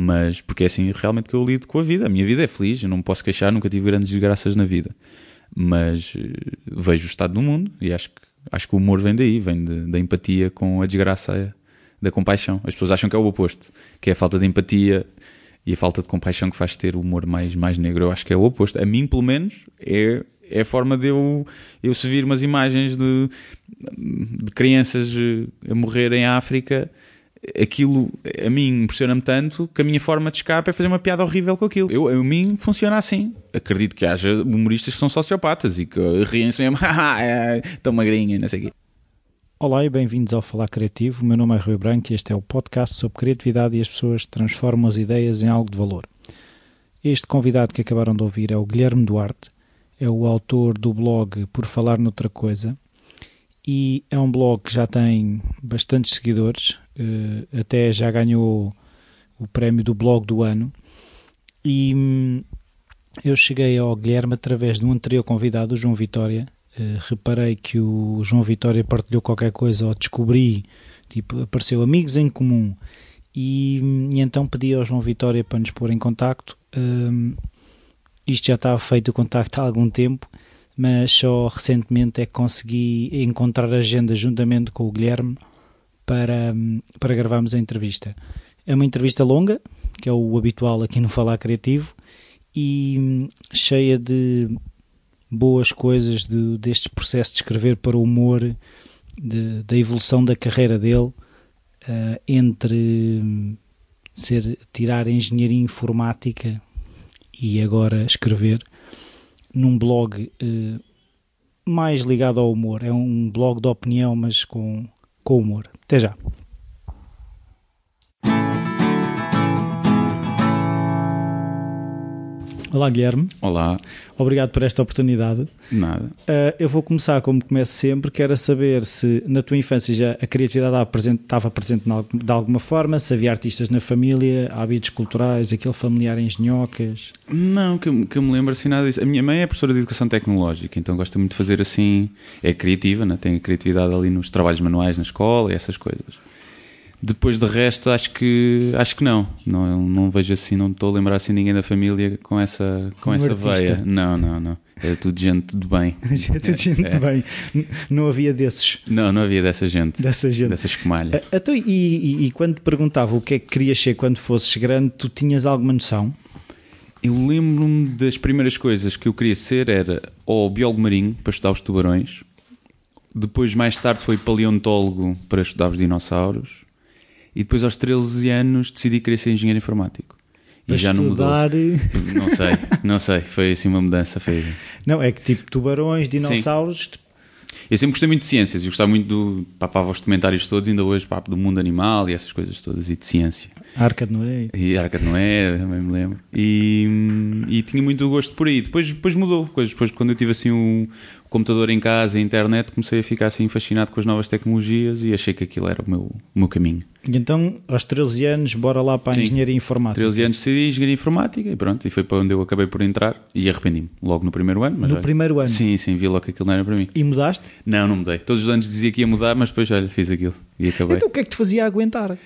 Mas porque é assim realmente que eu lido com a vida. A minha vida é feliz, eu não me posso queixar, nunca tive grandes desgraças na vida. Mas uh, vejo o estado do mundo e acho que, acho que o humor vem daí, vem de, da empatia com a desgraça da compaixão. As pessoas acham que é o oposto, que é a falta de empatia e a falta de compaixão que faz ter o humor mais, mais negro. Eu acho que é o oposto. A mim, pelo menos, é, é a forma de eu, eu se vir umas imagens de, de crianças eh, a morrer em África. Aquilo a mim impressiona-me tanto que a minha forma de escape é fazer uma piada horrível com aquilo. Eu, a mim funciona assim. Acredito que haja humoristas que são sociopatas e que riem-se mesmo, tão magrinha, não sei o quê. Olá e bem-vindos ao Falar Criativo. O meu nome é Rui Branco e este é o podcast sobre criatividade e as pessoas transformam as ideias em algo de valor. Este convidado que acabaram de ouvir é o Guilherme Duarte, é o autor do blog Por Falar Noutra Coisa e é um blog que já tem bastantes seguidores, eh, até já ganhou o prémio do blog do ano. E hum, eu cheguei ao Guilherme através de um anterior convidado, o João Vitória, Uh, reparei que o João Vitória partilhou qualquer coisa ou descobri, tipo, apareceu amigos em comum e, e então pedi ao João Vitória para nos pôr em contacto. Uh, isto já estava feito o contacto há algum tempo, mas só recentemente é que consegui encontrar a agenda juntamente com o Guilherme para, para gravarmos a entrevista. É uma entrevista longa, que é o habitual aqui no Falar Criativo, e hum, cheia de boas coisas de, deste processo de escrever para o humor, de, da evolução da carreira dele, uh, entre hum, ser tirar engenharia informática e agora escrever num blog uh, mais ligado ao humor. É um blog de opinião, mas com, com humor. Até já. Olá, Guilherme. Olá. Obrigado por esta oportunidade. Nada. Uh, eu vou começar como começo sempre, que era saber se na tua infância já a criatividade estava presente, de alguma forma, se havia artistas na família, hábitos culturais, aquele familiar em genhocas. Não, que, que eu me lembro assim nada disso. A minha mãe é professora de educação tecnológica, então gosta muito de fazer assim, é criativa, né? tem a criatividade ali nos trabalhos manuais na escola e essas coisas. Depois de resto, acho que acho que não. Não, não vejo assim, não estou a lembrar assim ninguém da família com essa, com um essa veia. Não, não, não. Era tudo gente de bem. Era tudo gente é, de bem. Não havia desses. Não, não havia dessa gente. Dessa gente. Dessa escumalha. Então, e, e, e quando te perguntava o que é que querias ser quando fosses grande, tu tinhas alguma noção? Eu lembro-me das primeiras coisas que eu queria ser era ou biólogo marinho para estudar os tubarões. Depois, mais tarde, foi paleontólogo para estudar os dinossauros e depois aos 13 anos decidi querer ser engenheiro informático. E já estudar... não mudou. Não sei, não sei. Foi assim uma mudança. Foi... Não, é que tipo tubarões, dinossauros. Sim. Eu sempre gostei muito de ciências. Eu gostava muito do. Papava os comentários todos, ainda hoje papo do mundo animal e essas coisas todas, e de ciência. A Arca de Noé. E Arca de Noé, também me lembro. E, e tinha muito gosto por aí. Depois, depois mudou. Depois, depois quando eu tive assim um, computador em casa, a internet, comecei a ficar assim fascinado com as novas tecnologias e achei que aquilo era o meu, o meu caminho. E então, aos 13 anos, bora lá para a Sim, engenharia informática. 13 anos decidi engenharia informática e pronto, e foi para onde eu acabei por entrar e arrependi-me logo no primeiro ano. no já... primeiro ano? Sim, sim, vi logo que aquilo não era para mim. E mudaste? Não, não mudei. Todos os anos dizia que ia mudar, mas depois, olha, fiz aquilo e acabei. Então o que é que te fazia aguentar?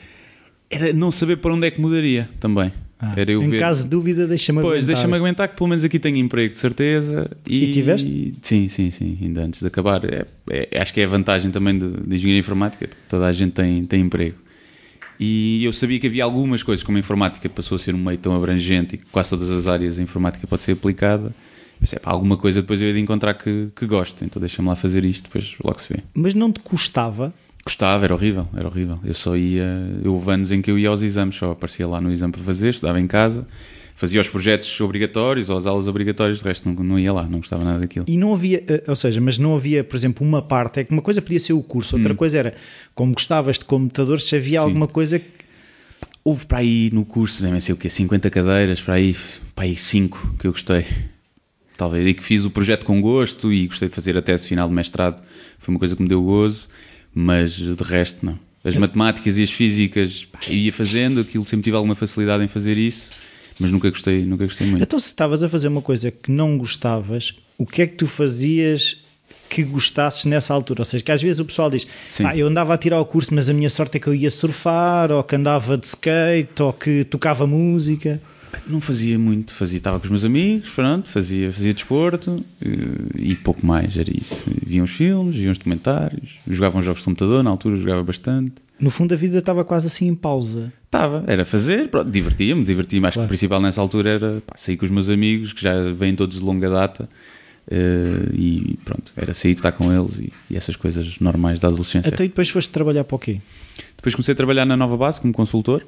Era não saber para onde é que mudaria também. Ah, Era eu em ver... caso de dúvida, deixa-me aguentar. Pois, deixa-me aguentar que pelo menos aqui tenho emprego, de certeza. E, e tiveste? Sim, sim, sim, ainda antes de acabar. É, é, acho que é a vantagem também de, engenharia informática, toda a gente tem, tem emprego. E eu sabia que havia algumas coisas, como a informática passou a ser um meio tão abrangente e que quase todas as áreas da informática pode ser aplicada. Mas é para alguma coisa depois eu ia de encontrar que, que gosto, então deixa-me lá fazer isto, depois logo se vê. Mas não te custava Gostava, era horrível, era horrível. Eu só ia. Eu houve anos em que eu ia aos exames, só aparecia lá no exame para fazer, estudava em casa, fazia os projetos obrigatórios ou as aulas obrigatórias, de resto não, não ia lá, não gostava nada daquilo. E não havia, eh, ou seja, mas não havia, por exemplo, uma parte, é que uma coisa podia ser o curso, outra hum. coisa era, como gostavas de computadores, se havia Sim. alguma coisa que. Houve para aí no curso, não sei o quê, 50 cadeiras, para aí, para aí 5 que eu gostei. Talvez, e que fiz o projeto com gosto e gostei de fazer a tese final de mestrado, foi uma coisa que me deu gozo mas de resto não. As matemáticas e as físicas pá, ia fazendo, aquilo sempre tive alguma facilidade em fazer isso, mas nunca gostei, nunca gostei muito. Então se estavas a fazer uma coisa que não gostavas, o que é que tu fazias que gostasses nessa altura? Ou seja, que às vezes o pessoal diz: ah, eu andava a tirar o curso, mas a minha sorte é que eu ia surfar, ou que andava de skate, ou que tocava música. Não fazia muito, fazia, estava com os meus amigos, pronto, fazia, fazia desporto e, e pouco mais, era isso. Via uns filmes, via uns documentários, jogava uns jogos de computador, na altura jogava bastante. No fundo a vida estava quase assim em pausa. Estava, era fazer, divertia-me, divertia-me. Acho claro. que o principal nessa altura era pá, sair com os meus amigos, que já vêm todos de longa data, uh, e pronto, era sair, estar com eles e, e essas coisas normais da adolescência. Até então, depois foste trabalhar para o quê? Depois comecei a trabalhar na Nova Base como consultor.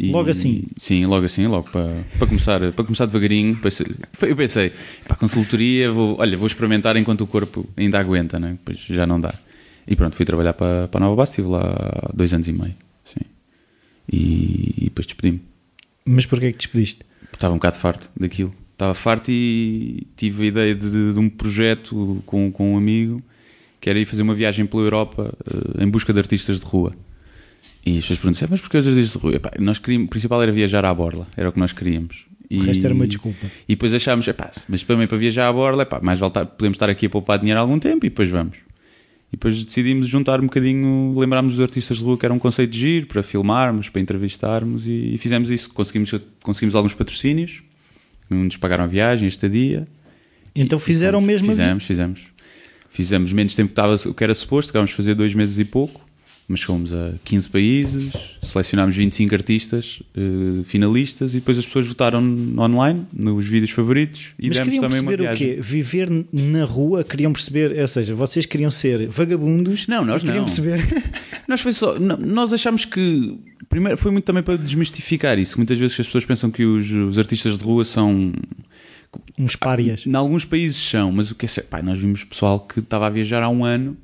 E, logo assim? Sim, logo assim, logo para, para, começar, para começar devagarinho. Pensei, eu pensei, para a consultoria, vou, olha, vou experimentar enquanto o corpo ainda aguenta, né? depois já não dá. E pronto, fui trabalhar para, para a Nova Base, estive lá dois anos e meio. Sim. E, e depois despedi-me. Mas porquê é que despediste? Estava um bocado farto daquilo. Estava farto e tive a ideia de, de um projeto com, com um amigo que era ir fazer uma viagem pela Europa uh, em busca de artistas de rua. E as pessoas perguntam mas porquê os artistas de rua? Epá, nós queríamos, o principal era viajar à borla, era o que nós queríamos. E, o resto era uma desculpa. E depois achámos, epá, mas também para viajar à borla, epá, mais vale podemos estar aqui a poupar dinheiro há algum tempo e depois vamos. E depois decidimos juntar um bocadinho, lembrámos dos artistas de rua que era um conceito de giro para filmarmos, para entrevistarmos e, fizemos isso. Conseguimos, conseguimos alguns patrocínios, nos pagaram a viagem, a estadia. Então e, fizeram mesmo Fizemos, fizemos. Fizemos menos tempo que, estava, que era suposto, acabámos de fazer dois meses e pouco mas fomos a 15 países, selecionámos 25 artistas uh, finalistas e depois as pessoas votaram online nos vídeos favoritos e mas demos também uma viagem. o quê? Viver na rua, queriam perceber, ou seja, vocês queriam ser vagabundos? Não, nós não. perceber. nós foi só, nós achamos que primeiro foi muito também para desmistificar isso. Muitas vezes as pessoas pensam que os, os artistas de rua são uns párias. Em alguns países são, mas o que é, pá, nós vimos pessoal que estava a viajar há um ano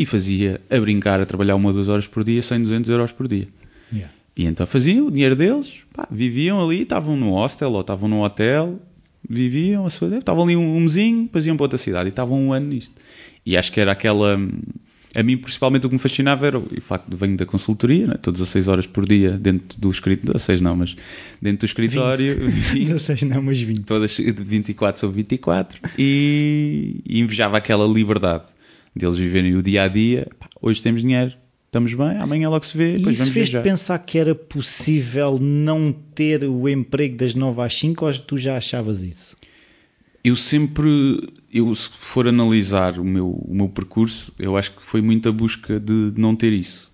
e fazia a brincar, a trabalhar uma ou duas horas por dia, 100, 200 euros por dia. Yeah. E então faziam o dinheiro deles, pá, viviam ali, estavam no hostel ou estavam no hotel, viviam a sua vida, estavam ali um, um mesinho, depois iam para outra cidade e estavam um ano nisto. E acho que era aquela. A mim, principalmente, o que me fascinava era o facto de venho da consultoria, né? todas as 6 horas por dia dentro do escritório, 16 não, mas dentro do escritório. 20. 16 não, mas 20. Todas 24 sobre 24 e, e invejava aquela liberdade deles viverem o dia a dia. hoje temos dinheiro, estamos bem, amanhã logo se vê. E isso fez-te pensar que era possível não ter o emprego das 9 às 5 ou tu já achavas isso? Eu sempre, eu se for analisar o meu, o meu percurso, eu acho que foi muita busca de, de não ter isso.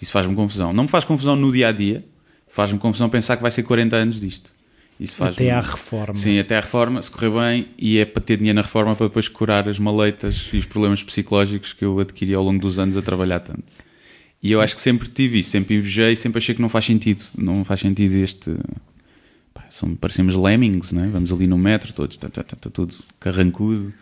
Isso faz-me confusão. Não me faz confusão no dia a dia, faz-me confusão pensar que vai ser 40 anos disto. Isso faz até à reforma. Sim, até à reforma, se correr bem, e é para ter dinheiro na reforma para depois curar as maleitas e os problemas psicológicos que eu adquiri ao longo dos anos a trabalhar tanto. E eu acho que sempre tive isso, sempre invejei, sempre achei que não faz sentido. Não faz sentido este. Pá, são, parecemos lemmings, não é? Vamos ali no metro, todos, tá, tá, tá, tá, tudo carrancudo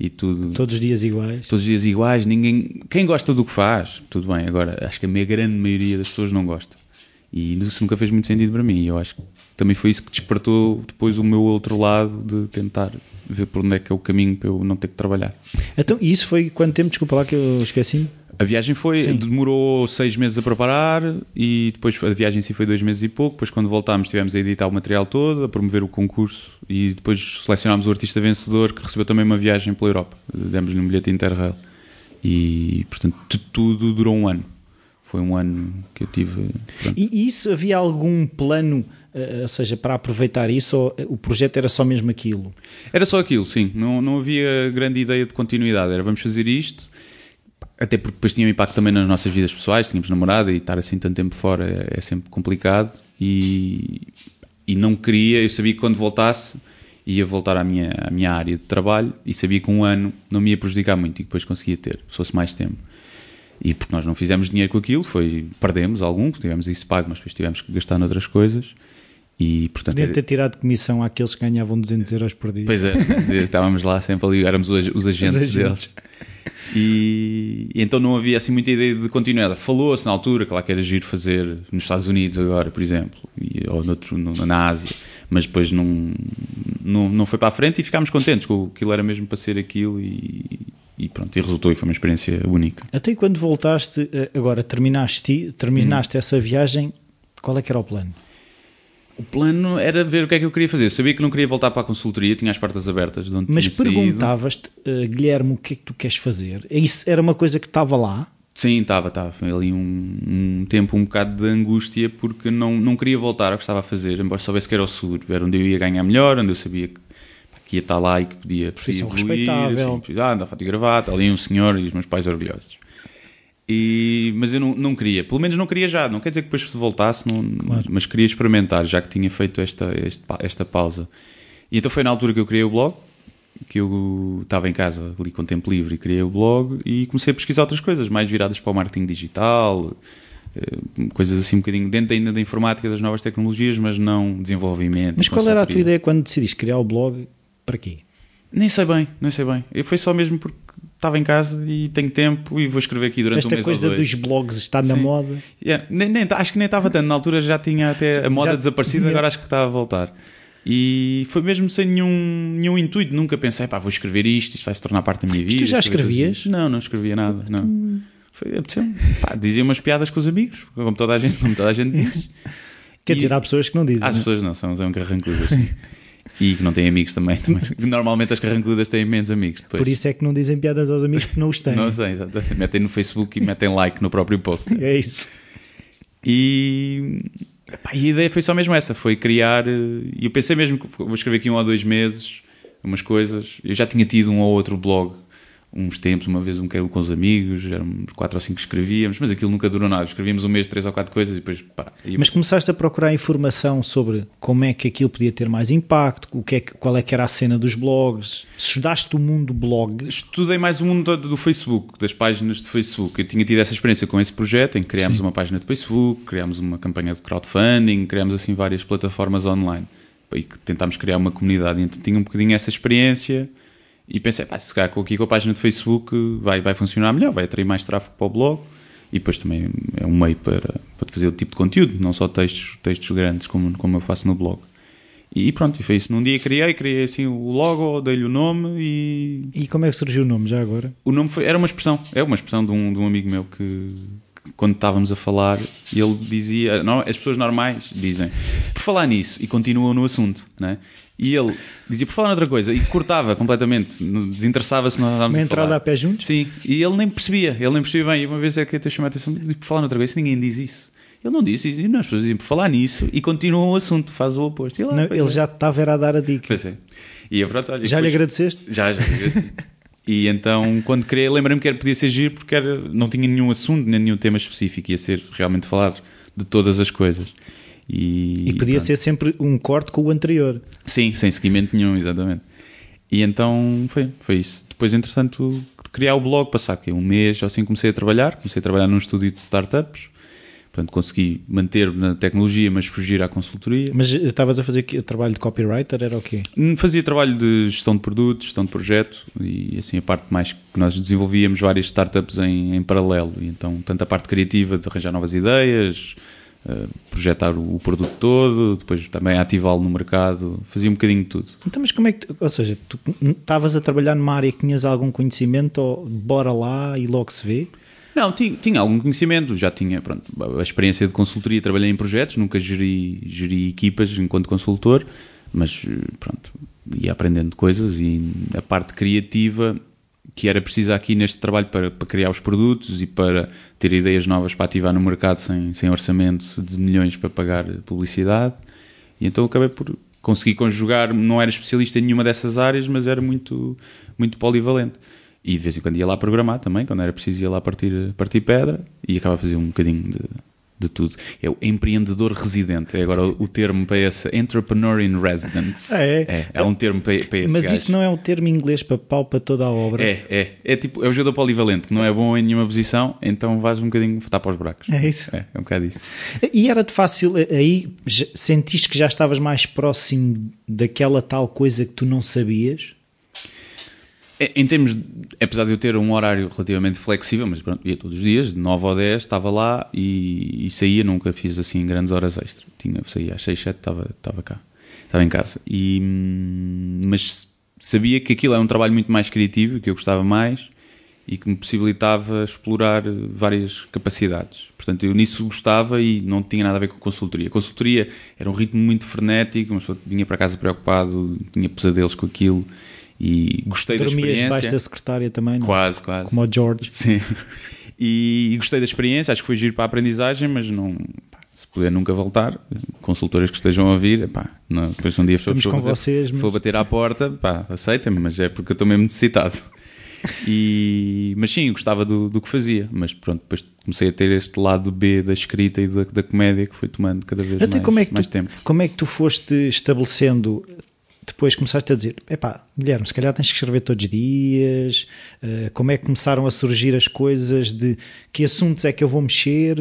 e tudo. Todos os dias iguais. Todos os dias iguais, ninguém. Quem gosta do que faz, tudo bem. Agora, acho que a minha grande maioria das pessoas não gosta. E isso nunca fez muito sentido para mim. Eu acho que também foi isso que despertou depois o meu outro lado de tentar ver por onde é que é o caminho para eu não ter que trabalhar. Então, e isso foi quanto tempo? Desculpa lá que eu esqueci. A viagem foi, Sim. demorou seis meses a preparar e depois a viagem em si foi dois meses e pouco. Depois, quando voltámos, tivemos a editar o material todo, a promover o concurso e depois selecionámos o artista vencedor que recebeu também uma viagem pela Europa. Demos-lhe um bilhete Interrail e, portanto, tudo durou um ano. Foi um ano que eu tive. E isso havia algum plano? Uh, ou seja, para aproveitar isso, ou o projeto era só mesmo aquilo? Era só aquilo, sim. Não, não havia grande ideia de continuidade. Era vamos fazer isto, até porque depois tinha um impacto também nas nossas vidas pessoais. Tínhamos namorada e estar assim tanto tempo fora é, é sempre complicado. E, e não queria, eu sabia que quando voltasse ia voltar à minha, à minha área de trabalho e sabia que um ano não me ia prejudicar muito e depois conseguia ter, se fosse mais tempo. E porque nós não fizemos dinheiro com aquilo, foi perdemos algum, tivemos isso pago, mas depois tivemos que gastar noutras coisas. E, portanto, Podia ter tirado comissão àqueles que ganhavam 200 euros por dia. Pois é, estávamos lá sempre ali, éramos os, os agentes, os agentes. deles. E, e, então não havia assim muita ideia de continuidade. Falou-se na altura, claro que era giro fazer nos Estados Unidos agora, por exemplo, e, ou noutro, no, na Ásia, mas depois não, não, não foi para a frente e ficámos contentes com aquilo era mesmo para ser aquilo e, e pronto, e resultou e foi uma experiência única. Até quando voltaste, eh, agora terminaste, terminaste hum. essa viagem, qual é que era o plano? O plano era ver o que é que eu queria fazer. Eu sabia que não queria voltar para a consultoria, tinha as portas abertas de onde Mas perguntavas-te, uh, Guilherme, o que é que tu queres fazer? Isso era uma coisa que estava lá? Sim, estava, estava. Foi ali um, um, tempo um bocado de angústia porque não, não queria voltar ao que estava a fazer, embora soubesse que era o seguro, era onde eu ia ganhar melhor, onde eu sabia que, que ia estar lá e que podia, podia Profissão evoluir. respeitável. Assim, ah, andava fato e gravata, ali um senhor e os meus pais orgulhosos. E, mas eu não, não queria, pelo menos não queria já, não quer dizer que depois se voltasse, não, Claro. mas queria experimentar, já que tinha feito esta, esta, esta pausa. E então foi na altura que eu criei o blog, que eu estava em casa ali com tempo livre e criei o blog e comecei a pesquisar outras coisas, mais viradas para o marketing digital, eh, coisas assim um bocadinho dentro ainda da informática, das novas tecnologias, mas não desenvolvimento. Mas qual era a tua ideia quando decidiste criar o blog? Para quê? Nem sei bem, nem sei bem. Eu foi só mesmo porque estava em casa e tenho tempo e vou escrever aqui durante um Esta mês coisa ou dois. dos blogs está na Sim. moda. Yeah, nem, nem- acho que nem estava tanto. Na altura já tinha até a moda Já desaparecido, tinha. agora acho que está a voltar. E foi mesmo sem nenhum, nenhum intuito. Nunca pensei, pá, vou escrever isto, isto vai se tornar parte da minha vida. tu já escrevias? Não, não escrevia nada. Não. Foi. Pá, dizia umas piadas com os amigos, como toda a gente, como toda a gente diz. Quer E- dizer, há pessoas que não dizem. As né? pessoas não, são, são carrancudas. E que não têm amigos também. também. Normalmente as carrancudas têm menos amigos depois. Por isso é que não dizem piadas aos amigos porque não os têm. Não sei, exatamente. Metem no Facebook e metem like no próprio post. É isso. E, epá, e a ideia foi só mesmo essa, foi criar, eh, e eu pensei mesmo que vou escrever aqui um ou dois meses, umas coisas, eu já tinha tido um ou outro blog, uns tempos, uma vez um que era com os amigos, eram quatro ou cinco que escrevíamos, mas aquilo nunca durou nada, escrevíamos um mês, três ou quatro coisas e depois, pá, Mas começaste a procurar informação sobre como é que aquilo podia ter mais impacto, o que é que- qual é que era a cena dos blogs. Estudaste o mundo do blog. Estudei mais o mundo do, do Facebook, das páginas de Facebook. Eu tinha tido essa experiência com esse projeto em que criámos uma página de Facebook, criámos uma campanha de crowdfunding, criámos assim várias plataformas online e que tentámos criar uma comunidade. Então tinha um bocadinho essa experiência e pensei, pá, se calhar com- aqui com a página de Facebook vai, vai funcionar melhor, vai atrair mais tráfego para o blog e depois também é um meio para, para fazer o tipo de conteúdo, não só textos, textos grandes como, como eu faço no blog. E pronto, e foi isso. Num dia criei, criei assim o logo, dei-lhe o nome e E como é que surgiu o nome já agora? o nome foi, era uma expressão, é uma expressão de um, de um amigo meu que quando estávamos a falar, ele dizia, não, as pessoas normais dizem, por falar nisso, e continuam no assunto, né? E ele dizia, por falar noutra coisa, e cortava completamente, desinteressava-se nós estávamos Uma a entrada falar. a pé juntos? Sim, e ele nem percebia, ele nem percebia bem. E uma vez é que eu te chamei a atenção, por falar noutra coisa, ninguém diz isso. Ele não disse, e as pessoas dizem, por falar nisso, e continuam o assunto, faz o oposto. Ele, Não, ele é. já estava a dar a dica. Pois é. E eu, pronto, olha, Já lhe depois- agradeceste? já, já. agradeci. E então, quando criei, lembrei-me que era, podia ser giro porque era, não tinha nenhum assunto, nem nenhum tema específico. Ia ser realmente falar de todas as coisas. E, E podia ser sempre um corte com o anterior. Sim, sem seguimento nenhum, exatamente. E então foi, foi isso. Depois, entretanto, criar o blog, passar aqui um mês, assim comecei a trabalhar. Comecei a trabalhar num estúdio de startups. Portanto, consegui manter na tecnologia, mas fugir à consultoria. Mas eh, estavas a fazer trabalho de copywriter, era o quê? Hum, Fazia trabalho de gestão de produtos, gestão de projeto e assim a parte mais que nós desenvolvíamos várias startups em, em paralelo. E então, tanto a parte criativa de arranjar novas ideias, eh, projetar o, o produto todo, depois também ativá-lo no mercado, fazia um bocadinho de tudo. Então, mas como é que, tu- ou seja, tu estavas a trabalhar numa área que tinhas algum conhecimento, ou bora lá e logo se vê? Não, tinha, tinha algum conhecimento, já tinha pronto, a experiência de consultoria, trabalhei em projetos, nunca geri, geri equipas enquanto consultor, mas pronto, ia aprendendo coisas e a parte criativa que era precisa aqui neste trabalho para, para criar os produtos e para ter ideias novas para ativar no mercado sem, sem orçamento de milhões para pagar publicidade. E então acabei por conseguir conjugar, não era especialista em nenhuma dessas áreas, mas era muito, muito polivalente. E de vez em quando ia lá programar também, quando era preciso ia lá partir, partir pedra e acaba a fazer um bocadinho de, de tudo. É o empreendedor residente, é agora o, termo para esse Entrepreneur in Residence. Ah, é? é? é um termo para, para esse Mas gajo. isso não é um termo inglês para pau para toda a obra? É, é. É tipo, é o jogador polivalente, que não é bom em nenhuma posição, então vais um bocadinho votar para os buracos. É isso. É, é um bocado isso. E era-te fácil, eh, aí sentiste que já estavas mais próximo daquela tal coisa que tu não sabias? É, Em termos, de, apesar de eu ter um horário relativamente flexível, mas pronto, ia todos os dias, de 9 ou 10, estava lá e, e saía, nunca fiz assim grandes horas extra. Tinha, saía às 6, 7, estava, estava cá, estava em casa. E, hum, mas sabia que aquilo era um trabalho muito mais criativo, que eu gostava mais, e que me possibilitava explorar várias capacidades. Portanto, eu nisso gostava e não tinha nada a ver com consultoria. A consultoria era um ritmo muito frenético, uma pessoa vinha para casa preocupado, tinha pesadelos com aquilo e gostei Dormias da experiência. debaixo da secretária também, não? Quase, quase. como o George. Sim. E, e gostei da experiência, acho que foi giro para a aprendizagem, mas não. pá, se puder nunca voltar, consultoras que estejam a ouvir, pá, não, depois um dia Estamos com bater, vocês, mas- for bater à porta, pá, aceitem-me, mas é porque eu estou mesmo necessitado. E, mas sim, gostava do, do que fazia, mas pronto, depois comecei a ter este lado B da escrita e da, da comédia que foi tomando cada vez mais, como é que mais tu, tempo. Como é que tu foste estabelecendo, depois começaste a dizer, epá, Guilherme, se calhar tens que escrever todos os dias, eh, como é que começaram a surgir as coisas de que assuntos é que eu vou mexer?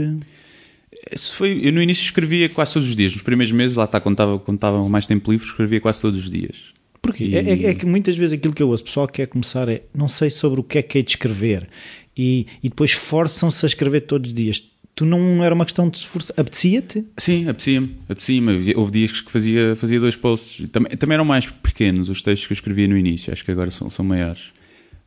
Isso foi, eu no início escrevia quase todos os dias, nos primeiros meses, lá está, quando estava, quando estava mais tempo livre, escrevia quase todos os dias. Porquê? E- É, é- é que muitas vezes aquilo que eu ouço, o pessoal que quer começar é não sei sobre o que é que é de escrever e, e depois forçam-se a escrever todos os dias. Tu não, era uma questão de esforço, apetecia-te? Sim, apetecia-me. Havia- Houve dias que fazia, fazia dois posts. Também, também eram mais pequenos os textos que eu escrevia no início, acho que agora são, são maiores.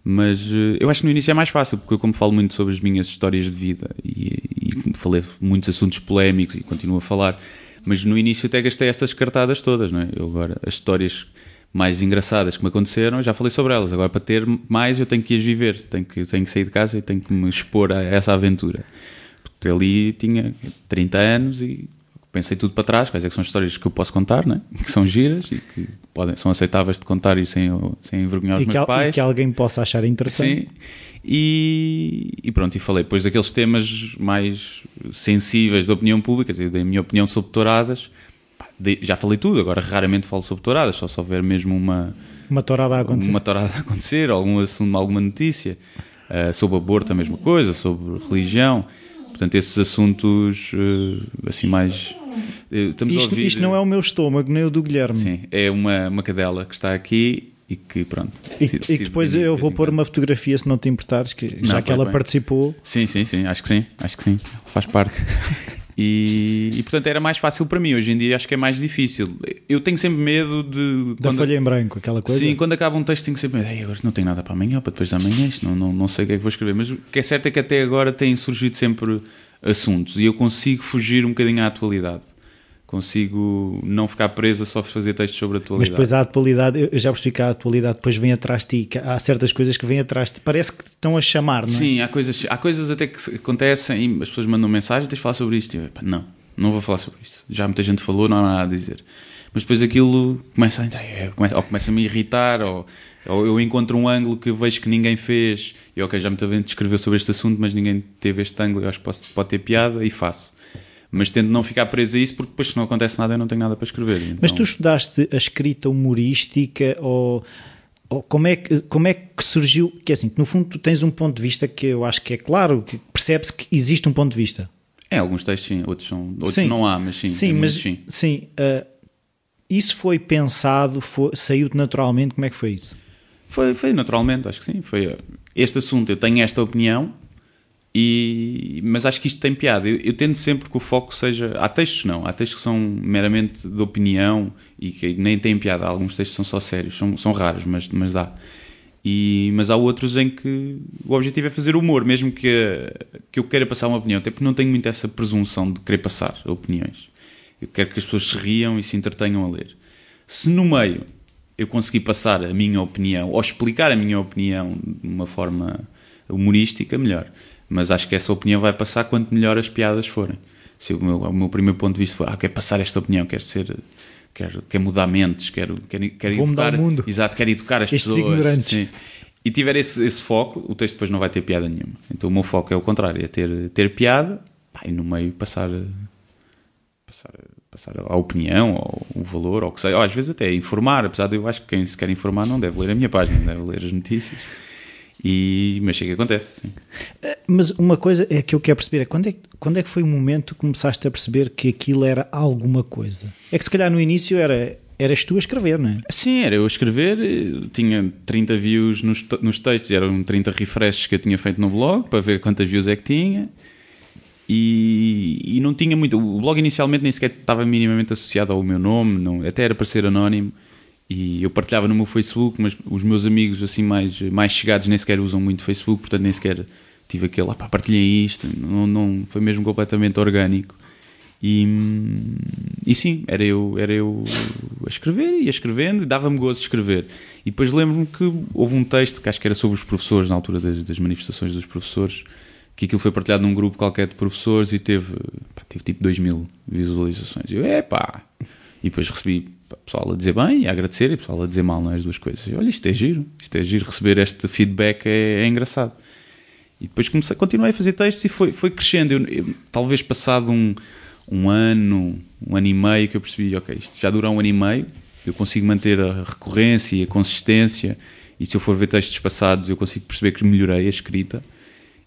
Mas eh, eu acho que no início é mais fácil, porque eu, como falo muito sobre as minhas histórias de vida e, e falei muitos assuntos polémicos e continuo a falar, mas no início até gastei estas cartadas todas, não é? Eu agora, as histórias mais engraçadas que me aconteceram, já falei sobre elas. Agora, para ter mais, eu tenho que as viver, tenho que, tenho que sair de casa e tenho que me expor a essa aventura. Porque ali tinha 30 anos e pensei tudo para trás, quais é que são as histórias que eu posso contar, né? que são giras e que podem, são aceitáveis de contar e sem, sem envergonhar os E meus pais. e que alguém possa achar interessante? Sim. E, e pronto, e falei depois daqueles temas mais sensíveis da opinião pública, da minha opinião sobre touradas. Já falei tudo, agora raramente falo sobre touradas, só se houver mesmo uma, Uma tourada a acontecer. uma tourada a acontecer, algum assunto, alguma notícia. Ah, sobre aborto, a mesma coisa, sobre religião. Portanto, esses assuntos eh, assim mais. eh, Estamos Isto, ouvir. isto não é o meu estômago, nem o do Guilherme. Sim, é uma, uma cadela que está aqui e que, pronto. E, decide- e que depois eu vou em pôr quando. uma fotografia, se não te importares, que já Não, que põe, ela põe. participou. Sim, sim, sim, acho que sim, acho que sim, faz parte. E, e, portanto era mais fácil para mim. Hoje em dia acho que é mais difícil. Eu tenho sempre medo de. Da folha em branco, aquela coisa. Sim, quando acaba um texto tenho sempre medo. "Ei, agora não tenho nada para amanhã, para depois de amanhã, isto não, não, não sei o que é que vou escrever. Mas o que é certo é que até agora têm surgido sempre assuntos e eu consigo fugir um bocadinho à atualidade. Consigo não ficar preso a só fazer textos sobre a Mas atualidade. depois a atualidade, eu já percebi que a atualidade depois vem atrás de ti, há certas coisas que vêm atrás de ti, parece que te estão a chamar, não é? Sim, há coisas, há coisas até que acontecem e as pessoas mandam mensagem, tens de falar sobre isto. E eu, "Epá, não, não vou falar sobre isto. Já muita gente falou, não há nada a dizer. Mas depois aquilo começa a entrar, é, começa- ou começa a me irritar, ou, ou eu encontro um ângulo que eu vejo que ninguém fez, e ok, já muita gente escreveu sobre este assunto, mas ninguém teve este ângulo, eu acho que posso- pode ter piada, e faço. Mas tento não ficar preso a isso, porque depois se não acontece nada eu não tenho nada para escrever. Mas Então- tu estudaste a escrita humorística ou, ou como, é que, como é que surgiu? Que é assim, no fundo tu tens um ponto de vista que eu acho que é claro, que percebe-se que existe um ponto de vista. É, alguns textos sim, outros, são, outros Sim. não há, mas sim. Sim, é mas sim. sim, ah, isso foi pensado, foi, saiu naturalmente, como é que foi isso? Foi, foi naturalmente, acho que sim. Foi uh, este assunto, eu tenho esta opinião, e, mas acho que isto tem piada. Eu, eu tento sempre que o foco seja. Há textos não, há textos que são meramente de opinião e que nem têm piada. Alguns textos são só sérios, são, são raros, mas, mas dá. E, mas há outros em que o objetivo é fazer humor, mesmo que, que eu queira passar uma opinião, até porque não tenho muito essa presunção de querer passar opiniões. Eu quero que as pessoas se riam e se entretenham a ler. Se no meio eu conseguir passar a minha opinião ou explicar a minha opinião de uma forma humorística, melhor. Mas acho que essa opinião vai passar quanto melhor as piadas forem. Se o meu, o meu primeiro ponto de vista for, ah, quero passar esta opinião, quero ser. Quero, quero mudar mentes, quero, quero, quero Vou mudar educar. o mundo. Exato, quero educar as Estes pessoas. ignorantes. Sim. E tiver esse, esse foco, o texto depois não vai ter piada nenhuma. Então o meu foco é o contrário, é ter, ter piada pá, e no meio passar, passar, passar a opinião ou o valor, ou o que seja. Ou às vezes até informar, apesar de eu acho que quem se quer informar não deve ler a minha página, deve ler as notícias. E, mas chega que acontece, sim. Mas uma coisa é que eu quero perceber é quando é, que- quando é que foi o momento que começaste a perceber que aquilo era alguma coisa? É que se calhar no início era, eras tu a escrever, não é? Sim, era eu a escrever, eh, tinha 30 views nos, nos textos, eram 30 refreshes que eu tinha feito no blog para ver quantas views é que tinha. E, e não tinha muito. O blog inicialmente nem sequer estava minimamente associado ao meu nome, não, até era para ser anónimo. E eu partilhava no meu Facebook, mas os meus amigos assim mais, mais chegados nem sequer usam muito Facebook, portanto nem sequer tive aquele, ah pá, partilhem isto, não, não, foi mesmo completamente orgânico. E, e sim, era eu, era eu a escrever, ia escrevendo e dava-me gozo de escrever. E depois lembro-me que houve um texto que acho que era sobre os professores, na altura das, das manifestações dos professores, que aquilo foi partilhado num grupo qualquer de professores e teve, pá, teve tipo 2 mil visualizações. E eu, é pá! E depois recebi pessoal a dizer bem e a agradecer e pessoal a dizer mal, não é? As duas coisas. E, olha, isto é giro, isto é giro, receber este feedback é, é engraçado. E depois comecei, continuei a fazer textos e foi, foi crescendo. Eu, eu, talvez passado um, um ano, um ano e meio, que eu percebi, ok, isto já dura um ano e meio, eu consigo manter a recorrência e a consistência, e se eu for ver textos passados, eu consigo perceber que melhorei a escrita,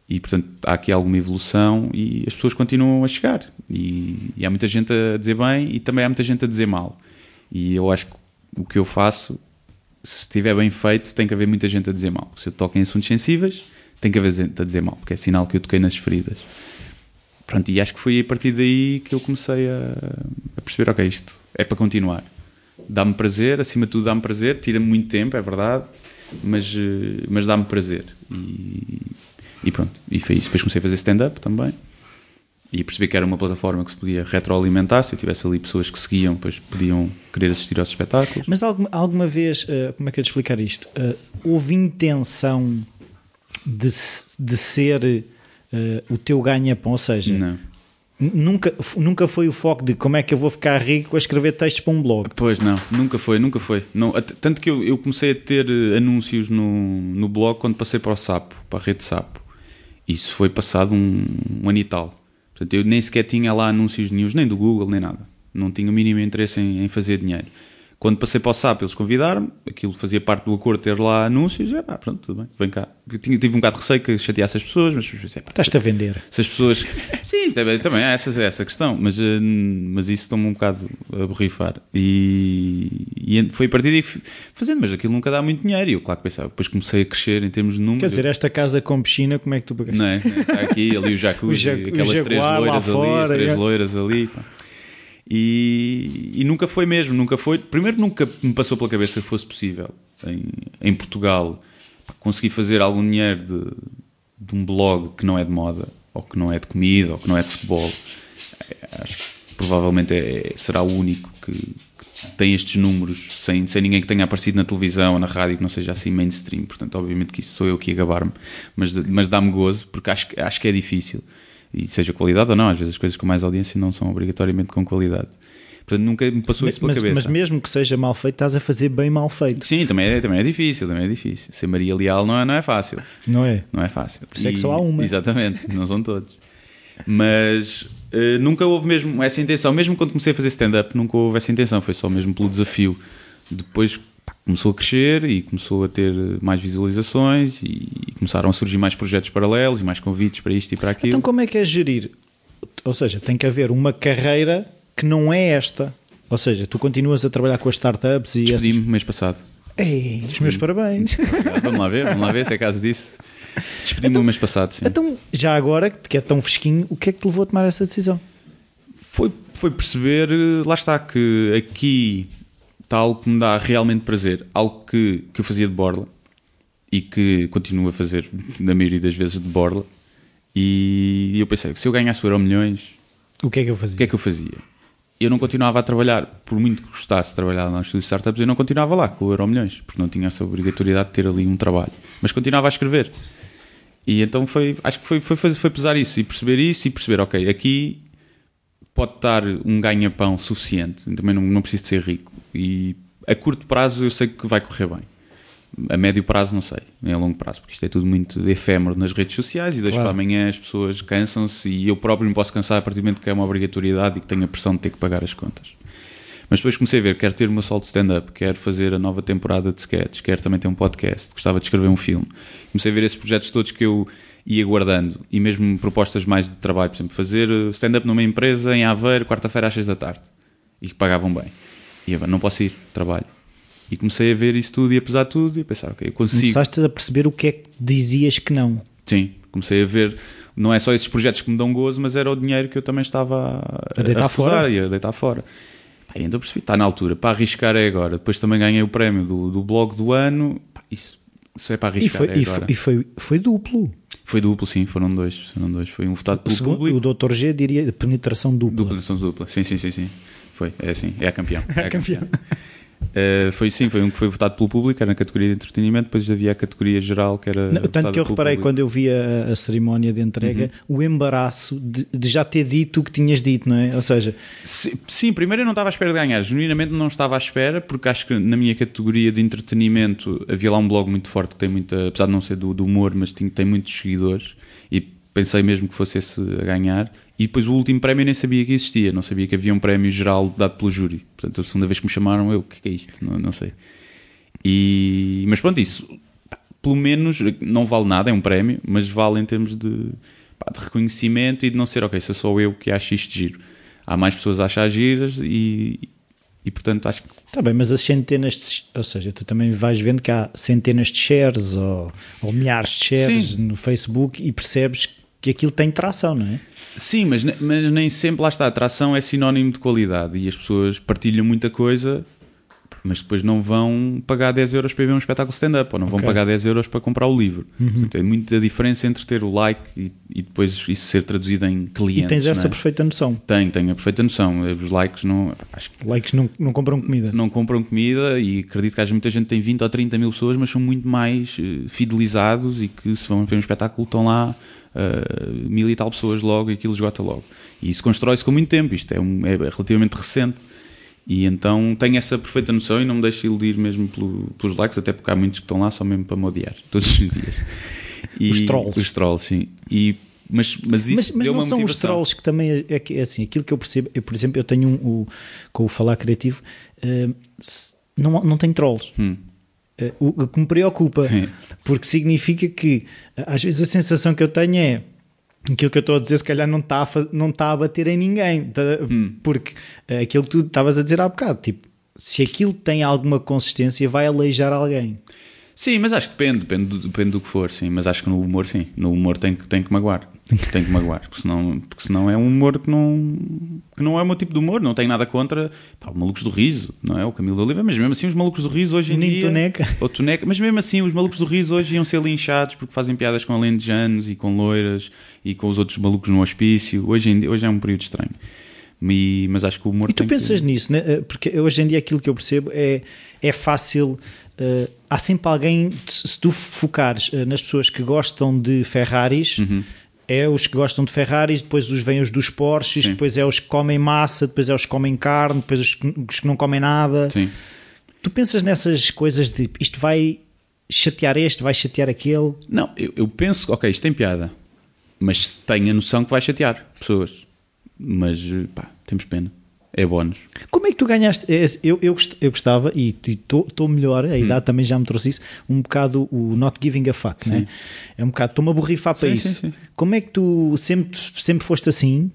e portanto há aqui alguma evolução e as pessoas continuam a chegar. E, e há muita gente a dizer bem e também há muita gente a dizer mal. E eu acho que o que eu faço, se estiver bem feito, tem que haver muita gente a dizer mal. Se eu toco em assuntos sensíveis, tem que haver gente a dizer mal, porque é sinal que eu toquei nas feridas. Pronto, e acho que foi a partir daí que eu comecei a, a perceber, ok, isto é para continuar. Dá-me prazer, acima de tudo dá-me prazer, tira-me muito tempo, é verdade, mas, eh, mas dá-me prazer. E, e pronto, e foi isso. Depois comecei a fazer stand-up também e percebi que era uma plataforma que se podia retroalimentar. Se eu tivesse ali pessoas que seguiam, depois podiam querer assistir aos espetáculos. Mas alguma, alguma vez, uh, como é que eu te explicar isto? Uh, houve intenção de, de ser uh, o teu ganha-pão? Ou seja, Não. nunca, nunca foi o foco de como é que eu vou ficar rico a escrever textos para um blog? Pois não, nunca foi, nunca foi. Não, tanto que eu, eu comecei a ter anúncios no, no blog quando passei para o Sapo, para a rede Sapo. Isso foi passado um, um ano e tal. Portanto, eu nem sequer tinha lá anúncios nenhums, nem do Google, nem nada. Não tinha o mínimo interesse em, em fazer dinheiro. Quando passei para o SAP, eles convidaram-me, aquilo fazia parte do acordo ter lá anúncios, e, pá, pronto, tudo bem, vem cá. Eu tinha, tive um bocado de receio que chateasse as pessoas, mas pensei, pá, Estás-te a vender. se as pessoas. Sim, também, também há essa, essa questão, mas, eh, mas isso estou-me um bocado a borrifar. E, e foi a partir daí fazendo, mas aquilo nunca dá muito dinheiro. E eu, claro que pensava, depois comecei a crescer em termos de números. Quer dizer, esta casa com piscina, como é que tu pagaste? Não é? Está aqui, ali o jacuzzi, O ja- o aquelas três jaguar lá loiras ali, fora, as três é. loiras ali. pá. E, e nunca foi mesmo, nunca foi. Primeiro, nunca me passou pela cabeça que fosse possível em, em Portugal conseguir fazer algum dinheiro de, de um blog que não é de moda, ou que não é de comida, ou que não é de futebol. É, Acho que provavelmente é, será o único que, que tem estes números sem, sem ninguém que tenha aparecido na televisão ou na rádio que não seja assim mainstream. Portanto, obviamente que isso sou eu que ia gabar-me, mas, mas dá-me gozo porque acho, acho que é difícil. E seja qualidade ou não, às vezes as coisas com mais audiência não são obrigatoriamente com qualidade. Portanto, nunca me passou isso pela Mas, cabeça. mas mesmo que seja mal feito, estás a fazer bem mal feito, Sim, também é, também é difícil, também é difícil. Ser Maria Leal não é, não é fácil. não é? Não é fácil. Por isso é que só há uma. Exatamente, não são todos. Mas eh, nunca houve mesmo essa intenção. Mesmo quando comecei a fazer stand-up, nunca houve essa intenção. Foi só mesmo pelo desafio. Depois pá, começou a crescer e começou a ter mais visualizações e, começaram a surgir mais projetos paralelos e mais convites para isto e para aquilo. Então como é que é gerir? Ou seja, tem que haver uma carreira que não é esta. Ou seja, tu continuas a trabalhar com as startups e... essas- Despedi-me mês passado. Ei, os meus parabéns. vamos lá ver, vamos lá ver se é caso disso. Despedi-me no mês passado, sim. então, já agora, que é tão fresquinho, o que é que te levou a tomar essa decisão? Foi, foi perceber, eh, lá está, que aqui está algo que me dá realmente prazer, algo que, que eu fazia de borla e que continuo a fazer na maioria das vezes de borla. E eu pensei que se eu ganhasse o Euro Milhões, O que é que eu o fazia? que é que eu fazia? Eu não continuava a trabalhar, por muito que gostasse de trabalhar no estúdio de startups, eu não continuava lá com o Euro Milhões, porque não tinha essa obrigatoriedade de ter ali um trabalho. Mas continuava a escrever. E então foi, acho que foi, foi, foi, foi pesar isso e perceber isso e perceber, ok, aqui pode estar um ganha-pão suficiente, também não, não preciso de ser rico. E a curto prazo eu sei que vai correr bem. A médio prazo não sei, nem a longo prazo, porque isto é tudo muito efêmero nas redes sociais e de hoje Claro. para amanhã as pessoas cansam-se e eu próprio me posso cansar a partir do momento que é uma obrigatoriedade e que tenho a pressão de ter que pagar as contas. Mas depois comecei a ver, quero ter o meu solo de stand-up, quero fazer a nova temporada de sketches, quero também ter um podcast, gostava de escrever um filme. Comecei a ver esses projetos todos que eu ia guardando e mesmo propostas mais de trabalho, por exemplo, fazer stand-up numa empresa em Aveiro, quarta-feira às seis da tarde e que pagavam bem. E eu, não posso ir, trabalho. E comecei a ver isso tudo e a pesar tudo e a pensar, ok, eu consigo. Começaste a perceber o que é que dizias que não. Sim, comecei a ver, não é só esses projetos que me dão gozo, mas era o dinheiro que eu também estava a, A deitar refusar fora. e a deitar fora. Pá, então percebi, está na altura, para arriscar é agora. Depois também ganhei o prémio do, do blog do ano. Pá, isso, isso é para E arriscar. foi, é e agora. foi, e foi, foi duplo. Foi duplo, sim, foram dois. Foram dois. Foi um votado pelo segundo, público. o Dr. G diria penetração dupla. São dupla. Sim, sim, sim, sim. Foi, é assim, é a campeão. É a campeão. Eh, foi sim, foi um que foi votado pelo público, era na categoria de entretenimento, depois havia a categoria geral que era. Não, tanto que eu reparei público. quando eu vi a, a cerimónia de entrega o embaraço de, de já ter dito o que tinhas dito, não é? Ou seja, Sim, sim, primeiro eu não estava à espera de ganhar, genuinamente não estava à espera, porque acho que na minha categoria de entretenimento havia lá um blog muito forte que tem muita, apesar de não ser do, do humor, mas tem, tem muitos seguidores e pensei mesmo que fosse esse a ganhar. E depois o último prémio eu nem sabia que existia, não sabia que havia um prémio geral dado pelo júri. Portanto, a segunda vez que me chamaram, eu, o que é, é isto? Não, não sei. E, mas pronto, isso pelo menos não vale nada, é um prémio, mas vale em termos de, pá, de reconhecimento e de não ser, ok, sou só eu que acho isto giro. Há mais pessoas a achar giras e, e portanto acho que está bem, mas as centenas de, ou seja, tu também vais vendo que há centenas de shares ou, ou milhares de shares Sim. no Facebook e percebes que aquilo tem tração, não é? Sim, mas, mas nem sempre lá está. A atração é sinónimo de qualidade e as pessoas partilham muita coisa, mas depois não vão pagar 10 euros para ver um espetáculo stand-up ou não vão Ok. pagar 10 euros para comprar o livro. Portanto, Tem muita diferença entre ter o like e, e depois isso ser traduzido em clientes. E tens essa não é? perfeita noção. Tenho, tenho a perfeita noção. Os likes não, acho que Likes não, não compram comida. não compram comida e acredito que haja muita gente tem 20 ou 30 mil pessoas, mas são muito mais eh, fidelizados e que se vão ver um espetáculo estão lá eh, mil e tal pessoas logo e aquilo esgota logo. E isso constrói-se com muito tempo, isto é, um- é relativamente recente. E então tenho essa perfeita noção e não me deixo iludir mesmo pelo- pelos likes, até porque há muitos que estão lá só mesmo para me odiar, todos os dias. E- Os trolls. Os trolls, sim. E, mas, mas isso mas, mas deu não uma são os motivação. trolls que também é, é que- é assim, aquilo que eu percebo, eu, por exemplo, eu tenho um, o- com o Falar Criativo, se- não, não tem trolls. Hum. Eh, o, o que me preocupa, Sim. porque significa que eh, às vezes a sensação que eu tenho é aquilo que eu estou a dizer, se calhar não está a, não está a bater em ninguém, tá? Hum. porque eh, aquilo que tu estavas a dizer há bocado, tipo, se aquilo tem alguma consistência, vai aleijar alguém. Sim, mas acho que depende, depende do, depende do que for, sim. Mas acho que no humor, sim. No humor tem que, tem que magoar. Tem que magoar, porque senão, porque senão é um humor que não, que não é o meu tipo de humor. Não tenho nada contra pá, os malucos do riso, não é? O Camilo Oliva, mas mesmo assim os malucos do riso hoje em Nem dia. Toneca. Ou Toneca, mas mesmo assim os malucos do riso hoje iam ser linchados porque fazem piadas com alentejanos e com loiras e com os outros malucos no hospício. Hoje, em dia, hoje é um período estranho. E- mas acho que o humor E tu tem pensas que... nisso, né? Eh, porque hoje em dia aquilo que eu percebo é, é fácil. eh, há sempre alguém, se tu focares eh, nas pessoas que gostam de Ferraris, Uhum. É os que gostam de Ferraris, depois os vêm os dos Porsches, Sim. depois é os que comem massa, depois é os que comem carne, depois os que, os que não comem nada. Sim. Tu pensas nessas coisas de isto vai chatear este, vai chatear aquele. Não, eu, eu penso, ok, isto tem piada, mas tenho a noção que vai chatear pessoas. Mas pá, temos pena. É bónus. Como é que tu ganhaste? é, Eu, eu, eu gostava, e estou melhor, Hum. a idade também já me trouxe isso, um bocado o not giving a fuck, né? É um bocado, estou-me a borrifar para Sim, isso. sim. Como é que tu sempre, sempre foste assim?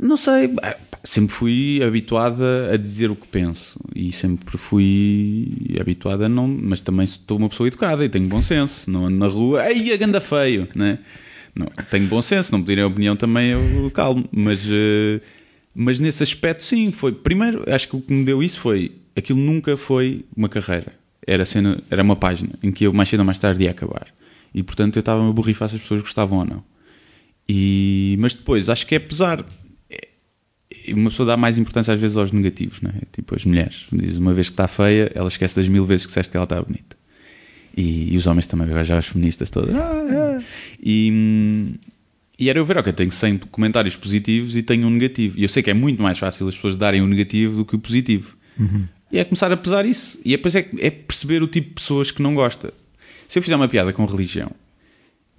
Não sei, pá, sempre fui habituada a dizer o que penso e sempre fui habituada a não, mas também sou uma pessoa educada e tenho bom senso. Não ando na rua, ei, a ganda feio, né? Não, tenho bom senso, não pedirem a opinião também eu calmo, mas, eh, mas nesse aspecto sim, foi. Primeiro, acho que o que me deu isso foi aquilo nunca foi uma carreira, era, cena, era uma página em que eu mais cedo ou mais tarde ia acabar e portanto eu estava a borrifar se as pessoas gostavam ou não. E, mas depois acho que é pesar. E uma pessoa dá mais importância às vezes aos negativos, não é? Tipo as mulheres. Diz uma vez que está feia, ela esquece das mil vezes que disseste que ela está bonita. E, e os homens também, agora já as feministas todas. "Ah, ah." E, hum, e era eu ver, ok, tenho 100 comentários positivos e tenho um negativo. E eu sei que é muito mais fácil as pessoas darem o negativo do que o positivo. E é começar a pesar isso. E depois é, é perceber o tipo de pessoas que não gosta. Se eu fizer uma piada com religião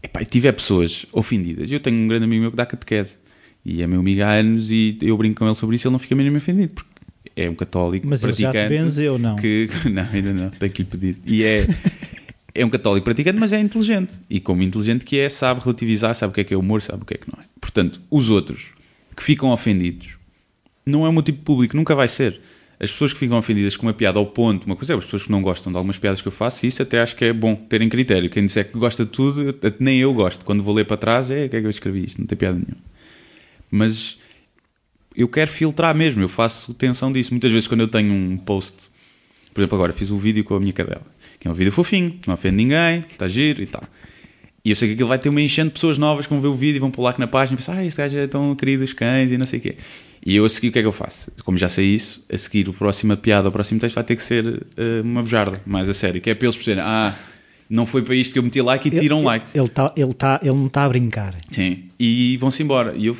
epá, e tiver pessoas ofendidas, eu tenho um grande amigo meu que dá catequese e é meu amigo há anos e eu brinco com ele sobre isso, ele não fica mesmo ofendido porque é um católico Mas ele já te praticante. benzeu, não? Que, não, ainda não, tenho que lhe pedir. E é, é um católico praticante, mas é inteligente. E como inteligente que é, sabe relativizar, sabe o que é que é humor, sabe o que é que não é. Portanto, os outros que ficam ofendidos não é o meu tipo de público, nunca vai ser. As pessoas que ficam ofendidas com uma piada ao ponto, uma coisa é as pessoas que não gostam de algumas piadas que eu faço, isso até acho que é bom terem critério. Quem disser que gosta de tudo, nem eu gosto. Quando vou ler para trás, é, o que é que eu escrevi isto? Não tem piada nenhuma. Mas eu quero filtrar mesmo, eu faço tensão disso. Muitas vezes quando eu tenho um post, por exemplo, agora fiz um vídeo com a minha cadela, que é um vídeo fofinho, não ofende ninguém, está giro e tal. E eu sei que aquilo vai ter uma enchente de pessoas novas que vão ver o vídeo e vão pular aqui na página e pensar, ah, este gajo é tão querido, os cães e não sei o quê. E eu a seguir o que é que eu faço? Como já sei isso, a seguir o próximo piada, o próximo texto vai ter que ser uh, uma bujarda, mais a sério, que é para eles perceberem, ah, não foi para isto que eu meti like e tiram ele, like. Ele, tá, ele, tá, ele não está a brincar. Sim, e vão-se embora. E eu,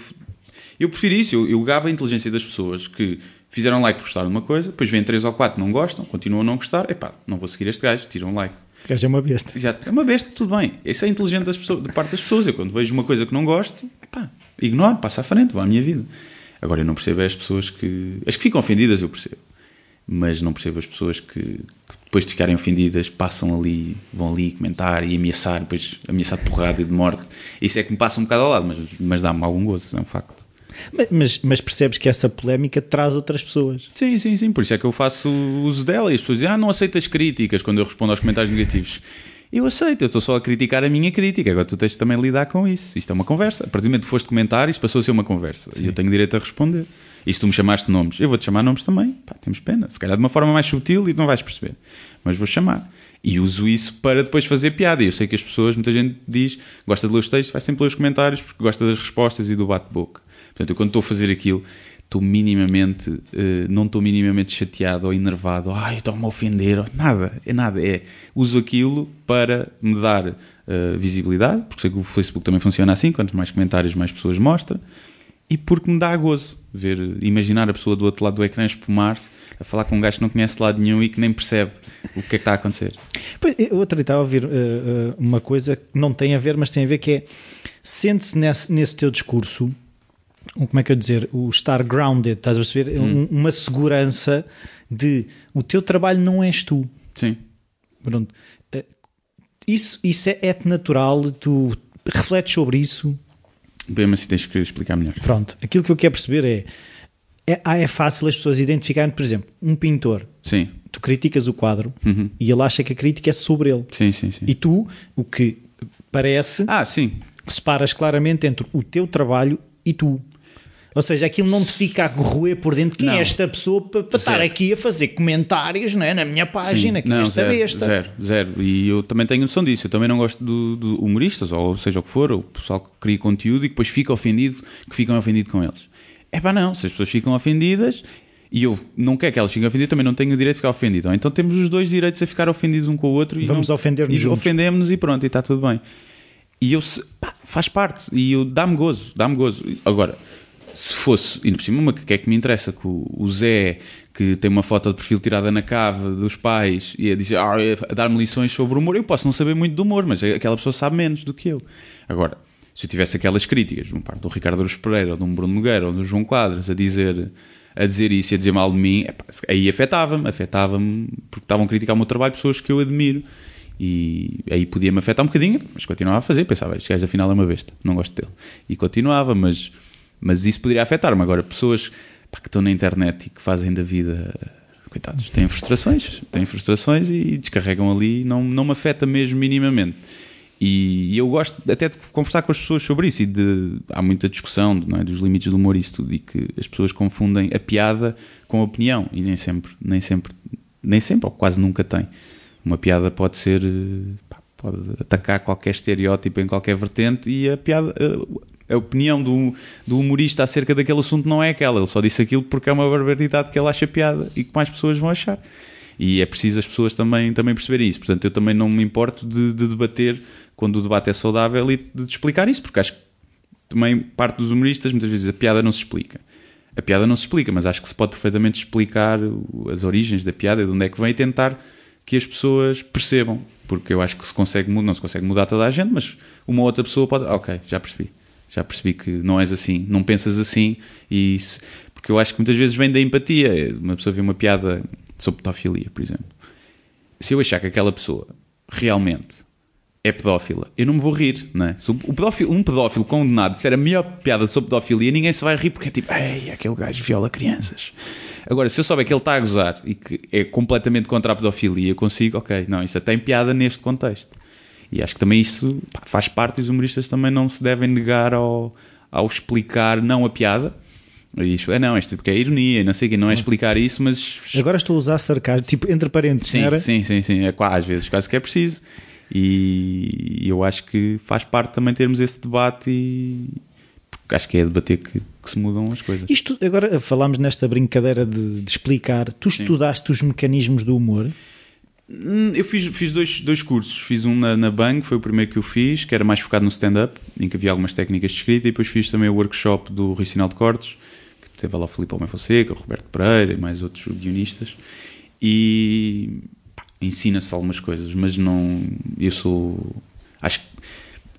eu prefiro isso, eu, eu gabo a inteligência das pessoas que fizeram like por gostar de uma coisa, depois vêm três ou quatro não gostam, continuam a não gostar, epá, não vou seguir este gajo, tiram like. O gajo é uma besta. Exato, é uma besta, tudo bem. Isso é inteligente das pessoas, de parte das pessoas. Eu quando vejo uma coisa que não gosto, epá, ignoro, passo à frente, vou à minha vida. Agora eu não percebo as pessoas que. As que ficam ofendidas eu percebo. Mas não percebo as pessoas que, que depois de ficarem ofendidas passam ali, vão ali comentar e ameaçar, depois ameaçar de porrada e de morte. Isso é que me passa um bocado ao lado, mas, mas dá-me algum gozo, é um facto. Mas, mas, percebes que essa polémica traz outras pessoas. Sim, sim, sim. Por isso é que eu faço uso dela e as pessoas dizem, ah, não aceitas críticas quando eu respondo aos comentários negativos. Eu aceito, eu estou só a criticar a minha crítica. Agora tu tens de também lidar com isso. Isto é uma conversa. A partir do momento que foste comentar, isto passou a ser uma conversa. Sim. E eu tenho direito a responder. E se tu me chamaste nomes, eu vou-te chamar nomes também. Pá, temos pena. Se calhar de uma forma mais sutil e não vais perceber. Mas vou chamar. E uso isso para depois fazer piada. E eu sei que as pessoas, muita gente diz, gosta de ler os textos, vai sempre ler os comentários porque gosta das respostas e do bate-boca. Portanto, eu quando estou a fazer aquilo, estou minimamente, uh, não estou minimamente chateado ou enervado, ai, estou-me a ofender, nada, é nada, é, uso aquilo para me dar uh, visibilidade, porque sei que o Facebook também funciona assim, quanto mais comentários, mais pessoas mostra, e porque me dá gozo ver, imaginar a pessoa do outro lado do ecrã espumar-se, a falar com um gajo que não conhece lado nenhum e que nem percebe o que é que está a acontecer. Pois, eu outro estava a ouvir uh, uma coisa que não tem a ver, mas tem a ver que é, sente-se nesse, nesse teu discurso como é que eu dizer, o estar grounded, estás a perceber? Hum. uma segurança de o teu trabalho não és tu. Sim. Pronto. Eh, isso, isso é, é natural, tu refletes sobre isso. Bem, mas tens que explicar melhor. Pronto, aquilo que eu quero perceber é, é, ah, é fácil as pessoas identificarem, por exemplo, um pintor. Sim. Tu criticas o quadro uhum. e ele acha que a crítica é sobre ele. Sim, sim, sim. E tu, o que parece, ah, sim. separas claramente entre o teu trabalho e tu. Ou seja, aquilo não te fica a corroer por dentro. Quem é não. é esta pessoa para, para estar aqui a fazer comentários não é? na minha página? Sim. Quem é esta zero, besta? Zero, zero. E eu também tenho noção disso. Eu também não gosto de, de humoristas, ou seja o que for, o pessoal que cria conteúdo e depois fica ofendido, que ficam ofendidos com eles. É pá, não. Se as pessoas ficam ofendidas e eu não quero que elas fiquem ofendidas, também não tenho o direito de ficar ofendido. Então temos os dois direitos a ficar ofendidos um com o outro e vamos ofender-nos e ofendemos e pronto, e está tudo bem. E eu pá, faz parte e eu dá-me gozo, dá-me gozo. Agora, se fosse, e por cima, o que é que me interessa? Que o, Zé, que tem uma foto de perfil tirada na cave dos pais e a, dizer, ah, a dar-me lições sobre humor, eu posso não saber muito do humor, mas aquela pessoa sabe menos do que eu. Agora, se eu tivesse aquelas críticas, um par do Ricardo Aruz Pereira, ou de um Bruno Nogueira, ou do João Quadros, a dizer, a dizer isso e a dizer mal de mim, aí afetava-me, afetava-me, porque estavam a criticar o meu trabalho pessoas que eu admiro. E aí podia-me afetar um bocadinho, mas continuava a fazer. Pensava, este gajo afinal é uma besta, não gosto dele. E continuava, mas mas isso poderia afetar-me. Agora, pessoas pá, que estão na internet e que fazem da vida. Coitados, têm frustrações, têm frustrações e descarregam ali, não, não me afeta mesmo minimamente. E, eu gosto até de conversar com as pessoas sobre isso e de, há muita discussão é, dos limites do humor e isso tudo, e que as pessoas confundem a piada com a opinião e nem sempre, nem sempre, nem sempre, ou quase nunca tem. Uma piada pode ser, pá, pode atacar qualquer estereótipo em qualquer vertente e a piada, a opinião do, do humorista acerca daquele assunto não é aquela. Ele só disse aquilo porque é uma barbaridade que ele acha piada e que mais pessoas vão achar. E é preciso as pessoas também, também perceberem isso. Portanto, eu também não me importo de, de debater quando o debate é saudável e de, explicar isso, porque acho que também parte dos humoristas, muitas vezes a piada não se explica. A piada não se explica, mas acho que se pode perfeitamente explicar as origens da piada, de onde é que vem e tentar que as pessoas percebam. Porque eu acho que se consegue, não se consegue mudar toda a gente, mas uma outra pessoa pode. Ok, já percebi já percebi que não és assim, não pensas assim, e isso, porque eu acho que muitas vezes vem da empatia. Uma pessoa vê uma piada sobre pedofilia, por exemplo. Se eu achar que aquela pessoa realmente é pedófila, eu não me vou rir, não é? Se o pedófilo, um pedófilo condenado disser a melhor piada sobre pedofilia, ninguém se vai rir porque é tipo, ei, aquele gajo viola crianças. Agora, se eu souber que ele está a gozar e que é completamente contra a pedofilia, eu consigo, ok, não, isso tem piada neste contexto. E acho que também isso pá, faz parte, e os humoristas também não se devem negar ao, ao explicar não a piada, Isto, é não, isto porque é ironia, não sei o que, não é explicar isso, mas. Agora estou a usar sarcasmo, tipo, entre parênteses, sim, era? sim, sim, sim, é quase, às vezes quase que é preciso. E eu acho que faz parte também termos esse debate e porque acho que é debater que, que se mudam as coisas. Isto, agora falámos nesta brincadeira de, de explicar, tu estudaste os mecanismos do humor? Hum, Eu fiz, fiz dois, dois cursos. Fiz um na, na Bang, foi o primeiro que eu fiz, que era mais focado no stand-up, em que havia algumas técnicas de escrita, e depois fiz também o workshop do Rui de Cortes, que teve lá o Filipe Almeida Fonseca, o Roberto Pereira e mais outros guionistas. E ensina-se algumas coisas, mas não. Eu sou. Acho.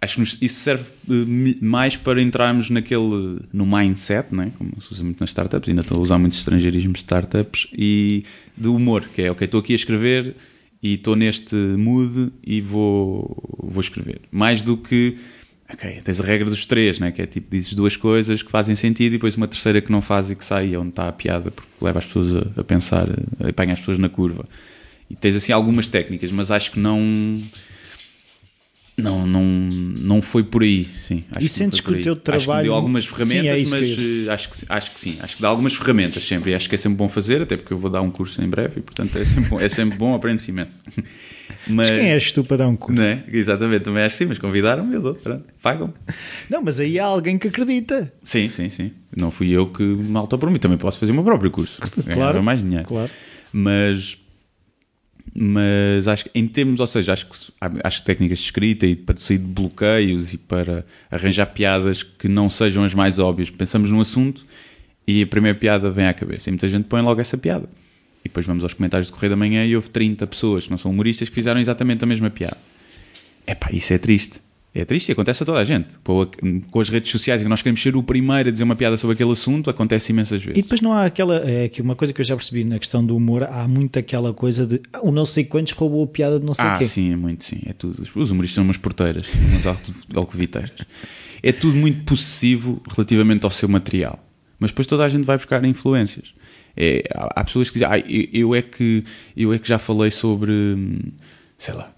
Acho que isso serve eh, mais para entrarmos naquele no mindset, né? como se usa muito nas startups, ainda estou a usar muitos estrangeirismos de startups, e de humor, que é ok, estou aqui a escrever e estou neste mood e vou, vou escrever. Mais do que, ok, tens a regra dos três, né? que é tipo, dizes duas coisas que fazem sentido e depois uma terceira que não faz e que sai, é onde está a piada, porque leva as pessoas a, a pensar, a- apanha as pessoas na curva. E tens assim algumas técnicas, mas acho que não. Não, não, não foi por aí, sim. Acho E não sentes que o teu Acho que me trabalho- deu algumas Sim, ferramentas, é isso mas que eh, acho que, acho que sim. Acho que dá algumas ferramentas sempre. E acho que é sempre bom fazer, até porque eu vou dar um curso em breve e, portanto, é sempre bom, é sempre bom aprende-se imenso. Mas Mas, quem és tu para dar um curso? Não é? Exatamente, também acho que sim, mas convidaram-me, eu dou, pagam. Não, mas aí há alguém que acredita. Sim, sim, sim. Não fui eu que me autopromovi, também posso fazer o meu próprio curso. Claro. Mais dinheiro. Claro. Mas, mas acho que em termos, ou seja, acho que, acho que técnicas de escrita e para sair de bloqueios e para arranjar piadas que não sejam as mais óbvias. Pensamos num assunto e a primeira piada vem à cabeça e muita gente põe logo essa piada. E depois vamos aos comentários do Correio da Manhã e houve 30 pessoas que não são humoristas que fizeram exatamente a mesma piada. Epá, isso é triste. É triste e acontece a toda a gente. Com, as redes sociais em que nós queremos ser o primeiro a dizer uma piada sobre aquele assunto, acontece imensas vezes. E depois não há aquela. É que uma coisa que eu já percebi na questão do humor, há muito aquela coisa de "Ah, o não sei quantos roubou a piada de não sei Ah, quê. sim, é muito, sim. É tudo. Os- humoristas são umas porteiras, umas alco- alcoviteiras. É tudo muito possessivo relativamente ao seu material. Mas depois toda a gente vai buscar influências. É, há, há pessoas que dizem, ah, eu, eu é que, eu é que já falei sobre, hum, sei lá,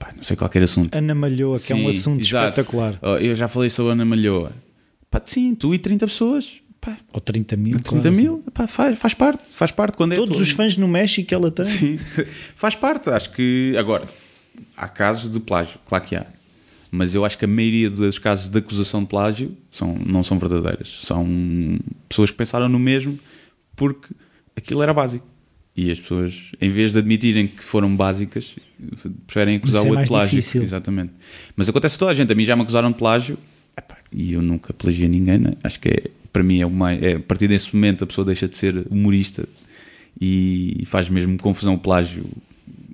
pá, não sei qualquer assunto. Ana Malhoa, que é um Sim, assunto exato. espetacular. Oh, eu já falei sobre a Ana Malhoa. Pá, sim, tu e 30 pessoas. Pá, Ou 30 mil. 30 claro. mil, pá, faz, faz parte. Faz parte quando é Todos todo- os fãs no México que ela tem. Sim, faz parte. Acho que. Agora, há casos de plágio, claro que há. Mas eu acho que a maioria dos casos de acusação de plágio são, não são verdadeiras. São pessoas que pensaram no mesmo porque aquilo era básico. E as pessoas, em vez de admitirem que foram básicas, preferem acusar é o outro de plágio. difícil. Exatamente. Mas acontece a toda a gente. A mim já me acusaram de plágio e eu nunca plagiei ninguém. Né? Acho que é, para mim é o mais. É, a partir desse momento a pessoa deixa de ser humorista e faz mesmo confusão o plágio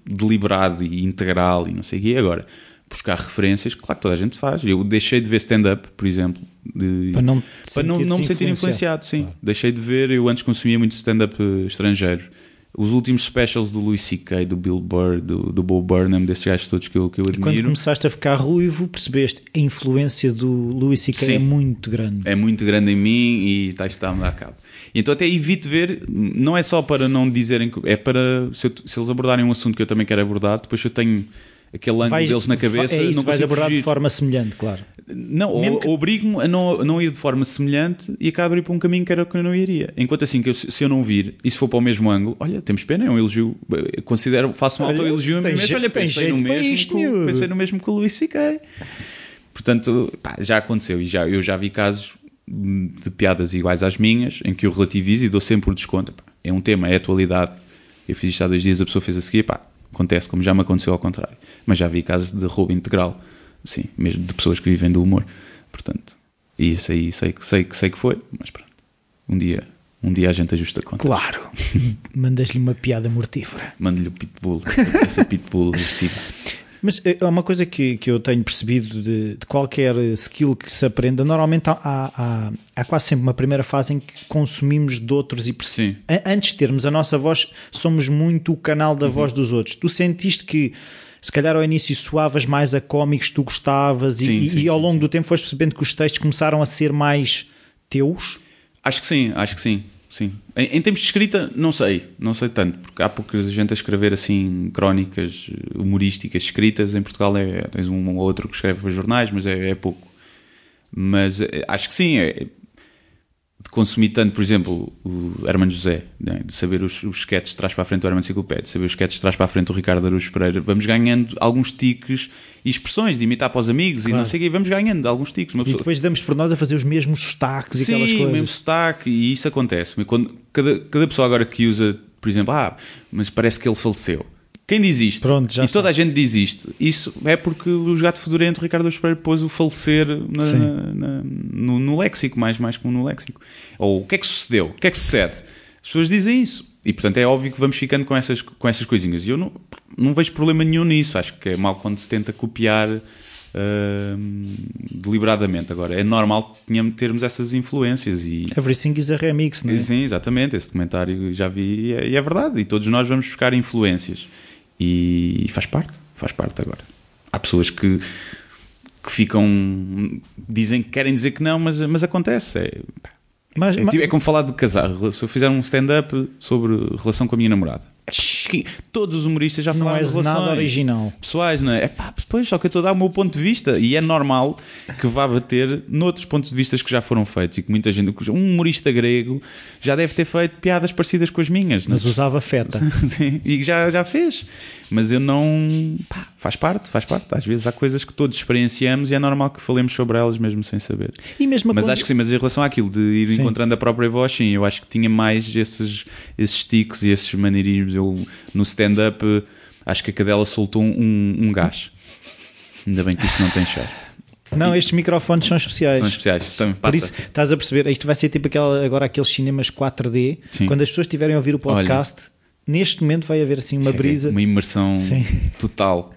deliberado e integral e não sei o quê. Agora, buscar referências, claro que toda a gente faz. Eu deixei de ver stand-up, por exemplo, de- Para não, para não, não me sentir influenciado, sim. Deixei de ver, eu antes consumia muito stand-up eh, estrangeiro. Os últimos specials do Louis C.K., do Bill Burr, do, do Bo Burnham, desses gajos todos que eu, que eu Quando admiro, começaste a ficar ruivo, percebeste a influência do Louis C.K. É muito grande. é muito grande em mim e está, está a me dar cabo. Então até evito ver, não é só para não dizerem, que- é para, se, eu- se eles abordarem um assunto que eu também quero abordar, depois eu tenho aquele ângulo Vais- deles na cabeça, é isso, não vais abordar fugir. de forma semelhante, claro. Não, ou- que- obrigo-me a não, não ir de forma semelhante e acabo a ir para um caminho que era o que eu não iria. Enquanto assim, que eu- se eu não vir e se for para o mesmo ângulo, olha, temos pena, é um elogio. Eu Considero, faço um auto-elogio a mim mesmo. Olha, pensei no, mesmo isto, com, pensei no mesmo com o Luís C.K. Portanto, pá, já aconteceu e já, eu já vi casos hum, de piadas iguais às minhas em que eu relativizo e dou sempre o desconto. Pá, é um tema, é atualidade. Eu fiz isto há dois dias, a pessoa fez a seguir, pá, acontece como já me aconteceu ao contrário. Mas já vi casos de roubo integral, sim, mesmo de pessoas que vivem do humor. Portanto, e isso aí sei, que- sei, que sei que foi, mas pronto. Um dia, um dia a gente ajusta a conta. Claro. Mandas-lhe uma piada mortífera. Mando-lhe o pitbull, essa pitbull agressiva. Mas é uma coisa que, que eu tenho percebido de, de qualquer skill que se aprenda, normalmente há, há, há, quase sempre uma primeira fase em que consumimos de outros e perce- Sim. A- antes de termos a nossa voz, somos muito o canal Uhum. da voz dos outros. Tu sentiste que se calhar ao início soavas mais a cómicos, tu gostavas e, Sim, e- sim, e ao sim, longo do tempo foste percebendo que os textos começaram a ser mais teus? Acho que sim, acho que sim. sim. Em, em termos de escrita, não sei, não sei tanto, porque há pouca gente a escrever assim crónicas humorísticas escritas. Em Portugal é, tens um ou outro que escreve para jornais, mas é, é pouco. Mas eh, acho que sim, é, consumi tanto, por exemplo, o Hermano José, né? de saber os, os sketches de trás para a frente do Hermano Enciclopédia, de saber os sketches de trás para a frente do Ricardo Araújo Pereira, vamos ganhando alguns tiques e expressões de imitar para os amigos claro. e não sei o quê, vamos ganhando alguns tiques. Pessoa... E depois damos por nós a fazer os mesmos sotaques Sim, e aquelas coisas. Sim, o mesmo sotaque, e isso acontece. Quando, cada, cada pessoa agora que usa, por exemplo, ah, mas parece que ele faleceu quem diz isto? Pronto, já e está. toda a gente diz isto. Isso é porque o gato fedorento, Ricardo Espera, pôs o falecer na, na, no, no, léxico, mais, mais como no léxico. Ou o que é que sucedeu? O que é que sucede? As pessoas dizem isso. E portanto é óbvio que vamos ficando com essas, com essas coisinhas. E eu não, não vejo problema nenhum nisso. Acho que é mal quando se tenta copiar uh, deliberadamente. Agora, é normal termos essas influências. E... Everything is a remix, não é? Sim, exatamente. Esse documentário já vi e é, e é verdade. E todos nós vamos buscar influências. E faz parte, faz parte agora. Há pessoas que, que ficam. dizem que querem dizer que não, mas, mas acontece. É, mas, é, mas... é como falar de casar. Se eu fizer um stand-up sobre relação com a minha namorada todos os humoristas já falaram não é nada original. pessoais, não é? é pá, depois só que eu estou a dar o meu ponto de vista e é normal que vá bater noutros pontos de vista que já foram feitos e que muita gente, um humorista grego já deve ter feito piadas parecidas com as minhas, mas usava feta e já, já fez, mas eu não pá, faz parte, faz parte. Às vezes há coisas que todos experienciamos e é normal que falemos sobre elas mesmo sem saber. E mesmo mas quando... acho que sim, mas em relação àquilo de ir sim. encontrando a própria voz, sim, eu acho que tinha mais esses, esses tiques e esses maneirismos. Eu no stand-up acho que a cadela soltou um, um gás. Ainda bem que isto não tem cheiro. Não, estes microfones são especiais. São especiais. Também Por isso, estás a perceber, isto vai ser tipo aquela, agora aqueles cinemas 4D, Sim. quando as pessoas estiverem a ouvir o podcast, Olha, neste momento vai haver assim uma brisa. Uma imersão sim. total.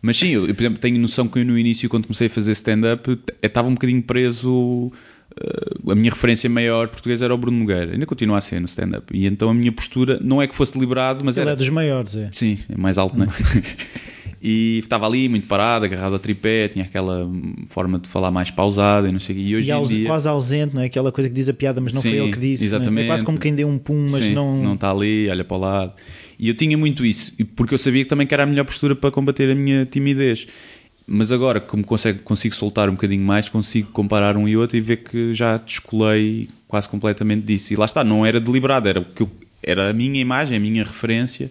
Mas sim, eu, por exemplo, tenho noção que eu no início, quando comecei a fazer stand-up, estava um bocadinho preso Uh, a minha referência maior portuguesa era o Bruno Nogueira, ainda continua a ser no stand-up. E então a minha postura não é que fosse deliberado, mas Ele era. é dos maiores, é? Sim, é mais alto, não é? e estava ali muito parado, agarrado ao tripé, tinha aquela forma de falar mais pausada e não sei E hoje e em dia... quase ausente, não é? Aquela coisa que diz a piada, mas não Sim, foi ele que disse. Exatamente. É? é quase como quem deu um pum, mas Sim, não. Não está ali, olha para o lado. E eu tinha muito isso, porque eu sabia que também que era a melhor postura para combater a minha timidez mas agora, como consigo, consigo soltar um bocadinho mais, consigo comparar um e outro e ver que já descolei quase completamente disso. E lá está, não era deliberado, era, que eu, era a minha imagem, a minha referência.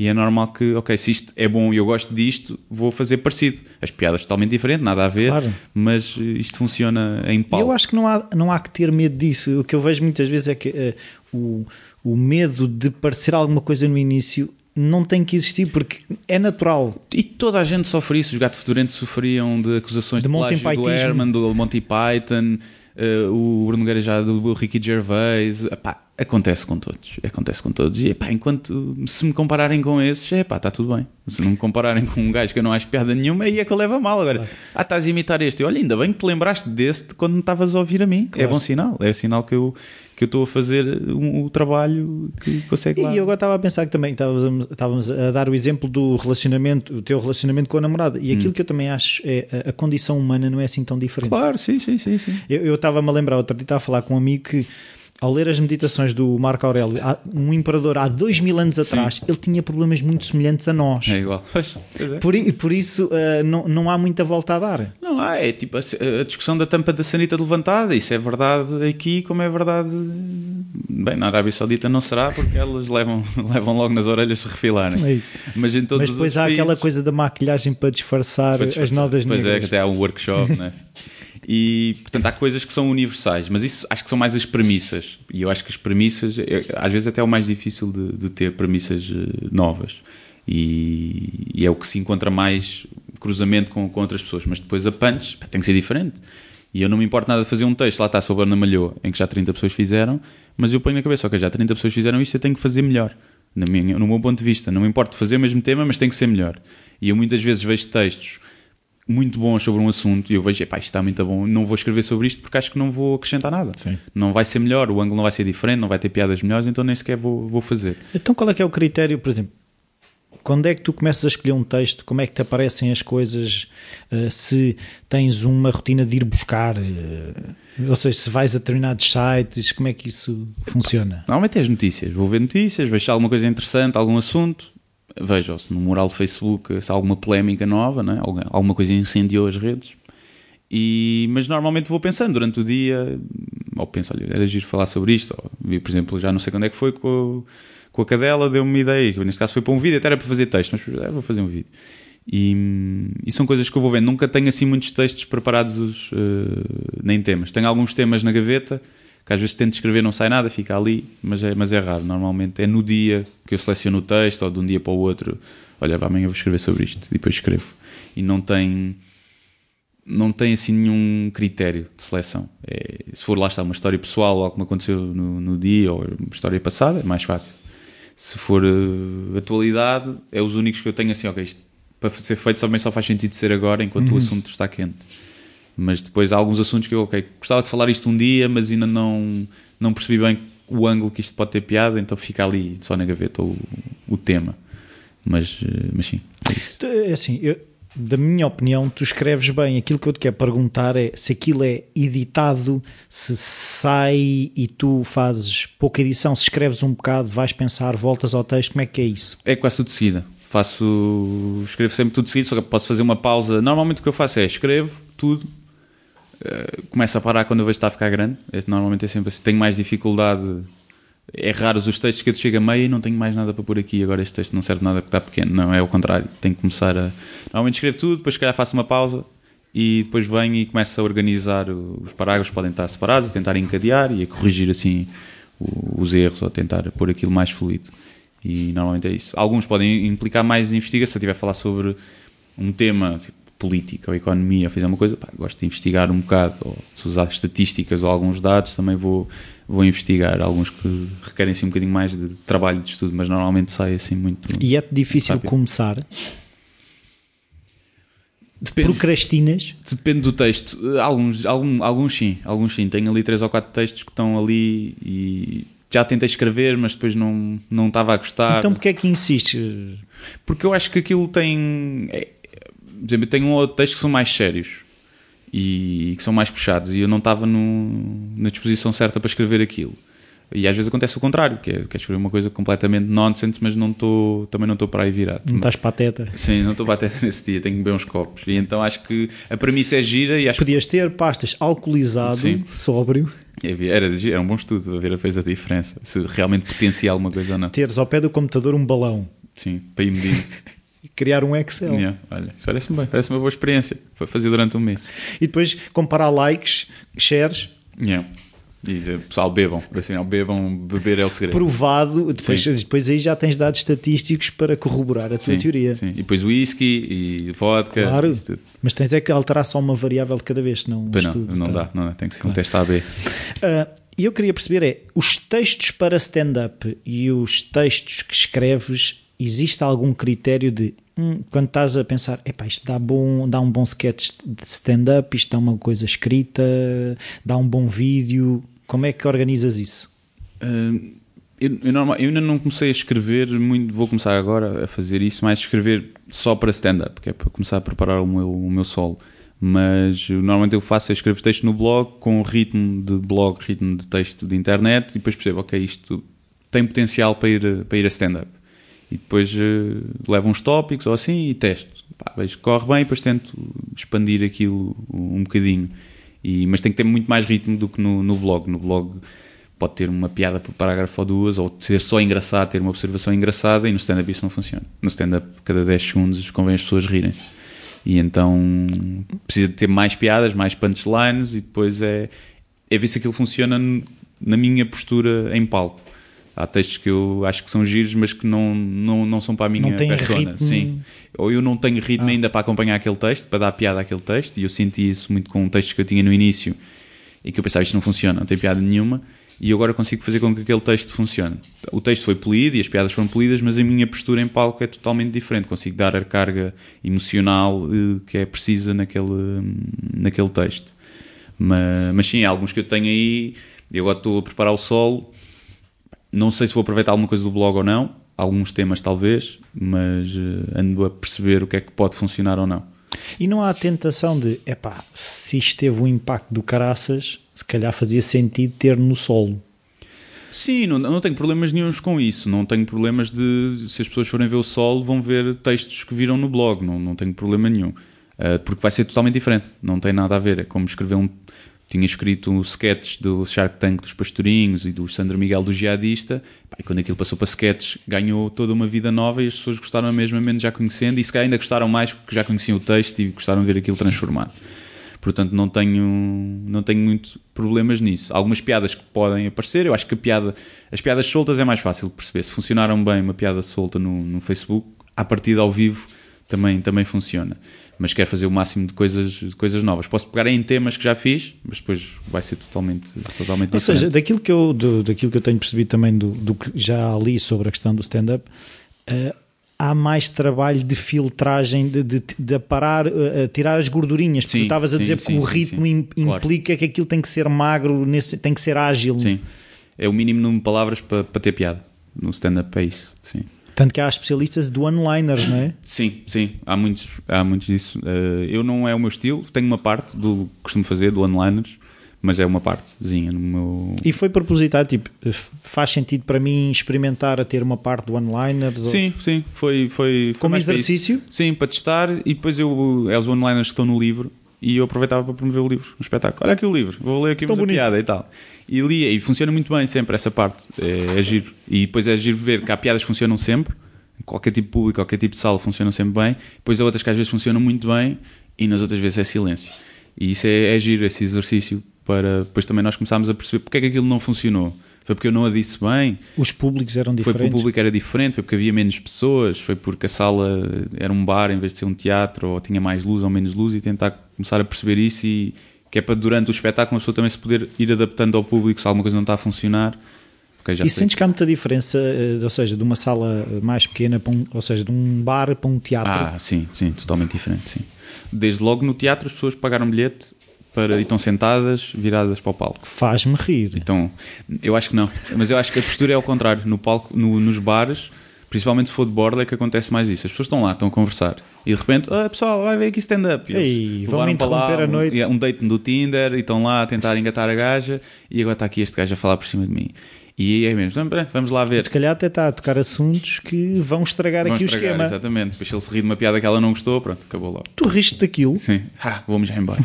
E é normal que, ok, se isto é bom e eu gosto disto, vou fazer parecido. As piadas totalmente diferentes, nada a ver, claro. mas isto funciona em pau. Eu acho que não há, não há que ter medo disso. O que eu vejo muitas vezes é que uh, o, o medo de parecer alguma coisa no início não tem que existir porque é natural. E toda a gente sofre isso. Os gato fedorentes sofriam de acusações de, de plágio do Herman, do Monty Python, uh, o Bruno Guerra já do Ricky Gervais. Epá, acontece com todos. Acontece com todos. E epá, enquanto se me compararem com esses, epá, está tudo bem. Se não me compararem com um gajo que eu não acho piada nenhuma, aí é que eu levo a mal. Agora, claro. ah, estás a imitar este. Olha, ainda bem que te lembraste deste quando me estavas a ouvir a mim. É claro. É bom sinal. É sinal que eu que eu estou a fazer um, o trabalho que consegue lá. E eu agora estava a pensar que também estávamos, estávamos a dar o exemplo do relacionamento, o teu relacionamento com a namorada. E aquilo hum. que eu também acho é a, a, condição humana não é assim tão diferente. Claro, sim, sim, sim. sim. Eu, eu estava-me a lembrar, outro dia estava a falar com um amigo que ao ler as meditações do Marco Aurélio, um imperador há dois mil anos atrás, Sim. ele tinha problemas muito semelhantes a nós. É igual. Pois, pois é. Por, por isso uh, não, não há muita volta a dar. Não há, é tipo a, a, discussão da tampa da sanita levantada. Isso é verdade aqui, como é verdade. Bem, na Arábia Saudita não será, porque elas levam, levam logo nas orelhas se refilarem. É isso. Mas, em todos Mas depois há países, aquela coisa da maquilhagem para disfarçar, para disfarçar. as nodas pois negras. Pois é, que até há um workshop, né? E, portanto, há coisas que são universais, mas isso acho que são mais as premissas. E eu acho que as premissas, é, às vezes, até é o mais difícil de, de ter premissas eh, novas. E, e, é o que se encontra mais cruzamento com, com outras pessoas. Mas depois a punch pá, tem que ser diferente. E eu não me importo nada de fazer um texto, lá está, sobre a Ana Malhou, em que já 30 pessoas fizeram, mas eu ponho na cabeça, ok, já 30 pessoas fizeram isto, eu tenho que fazer melhor. Na minha, no meu ponto de vista. Não me importo fazer o mesmo tema, mas tem que ser melhor. E eu muitas vezes vejo textos muito bons sobre um assunto e eu vejo, epá, isto está muito bom, não vou escrever sobre isto porque acho que não vou acrescentar nada. Sim. Não vai ser melhor, o ângulo não vai ser diferente, não vai ter piadas melhores, então nem sequer vou, vou fazer. Então qual é que é o critério, por exemplo? Quando é que tu começas a escolher um texto? Como é que te aparecem as coisas? Uh, se tens uma rotina de ir buscar, uh, ou seja, se vais a determinados sites, como é que isso funciona? Normalmente é as notícias. Vou ver notícias, vejo alguma coisa interessante, algum assunto, vejo se no mural do Facebook se há alguma polémica nova, não é? alguma coisa incendiou as redes E, mas normalmente vou pensando durante o dia, ou penso, olha, era giro falar sobre isto. Ou, por exemplo, já não sei quando é que foi com, com a cadela, deu-me uma ideia. Neste caso foi para um vídeo, até era para fazer texto, mas é, vou fazer um vídeo. E, e, são coisas que eu vou vendo. Nunca tenho assim muitos textos preparados, uh, nem temas. Tenho alguns temas na gaveta que às vezes tento escrever não sai nada, fica ali, mas é, mas é raro. Normalmente é no dia que eu seleciono o texto ou de um dia para o outro. Olha, amanhã vou escrever sobre isto, e depois escrevo. E não tem não tem assim nenhum critério de seleção. É, se for lá está uma história pessoal ou algo que me aconteceu no, no dia ou uma história passada, é mais fácil. Se for uh, atualidade, é os únicos que eu tenho assim, ok, isto para ser feito também só faz sentido ser agora enquanto uhum. o assunto está quente. Mas depois há alguns assuntos que eu, ok, gostava de falar isto um dia, mas ainda não, não percebi bem o ângulo que isto pode ter piada, então fica ali só na gaveta o, o tema. Mas, eh, mas sim, é. É assim, eu, da minha opinião, tu escreves bem. Aquilo que eu te quero perguntar é se aquilo é editado, se sai e tu fazes pouca edição, se escreves um bocado, vais pensar, voltas ao texto, como é que é isso? É quase tudo de seguida. Faço, escrevo sempre tudo de seguida, só que posso fazer uma pausa. Normalmente o que eu faço é escrevo tudo, uh, começo a parar quando eu vejo que está a ficar grande. É, normalmente é sempre assim. Tenho mais dificuldade é raro os textos que eu chego a meio e não tenho mais nada para pôr aqui, agora este texto não serve nada porque está pequeno. Não, é o contrário. Tenho que começar a. Normalmente escrevo tudo, depois se calhar faço uma pausa e depois venho e começo a organizar os parágrafos, podem estar separados, a tentar encadear e a corrigir assim os erros ou tentar pôr aquilo mais fluido. E normalmente é isso. Alguns podem implicar mais investigação. Se eu estiver a falar sobre um tema tipo, política ou economia, ou fizer uma coisa, pá, gosto de investigar um bocado, ou se usar estatísticas ou alguns dados, também vou vou investigar alguns que requerem assim um bocadinho mais de trabalho de estudo, mas normalmente sai assim muito. E é difícil rápido. começar? Depende, Procrastinas? Depende do texto. Alguns, algum, alguns sim, alguns sim. Tenho ali três ou quatro textos que estão ali e já tentei escrever, mas depois não, não estava a gostar. Então porquê é que insistes? Porque eu acho que aquilo tem. É, por exemplo, eu tenho um ou outro texto que são mais sérios e, que são mais puxados e eu não estava na disposição certa para escrever aquilo. E às vezes acontece o contrário, que é, que é escrever uma coisa completamente nonsense, mas não tô, também não estou para aí virado. Não estás pateta? Sim, não estou pateta nesse dia, tenho que beber uns copos. E então acho que a premissa é gira e acho Podias ter pastas alcoolizado, Sim. sóbrio. Era, era um bom estudo, a ver a fez a diferença, se realmente potencia alguma coisa ou não. Teres ao pé do computador um balão. Sim, para ir medindo. e criar um Excel. Yeah, olha, parece-me bem, parece uma boa experiência. Foi fazer durante um mês. E depois comparar likes, shares. Yeah. E dizer, pessoal, bebam, assim, não, bebam, beber é o segredo. Provado, depois, depois aí já tens dados estatísticos para corroborar a tua sim, teoria. Sim. E depois whisky e vodka. Claro, mas tens é que alterar só uma variável de cada vez, senão pois não, não tá... dá, não dá, tem que ser claro. um teste AB. Uh, e eu queria perceber é, os textos para stand-up e os textos que escreves existe algum critério de hum, quando estás a pensar, epá, isto dá, bom, dá um bom sketch de stand-up, isto dá uma coisa escrita, dá um bom vídeo, como é que organizas isso? Uh, eu, eu, eu, ainda não comecei a escrever muito, vou começar agora a fazer isso, mais escrever só para stand-up, que é para começar a preparar o meu, o meu solo. Mas normalmente eu faço, eu escrevo texto no blog com ritmo de blog, ritmo de texto de internet e depois percebo, ok, isto tem potencial para ir, para ir a stand-up e depois uh, levo uns tópicos ou assim e testo. Pá, vejo que corre bem depois tento expandir aquilo um bocadinho. E, mas tem que ter muito mais ritmo do que no, no blog. No blog pode ter uma piada por parágrafo ou duas, ou ser só engraçado, ter uma observação engraçada, e no stand-up isso não funciona. No stand-up, cada 10 segundos convém as pessoas rirem-se. E então precisa de ter mais piadas, mais punchlines, e depois é, é ver se aquilo funciona na minha postura em palco há textos que eu acho que são giros, mas que não, não, não são para a minha persona. Ritmo... Sim. Ou eu não tenho ritmo ah. ainda para acompanhar aquele texto, para dar piada àquele texto, e eu senti isso muito com textos que eu tinha no início e que eu pensava isto não funciona, não tem piada nenhuma, e agora consigo fazer com que aquele texto funcione. O texto foi polido e as piadas foram polidas, mas a minha postura em palco é totalmente diferente. Consigo dar a carga emocional eh, que é precisa naquele, naquele texto. Mas, mas sim, há alguns que eu tenho aí. Eu agora estou a preparar o solo não sei se vou aproveitar alguma coisa do blog ou não, alguns temas talvez, mas uh, ando a perceber o que é que pode funcionar ou não. E não há a tentação de, epá, se isto teve um impacto do caraças, se calhar fazia sentido ter no solo. Sim, não, não tenho problemas nenhums com isso. Não tenho problemas de, se as pessoas forem ver o solo, vão ver textos que viram no blog. Não, não tenho problema nenhum. Uh, porque vai ser totalmente diferente, não tem nada a ver. É como escrever um. Tinha escrito um sketch do Shark Tank dos Pastorinhos e do Sandro Miguel do Jihadista, e quando aquilo passou para sketch ganhou toda uma vida nova e as pessoas gostaram mesmo, menos já conhecendo, e se calhar ainda gostaram mais porque já conheciam o texto e gostaram de ver aquilo transformado. Portanto, não tenho, não tenho muito problemas nisso. Algumas piadas que podem aparecer, eu acho que a piada, as piadas soltas é mais fácil de perceber. Se funcionaram bem uma piada solta no, no Facebook, a partir ao vivo também, também funciona. Mas quero fazer o máximo de coisas, de coisas novas. Posso pegar em temas que já fiz, mas depois vai ser totalmente, totalmente Ou diferente. seja, daquilo que, eu, do, daquilo que eu tenho percebido também do, do que já li sobre a questão do stand-up, uh, há mais trabalho de filtragem, de, de, de aparar, uh, tirar as gordurinhas. Porque Sim, tu estavas a sim, dizer sim, que o ritmo sim. im- Claro. implica que aquilo tem que ser magro, nesse, tem que ser ágil. Sim. É o mínimo número de palavras para, para ter piada. No stand-up é isso. Sim. Tanto que há especialistas de one-liners, não é? Sim, sim, há muitos, há muitos disso. Eh, eu não é o meu estilo, tenho uma parte do que costumo fazer, do one-liners, mas é uma partezinha no meu. E foi propositado, tipo, faz sentido para mim experimentar a ter uma parte de one-liners? ou- Sim, sim, foi. foi, foi Como exercício? Sim, para testar e depois eu. É os one-liners que estão no livro e eu aproveitava para promover o livro, um espetáculo. Olha aqui o livro, vou ler aqui Tão uma piada e tal. E lia, e funciona muito bem sempre essa parte, é, é giro. E depois é giro ver que há piadas que funcionam sempre, em qualquer tipo de público, qualquer tipo de sala funcionam sempre bem, depois há outras que às vezes funcionam muito bem e nas outras vezes é silêncio. E isso é, é giro, esse exercício, para depois também nós começámos a perceber porque é que aquilo não funcionou. Foi porque eu não a disse bem, Os públicos eram foi porque o diferentes? público era diferente, foi porque havia menos pessoas, foi porque a sala era um bar em vez de ser um teatro, ou tinha mais luz ou menos luz, e tentar começar a perceber isso e que é para durante o espetáculo uma pessoa também se poder ir adaptando ao público se alguma coisa não está a funcionar. Ok, já E sei. sentes que há muita diferença, eh, ou seja, de uma sala mais pequena, para um, ou seja, de um bar para um teatro? Ah, sim, sim, totalmente diferente, sim. Desde logo no teatro as pessoas pagaram bilhete para, e estão sentadas, viradas para o palco. Faz-me rir. Então, eu acho que não. Mas eu acho que a postura é ao contrário. No palco, no- nos bares, principalmente se for de borda, é que acontece mais isso. As pessoas estão lá, estão a conversar. E de repente, ah, pessoal, vai ver aqui stand-up. E vão-me para lá interromper a um- noite. Um, date do Tinder e estão lá a tentar engatar a gaja. E agora está aqui este gajo a falar por cima de mim. E é mesmo, "Então, pronto, vamos lá ver. Se calhar até está a tocar assuntos que vão estragar Vamos aqui estragar, o esquema. Exatamente. Depois ele se ri de uma piada que ela não gostou, pronto, acabou logo. Tu riste daquilo? Sim. Ah, vamos já embora.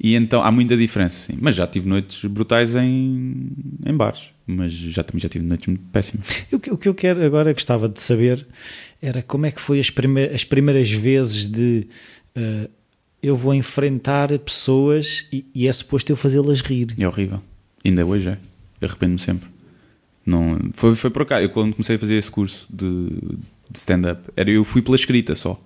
e então há muita diferença, sim. Mas já tive noites brutais em, em bares. Mas já, também já tive noites muito péssimas. O que, o que eu quero agora gostava de saber era como é que foi as, prime- as primeiras vezes de eh, eu vou enfrentar pessoas e, e é suposto eu fazê-las rir. É horrível. Ainda hoje é. Arrependo-me sempre. Não, foi, foi por cá. Eu quando comecei a fazer esse curso de, de stand-up, era eu fui pela escrita só.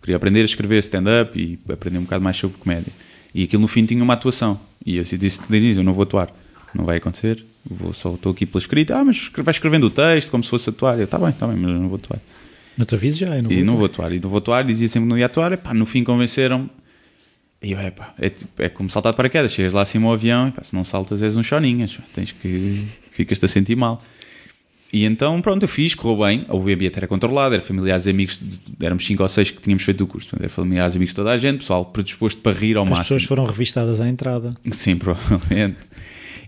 Queria aprender a escrever stand-up e aprender um bocado mais sobre comédia. E aquilo no fim tinha uma atuação. E eu disse que início, eu não vou atuar. Não vai acontecer. Vou, só estou aqui pela escrita. Ah, mas vai escrevendo o texto como se fosse atuar. Eu, tá bem, tá bem, mas eu não vou atuar. No teu aviso já, eu não E vou não vou atuar, e não vou atuar, dizia sempre que não ia atuar, epá, no fim convenceram-me. E eu, epá, é, tipo- é como saltar de paraquedas, chegas lá acima ao avião, epá, se não saltas és um choninhas, tens que, ficas-te a sentir mal. E então, pronto, eu fiz, correu bem, o ambiente era controlado, era familiares e amigos, de- éramos 5 ou 6 que tínhamos feito o curso, portanto, era familiares e amigos de toda a gente, pessoal predisposto para rir ao As máximo. pessoas foram revistadas à entrada. Sim, provavelmente.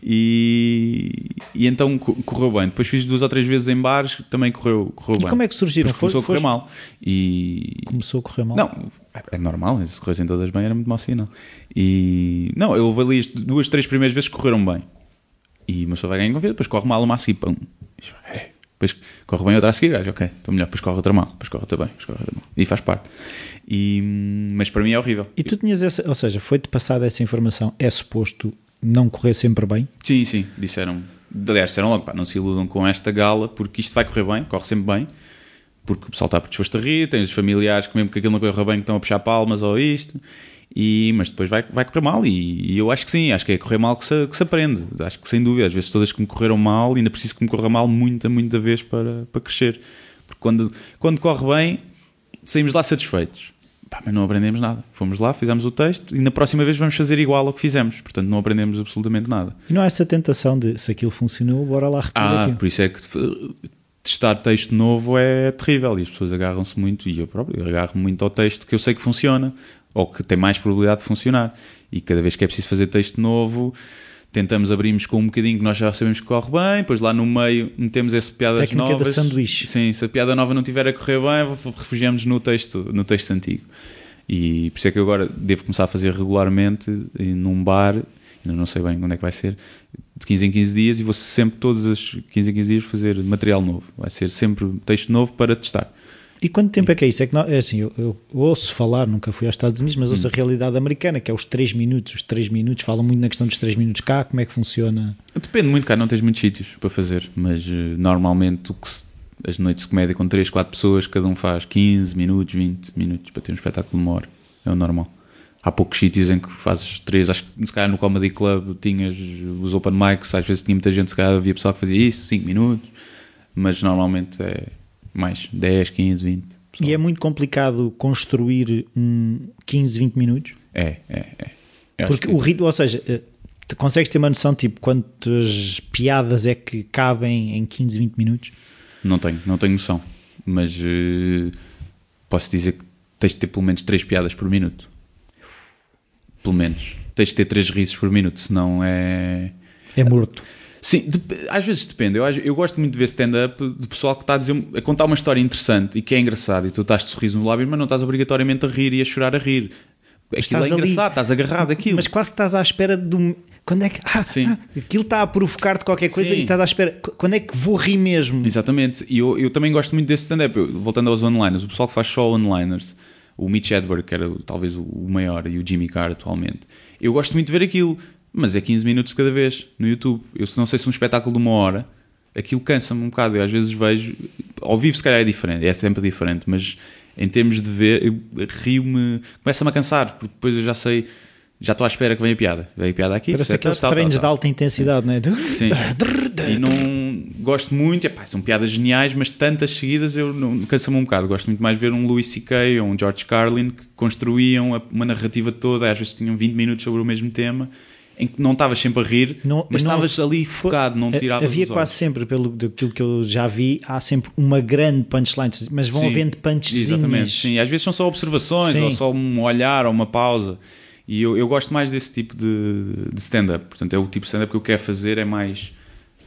E, e então co- correu bem. Depois fiz duas ou três vezes em bares, também correu, correu E bem. como é que surgiram? Depois começou Foi- a correr foste- mal. E, Começou a correr mal. não, é- é normal, se corressem todas bem era muito mau sinal. E não, eu ali as duas, três primeiras vezes que correram bem. E uma pessoa vai ganhar confiança, depois corre mal uma a seguir, pum. É. Depois corre bem outra a seguir, gajo, ok, estou melhor, depois corre outra mal, depois corre outra bem, depois corre outra mal. E faz parte. E, mas para mim é horrível. E tu tinhas essa, ou seja, foi-te passada essa informação, é suposto não correr sempre bem? Sim, sim, disseram. Aliás, disseram logo, pá, não se iludam com esta gala, porque isto vai correr bem, corre sempre bem, porque o pessoal está disposto a rir, tens os familiares que mesmo que aquilo não corra bem que estão a puxar palmas ou isto, e, mas depois vai, vai correr mal, e, e eu acho que sim, acho que é correr mal que se, que se aprende, acho que sem dúvida, às vezes todas que me correram mal, ainda preciso que me corra mal muita, muita vez para, para crescer, porque quando, quando corre bem, saímos lá satisfeitos. Pá, mas não aprendemos nada. Fomos lá, fizemos o texto e na próxima vez vamos fazer igual ao que fizemos. Portanto, não aprendemos absolutamente nada. E não há essa tentação de se aquilo funcionou, bora lá repetir Ah, aquilo. por isso é que testar texto novo é terrível e as pessoas agarram-se muito, e eu próprio agarro muito ao texto que eu sei que funciona ou que tem mais probabilidade de funcionar. E cada vez que é preciso fazer texto novo, tentamos abrirmos com um bocadinho que nós já sabemos que corre bem, depois lá no meio metemos essa piadas Técnica da sanduíche. Sim, se a piada nova não tiver a correr bem, refugiamos no texto, no texto antigo. E por isso é que eu agora devo começar a fazer regularmente num bar, ainda não sei bem onde é que vai ser, de 15 em 15 dias e vou sempre todos os 15 em 15 dias fazer material novo. Vai ser sempre texto novo para testar. E quanto tempo é que é isso? É que não, é assim, eu, eu, ouço falar, nunca fui aos Estados Unidos, mas ouço Hum. a realidade americana, que é os 3 minutos. Os 3 minutos, falam muito na questão dos 3 minutos cá, como é que funciona? Depende muito, cá não tens muitos sítios para fazer, mas eh, normalmente se- as noites de comédia com 3, 4 pessoas, cada um faz 15 minutos, 20 minutos para ter um espetáculo de uma hora. É o normal. Há poucos sítios em que fazes 3, acho que se calhar no Comedy Club tinhas os open mics, às vezes tinha muita gente, se calhar havia pessoal que fazia isso, 5 minutos, mas normalmente é mais 10, 15, 20. E é muito complicado construir um 15, 20 minutos? É, é, é. Eu Porque que- o ritmo, ou seja, eh, tu consegues ter uma noção, tipo, quantas piadas é que cabem em 15, 20 minutos? Não tenho, não tenho noção. Mas eh, posso dizer que tens de ter pelo menos 3 piadas por minuto. Pelo menos. Tens de ter 3 risos por minuto, senão é. É morto. Sim, dep- às vezes depende. Eu, eu gosto muito de ver stand-up de pessoal que está a, dizer, a contar uma história interessante e que é engraçado e tu estás de sorriso no lábio, mas não estás obrigatoriamente a rir e a chorar a rir. Aquilo estás é ali- engraçado, estás agarrado àquilo. Mas quase estás à espera de. Quando é que. Ah, Sim. ah, aquilo está a provocar-te qualquer coisa Sim. e estás à espera. Qu- Quando é que vou rir mesmo? Exatamente, e eu, eu também gosto muito desse stand-up. Voltando aos onliners, o pessoal que faz só onliners, o Mitch Hedberg, que era talvez o maior, e o Jimmy Carr atualmente, eu gosto muito de ver aquilo, mas é 15 minutos cada vez no YouTube. Eu se não sei se um espetáculo de uma hora, aquilo cansa-me um bocado. Eu às vezes vejo, ao vivo se calhar é diferente, é sempre diferente, mas em termos de ver, eu rio-me, começa-me a cansar, porque depois eu já sei. Já estou à espera que venha a piada. Vem a piada aqui. Parece aqueles tal, tal, treinos tal. de alta intensidade, não é? Sim. E não gosto muito, epá, são piadas geniais, mas tantas seguidas eu não cansa-me um bocado. Gosto muito mais de ver um Louis C.K. ou um George Carlin que construíam uma narrativa toda, às vezes tinham 20 minutos sobre o mesmo tema, em que não estavas sempre a rir, Não- mas não- estavas ali focado, não Ha- tiravas Havia quase sempre, pelo daquilo que eu já vi, há sempre uma grande punchline, mas vão Sim, havendo punchzinhas. Exatamente, sim. Às vezes são só observações, Sim. ou só um olhar, ou uma pausa. E eu, eu gosto mais desse tipo de, de stand-up. Portanto, é o tipo de stand-up que eu quero fazer, é mais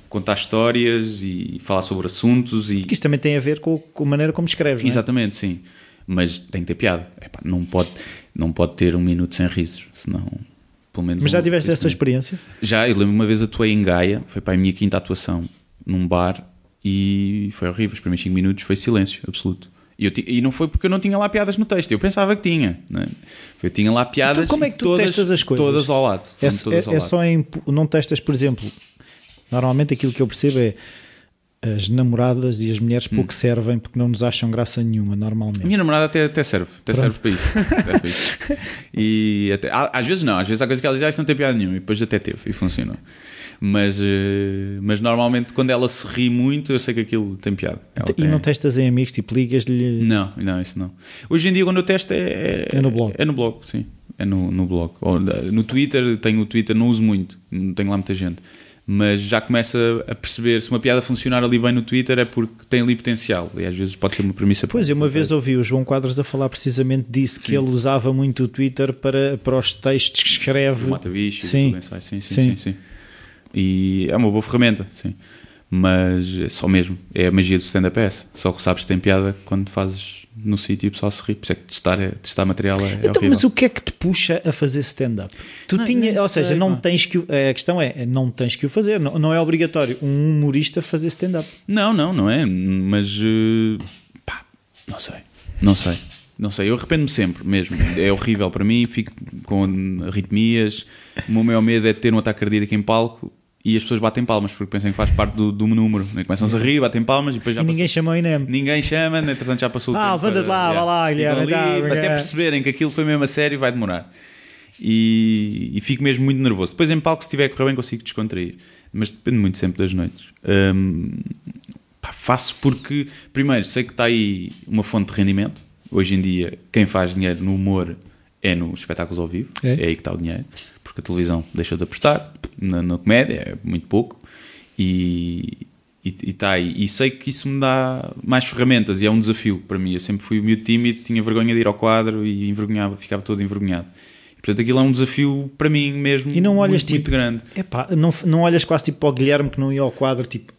contar histórias e falar sobre assuntos e Que isto também tem a ver com, com a maneira como escreves, não é? Exatamente, sim. Mas tem que ter piada. Epá, não, pode, não pode ter um minuto sem risos, senão pelo menos. Mas já um- tiveste essa experiência? Já, eu lembro uma vez atuei em Gaia, foi para a minha quinta atuação num bar e foi horrível. Os primeiros 5 minutos foi silêncio absoluto. E, e não foi porque eu não tinha lá piadas no texto, eu pensava que tinha. Né? Eu tinha lá piadas Então como é que tu todas, testas as coisas? todas ao lado. É, todas é- ao é lado. só em. Não testas, por exemplo, normalmente aquilo que eu percebo é as namoradas e as mulheres Hum. pouco servem porque não nos acham graça nenhuma, A normalmente. minha namorada até, até serve, até serve para isso. Para isso. E até, às vezes não, às vezes há coisas que ela diz, ah, isso não tem piada nenhuma, e depois até teve, e funcionou. Mas, eh, mas normalmente quando ela se ri muito, eu sei que aquilo tem piada. Ela E tem- não testas em amigos, tipo, ligas-lhe. Não, não, isso não. Hoje em dia, quando eu testo, é, É no blog. É no blog, sim. É no, no blog. Ou, no Twitter, tenho o Twitter, não uso muito, não tenho lá muita gente. Mas já começa a perceber se uma piada funcionar ali bem no Twitter é porque tem ali potencial. E às vezes pode ser uma premissa. Pois, eu uma vez ouvi o João Quadros a falar precisamente disso, que ele usava muito o Twitter para, para os textos que escreve. O Mata Bicho, Sim. ensaio. sim, sim, Sim. sim, sim. E é uma boa ferramenta, sim. Mas é só mesmo, é a magia do stand-up é essa. Só que sabes que tem piada quando fazes no sítio e o pessoal se ri. Por isso é que testar, é- testar material é, é Então, horrível. mas o que é que te puxa a fazer stand-up? Tu Não, tinha, ou seja, sei, não pá. tens que a questão é, é não tens que o fazer, não, não é obrigatório um humorista fazer stand-up. Não, não, não é. Mas eh, pá, não sei. Não sei. Não sei. Eu arrependo-me sempre mesmo. É horrível para mim. Fico com arritmias. O meu maior medo é ter um ataque cardíaco em palco e as pessoas batem palmas porque pensam que faz parte do, do número. né? Começam-se a rir, batem palmas e depois já e ninguém chamou o INEM. Ninguém chama, entretanto já passou o Ah, tempo. levanta-te lá, para- vá lá, Guilherme, ali, tá, até é. perceberem que aquilo foi mesmo a sério vai demorar. E, e fico mesmo muito nervoso. Depois em palco, se estiver a correr bem, consigo descontrair. Mas depende muito sempre das noites. Hum, pá, faço porque, primeiro, sei que está aí uma fonte de rendimento. Hoje em dia, quem faz dinheiro no humor é nos espetáculos ao vivo. É. É, aí que está o dinheiro. Porque a televisão deixou de apostar na, na comédia, é muito pouco. E, e, e tá aí. E sei que isso me dá mais ferramentas e é um desafio para mim. Eu sempre fui meio tímido, tinha vergonha de ir ao quadro e envergonhava, ficava todo envergonhado. E, portanto, aquilo é um desafio para mim mesmo E não olhas muito, tipo, muito grande. Epá, não, não olhas quase tipo para o Guilherme que não ia ao quadro, tipo,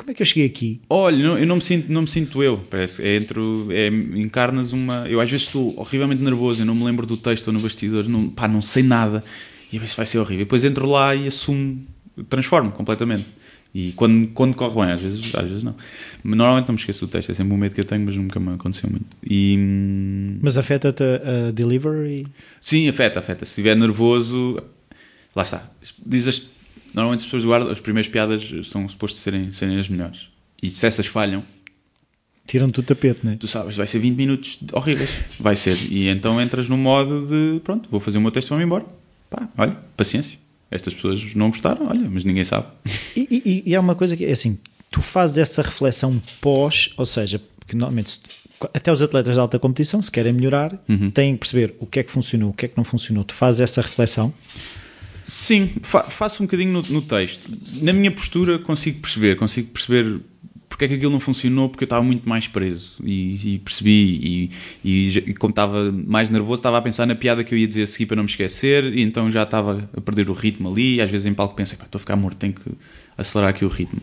como é que eu cheguei aqui? Olha, não, eu não me sinto, não me sinto eu, parece. É entre, é, encarnas uma. Eu às vezes estou horrivelmente nervoso, eu não me lembro do texto ou no bastidor, não, pá, não sei nada, e ver se vai ser horrível. E depois entro lá e assumo, transformo completamente. E quando, quando corre bem, às vezes, às vezes não. Normalmente não me esqueço do texto, é sempre um medo que eu tenho, mas nunca me aconteceu muito. E, mas afeta-te a, a delivery? Sim, afeta, afeta. Se estiver nervoso, lá está. Diz normalmente as pessoas guardam, as primeiras piadas são supostas serem, serem as melhores. E se essas falham, tiram-te o tapete, não é? Tu sabes, vai ser 20 minutos horríveis. Vai ser. E então entras no modo de pronto, vou fazer o meu texto e vou-me embora. Pá, olha, paciência estas pessoas não gostaram, olha, mas ninguém sabe. E, e, e há uma coisa que é assim, tu fazes essa reflexão pós, ou seja, que normalmente até os atletas de alta competição, se querem melhorar, uhum. têm que perceber o que é que funcionou, o que é que não funcionou. Tu fazes essa reflexão? Sim, fa faço um bocadinho no, no, texto. Na minha postura consigo perceber, consigo perceber porque é que aquilo não funcionou, porque eu estava muito mais preso e, e percebi, e, e, e, como estava mais nervoso, estava a pensar na piada que eu ia dizer a seguir para não me esquecer, e então já estava a perder o ritmo ali, e às vezes em palco pensei, estou a ficar morto, tenho que acelerar aqui o ritmo.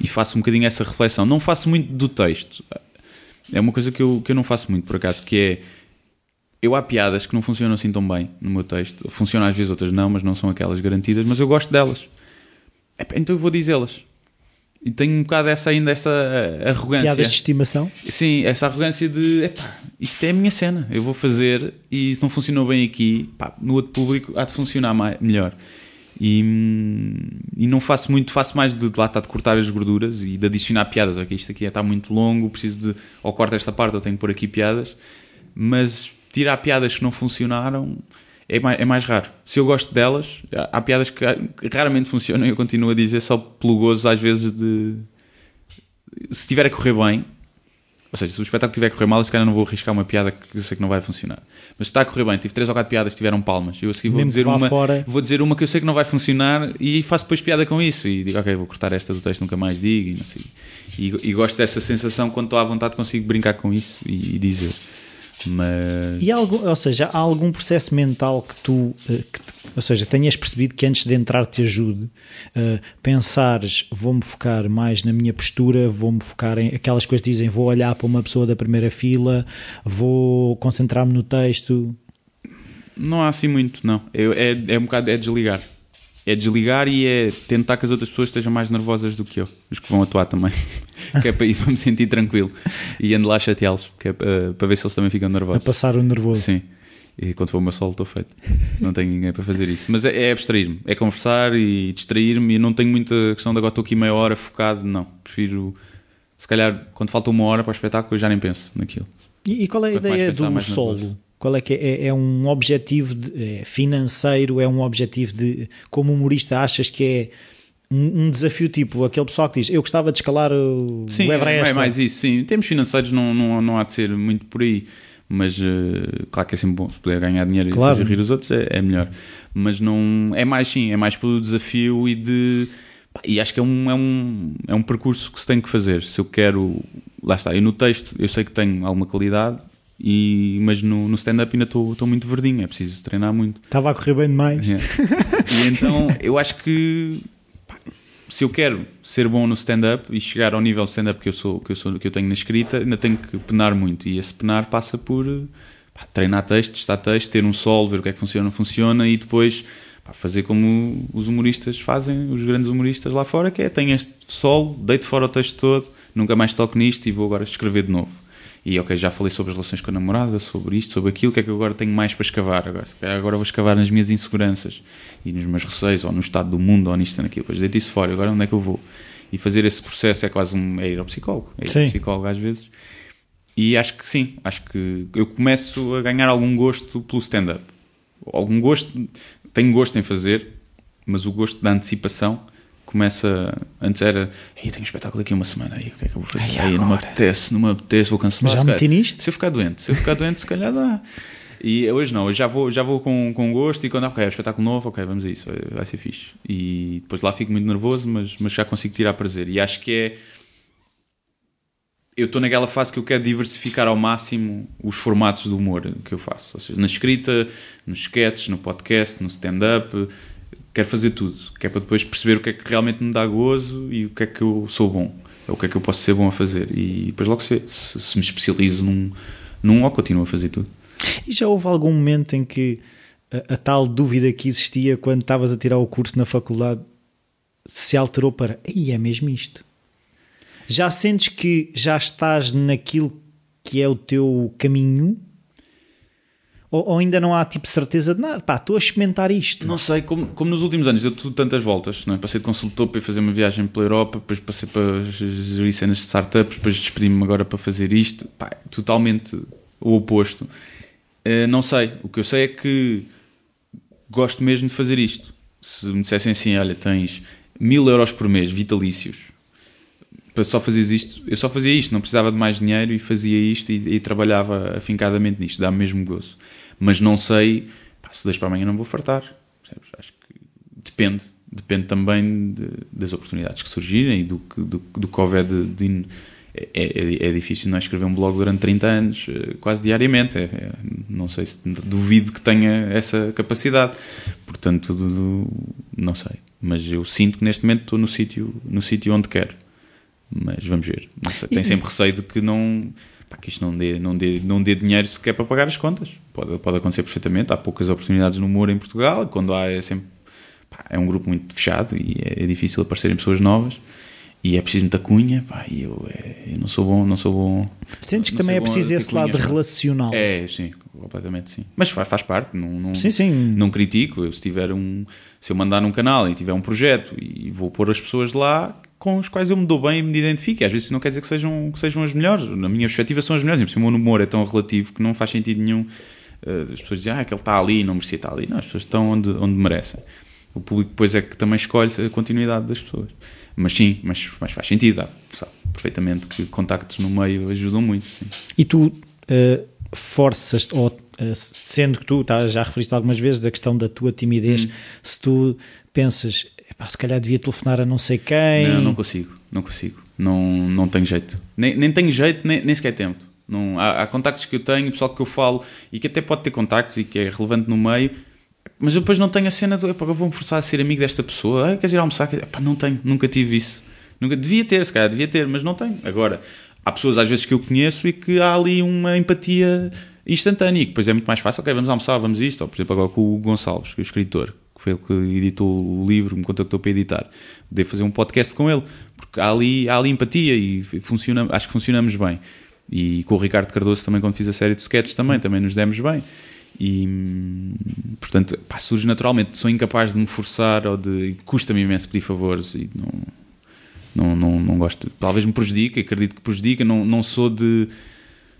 E faço um bocadinho essa reflexão. Não faço muito do texto, é uma coisa que eu, que eu não faço muito, por acaso, que é, eu há piadas que não funcionam assim tão bem no meu texto, funcionam às vezes, outras não, mas não são aquelas garantidas, mas eu gosto delas. Então eu vou dizê-las e tenho um bocado essa, ainda essa arrogância. Piadas de estimação? Sim, essa arrogância de epá, isto é a minha cena, eu vou fazer e se não funcionou bem aqui, pá, no outro público há de funcionar mais, melhor. E, e não faço muito, faço mais de, de lá estar de cortar as gorduras e de adicionar piadas. Ok, isto aqui está muito longo, preciso de. Ou corto esta parte, eu tenho que pôr aqui piadas. Mas tirar piadas que não funcionaram é mais, é mais raro. Se eu gosto delas, há piadas que raramente funcionam e eu continuo a dizer só pelo gozo, às vezes, de. Se estiver a correr bem, ou seja, se o espetáculo estiver a correr mal, se calhar não vou arriscar uma piada que eu sei que não vai funcionar. Mas se está a correr bem, tive três ou quatro piadas que tiveram palmas. Eu a seguir vou dizer, uma, fora... vou dizer uma que eu sei que não vai funcionar e faço depois piada com isso. E digo, ok, vou cortar esta do texto, nunca mais digo. E, não sei. e, e gosto dessa sensação quando estou à vontade, consigo brincar com isso e, e dizer. Mas... E algum, ou seja, há algum processo mental que tu, eh, que, ou seja, tenhas percebido que antes de entrar te ajude, uh, pensares, vou-me focar mais na minha postura, vou-me focar em aquelas coisas que dizem, vou olhar para uma pessoa da primeira fila, vou concentrar-me no texto? Não há assim muito, não. É, é, é um bocado, é desligar é desligar e é tentar que as outras pessoas estejam mais nervosas do que eu, os que vão atuar também, que é para ir para me sentir tranquilo e ando lá chateá-los, que é para, para ver se eles também ficam nervosos. A passar o nervoso. Sim. E quando for o meu solo estou feito. Não tenho ninguém para fazer isso. Mas é, é abstrair-me, é conversar e distrair-me e não tenho muita questão de agora estou aqui meia hora focado, não. Prefiro, se calhar, quando falta uma hora para o espetáculo, eu já nem penso naquilo. E, e qual é a Quanto ideia do solo? Qual é que é? É, é um objetivo de, é financeiro? É um objetivo de. Como humorista, achas que é um, um, desafio tipo aquele pessoal que diz eu gostava de escalar o, sim, Everest? É mais isso, sim. Em termos financeiros não, não, não há de ser muito por aí. Mas uh, claro que é sempre bom se puder ganhar dinheiro claro. e fazer rir os outros é, é, melhor. Mas não. É mais sim, é mais pelo desafio e de. E acho que é um, é, um, é um percurso que se tem que fazer. Se eu quero. Lá está, eu no texto eu sei que tenho alguma qualidade e, mas no, no stand-up ainda estou muito verdinho, é preciso treinar muito. Estava a correr bem demais. É. E então eu acho que pá, se eu quero ser bom no stand-up e chegar ao nível stand-up que eu sou, que eu sou, que eu tenho na escrita, ainda tenho que penar muito. E esse penar passa por pá, treinar textos, estar texto, ter um solo, ver o que é que funciona, não funciona e depois pá, fazer como os humoristas fazem, os grandes humoristas lá fora, que é tenho este solo, deito fora o texto todo, nunca mais toco nisto e vou agora escrever de novo e ok, já falei sobre as relações com a namorada, sobre isto, sobre aquilo, o que é que eu agora tenho mais para escavar? Agora, agora vou escavar nas minhas inseguranças e nos meus receios, ou no estado do mundo, ou nisto ou naquilo. Depois deito isso fora, agora onde é que eu vou? E fazer esse processo é quase um. é ir ao psicólogo. É ir sim. ao psicólogo às vezes. E acho que sim, acho que eu começo a ganhar algum gosto pelo stand-up. Algum gosto, tenho gosto em fazer, mas o gosto da antecipação começa. Antes era. Aí tenho um espetáculo aqui uma semana. Aí o que é que eu vou fazer? Aí não me apetece, não me apetece, vou cancelar. Já meti nisto? Se eu ficar doente, se eu ficar doente, se calhar dá. E hoje não, hoje já vou, já vou com, com gosto e quando, ok, é um espetáculo novo, ok, vamos a isso, vai ser fixe. E depois lá fico muito nervoso, mas, mas já consigo tirar prazer. E acho que é. Eu estou naquela fase que eu quero diversificar ao máximo os formatos do humor que eu faço. Ou seja, na escrita, nos sketches, no podcast, no stand-up, quero fazer tudo, que é para depois perceber o que é que realmente me dá gozo e o que é que eu sou bom. o que é que eu posso ser bom a fazer. E depois logo se, se, se me especializo num, num ou continuo a fazer tudo. E já houve algum momento em que a, a tal dúvida que existia quando estavas a tirar o curso na faculdade se alterou para aí é mesmo isto? Já sentes que já estás naquilo que é o teu caminho? Ou, ou, ainda não há tipo certeza de nada? Pá, estou a experimentar isto. Não sei, como, como nos últimos anos deu tudo tantas voltas, não é? passei de consultor para fazer uma viagem pela Europa, depois passei para gerir cenas de startups, depois despedi-me agora para fazer isto. Pá, totalmente o oposto. Uh, não sei, o que eu sei é que gosto mesmo de fazer isto. Se me dissessem assim, olha, tens mil euros por mês vitalícios para só fazer isto, eu só fazia isto, não precisava de mais dinheiro e fazia isto e, e trabalhava afincadamente nisto, dá-me mesmo gozo. Mas não sei, pá, se deixo para amanhã não vou fartar. Percebes? Acho que depende, depende também de, das oportunidades que surgirem e do que, do, do que houver de, de é, é, é, difícil não é? escrever um blog durante 30 anos, eh, quase diariamente. É, é, não sei se duvido que tenha essa capacidade. Portanto, não sei. Mas eu sinto que neste momento estou no sítio no sítio onde quero. Mas vamos ver. Tem sempre receio de que não pá, que isto não dê, não, dê, não dê dinheiro sequer para pagar as contas. Pode, pode acontecer perfeitamente. Há poucas oportunidades no humor em Portugal. Quando há é sempre pá, é um grupo muito fechado e é, é difícil aparecerem pessoas novas e é preciso muita cunha, pá, e eu, é, eu não sou bom, não sou bom. Sentes que também é preciso esse lado relacional. É, sim, completamente sim. Mas faz, faz parte, não, não, sim, sim. não critico. Eu, se tiver um, se eu mandar num canal e tiver um projeto e vou pôr as pessoas lá com os quais eu me dou bem e me identifico. Às vezes isso não quer dizer que sejam, que sejam as melhores. Na minha perspectiva são as melhores. E o meu humor é tão relativo que não faz sentido nenhum. Uh, as pessoas dizem, ah, que ele está ali e não merecia estar ali. Não, as pessoas estão onde, onde merecem. O público depois é que também escolhe a continuidade das pessoas. Mas sim, mas, mas faz sentido. Há, sabe, perfeitamente que contactos no meio ajudam muito. Sim. E tu uh, forças, ou uh, sendo que tu tá, já referiste algumas vezes da questão da tua timidez, hum. se tu pensas, se calhar devia telefonar a não sei quem. Não, não consigo, não consigo. Não, não tenho jeito. Nem, nem tenho jeito, nem, nem sequer tempo. Não, há, há contactos que eu tenho, pessoal que eu falo e que até pode ter contactos e que é relevante no meio, mas depois não tenho a cena de eu vou-me forçar a ser amigo desta pessoa. Ah, queres ir almoçar? Epá, não tenho, nunca tive isso. Nunca, devia ter, se calhar devia ter, mas não tenho. Agora, há pessoas às vezes que eu conheço e que há ali uma empatia instantânea e que depois é muito mais fácil. Ok, vamos almoçar, vamos isto. Ou, por exemplo, agora com o Gonçalves, que é o escritor, que foi ele que editou o livro, me contactou para editar. Devo fazer um podcast com ele, porque há ali, há ali empatia e funciona, acho que funcionamos bem. E com o Ricardo Cardoso também, quando fiz a série de sketches, também, também nos demos bem. E, portanto, pá, surge naturalmente. Sou incapaz de me forçar ou de. Custa-me imenso pedir favores e não, não, não, não gosto. Talvez me prejudique, acredito que prejudica. Não, não sou de,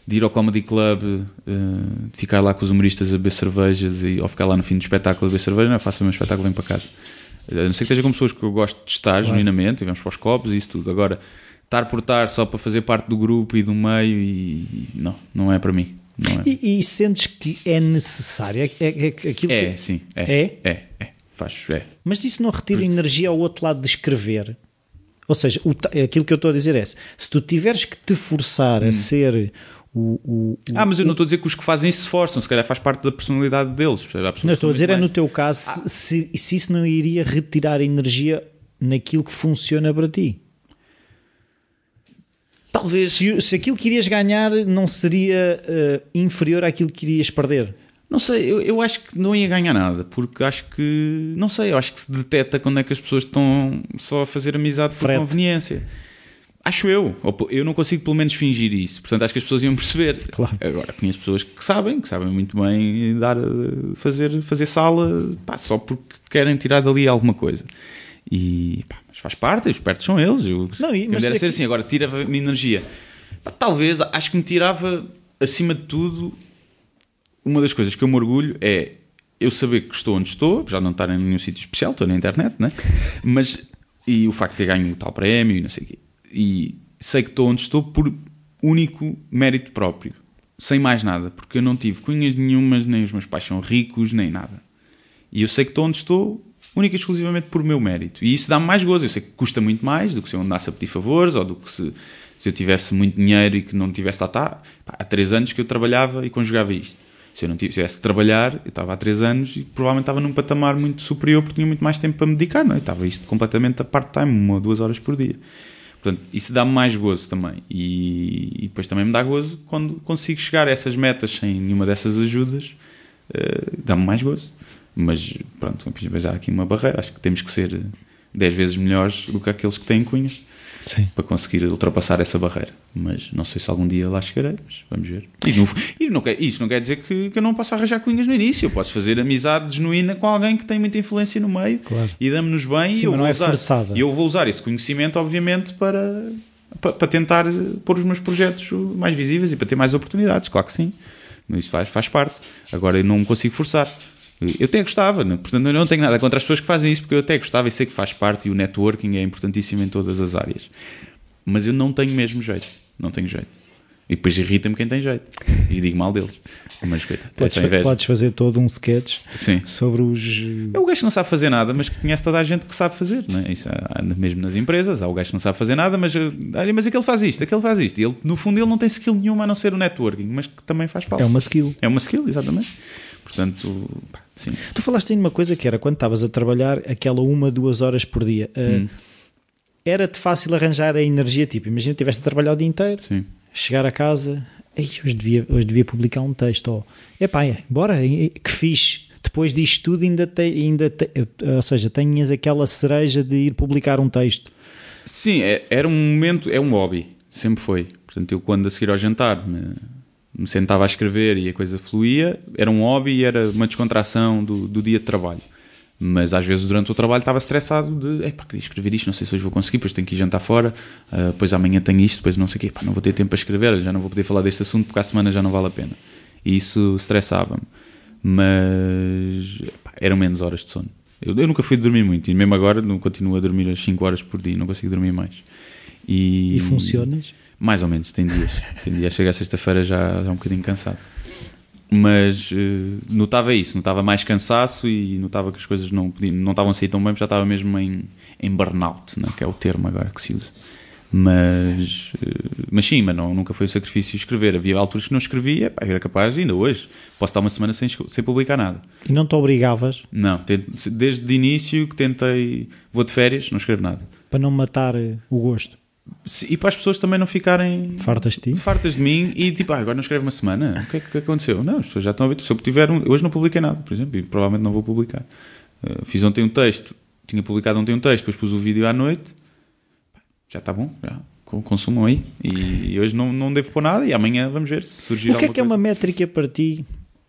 de ir ao Comedy Club, uh, de ficar lá com os humoristas a beber cervejas e, ou ficar lá no fim do espetáculo a beber cerveja. Não, faço o meu espetáculo, venho para casa. A não ser que esteja com pessoas que eu gosto de estar, claro. genuinamente, e vamos para os copos e isso tudo. Agora, estar por estar só para fazer parte do grupo e do meio, e, e não, não é para mim. É? E, e, sentes que é necessário? É, é, é aquilo é, que... sim. É? É? É, é. Faz, é. Mas isso não retira energia ao outro lado de escrever? Ou seja, o, aquilo que eu estou a dizer é: se tu tiveres que te forçar hum. a ser o, o, ah, mas eu não estou a dizer que os que fazem isso se esforçam, se calhar faz parte da personalidade deles. Não, estou a dizer mais... é no teu caso ah. se, se isso não iria retirar energia naquilo que funciona para ti. Talvez. Se, se aquilo que irias ganhar não seria uh, inferior àquilo que irias perder. Não sei, eu, eu acho que não ia ganhar nada, porque acho que, não sei, eu acho que se detecta quando é que as pessoas estão só a fazer amizade por Frete. conveniência. Acho eu. Eu não consigo pelo menos fingir isso. Portanto, acho que as pessoas iam perceber. Claro. Agora, conheço pessoas que sabem, que sabem muito bem dar, fazer, fazer sala pá, só porque querem tirar dali alguma coisa. E pá, mas faz parte, os pertos são eles. Eu, não, e, mas deve ser que... assim, agora tira-me energia. Pá, talvez, acho que me tirava, acima de tudo, uma das coisas que eu me orgulho é eu saber que estou onde estou, já não estar em nenhum sítio especial, estou na internet, né? Mas, e o facto de ter ganho tal prémio e não sei o quê. E sei que estou onde estou por único mérito próprio, sem mais nada, porque eu não tive cunhas nenhumas, nem os meus pais são ricos, nem nada. E eu sei que estou onde estou única e exclusivamente por meu mérito. E isso dá-me mais gozo. Eu sei que custa muito mais do que se eu andasse a pedir favores ou do que se, se eu tivesse muito dinheiro e que não tivesse a estar. há três anos que eu trabalhava e conjugava isto. Se eu não tivesse de trabalhar, eu estava há três anos e provavelmente estava num patamar muito superior porque tinha muito mais tempo para me dedicar, não é? Eu estava isto completamente a part-time, uma ou duas horas por dia. Portanto, isso dá-me mais gozo também. E, e, depois também me dá gozo quando consigo chegar a essas metas sem nenhuma dessas ajudas, uh, dá-me mais gozo. Mas pronto, já há aqui uma barreira. Acho que temos que ser 10 vezes melhores do que aqueles que têm cunhas. Sim. para conseguir ultrapassar essa barreira. Mas não sei se algum dia lá chegarei, mas vamos ver. E, no, e não quer, isso não quer dizer que, que, eu não possa arranjar cunhas no início. Eu posso fazer amizade genuína com alguém que tem muita influência no meio claro. e damos-nos bem. Sim, e eu vou, é usar, eu vou usar esse conhecimento, obviamente, para, para, para, tentar pôr os meus projetos mais visíveis e para ter mais oportunidades. Claro que sim. Isso faz, faz parte. Agora eu não me consigo forçar. Eu até gostava, né? portanto eu não tenho nada contra as pessoas que fazem isso, porque eu até gostava e sei que faz parte e o networking é importantíssimo em todas as áreas. Mas eu não tenho mesmo jeito, não tenho jeito. E depois irrita-me quem tem jeito. E digo mal deles. Mas coitado, podes, podes fazer todo um sketch Sim. sobre os. É o gajo que não sabe fazer nada, mas que conhece toda a gente que sabe fazer. Não é? Isso há, mesmo nas empresas. Há o gajo que não sabe fazer nada, mas olha, mas aquele faz isto, aquele faz isto. E ele, no fundo, ele não tem skill nenhuma a não ser o networking, mas que também faz falta. É uma skill. É uma skill, exatamente. Portanto, pá, sim. Tu falaste em uma coisa que era quando estavas a trabalhar aquela uma, duas horas por dia. Uh, hum. Era-te fácil arranjar a energia? Tipo, imagina que estiveste a trabalhar o dia inteiro, sim. chegar a casa, Ei, hoje, devia, hoje devia publicar um texto. Oh. Epá, é, bora, que fiz. Depois disto tudo, ainda, te, ainda te, ou seja, tenhas aquela cereja de ir publicar um texto. Sim, é, era um momento, é um hobby, sempre foi. Portanto, eu quando a seguir ao jantar me, sentava a escrever e a coisa fluía, era um hobby e era uma descontração do, do dia de trabalho. Mas às vezes durante o trabalho estava estressado de, epá, queria escrever isto, não sei se hoje vou conseguir, depois tenho que ir jantar fora, uh, depois amanhã tenho isto, depois não sei o quê, epá, não vou ter tempo para escrever, já não vou poder falar deste assunto porque a semana já não vale a pena. E isso estressava-me. Mas epá, eram menos horas de sono. Eu, eu, nunca fui dormir muito e mesmo agora não continuo a dormir as 5 horas por dia, não consigo dormir mais. E, e funcionas? Mais ou menos, tem dias. tem dias. Chega a sexta-feira já, já um bocadinho cansado mas uh, notava isso, notava mais cansaço e notava que as coisas não, não estavam a sair tão bem, já estava mesmo em, em burnout, né? que é o termo agora que se usa. Mas, uh, mas sim, mas não, nunca foi o sacrifício escrever. Havia alturas que não escrevia, pá, era capaz, ainda hoje, posso estar uma semana sem, sem publicar nada. E não te obrigavas? Não, desde o início que tentei, vou de férias, não escrevo nada. Para não matar eh, o gosto? E para as pessoas também não ficarem fartas de ti? Fartas de mim e tipo, ah, agora não escreve uma semana. O que é que aconteceu? Não, as pessoas já estão habituadas. Se eu tiver um, hoje não publiquei nada, por exemplo, e provavelmente não vou publicar. Uh, fiz ontem um texto, tinha publicado ontem um texto, depois pus o vídeo à noite. Já está bom, já consumam aí. E, e hoje não, não devo pôr nada e amanhã vamos ver se surgir O que é que é uma métrica para ti,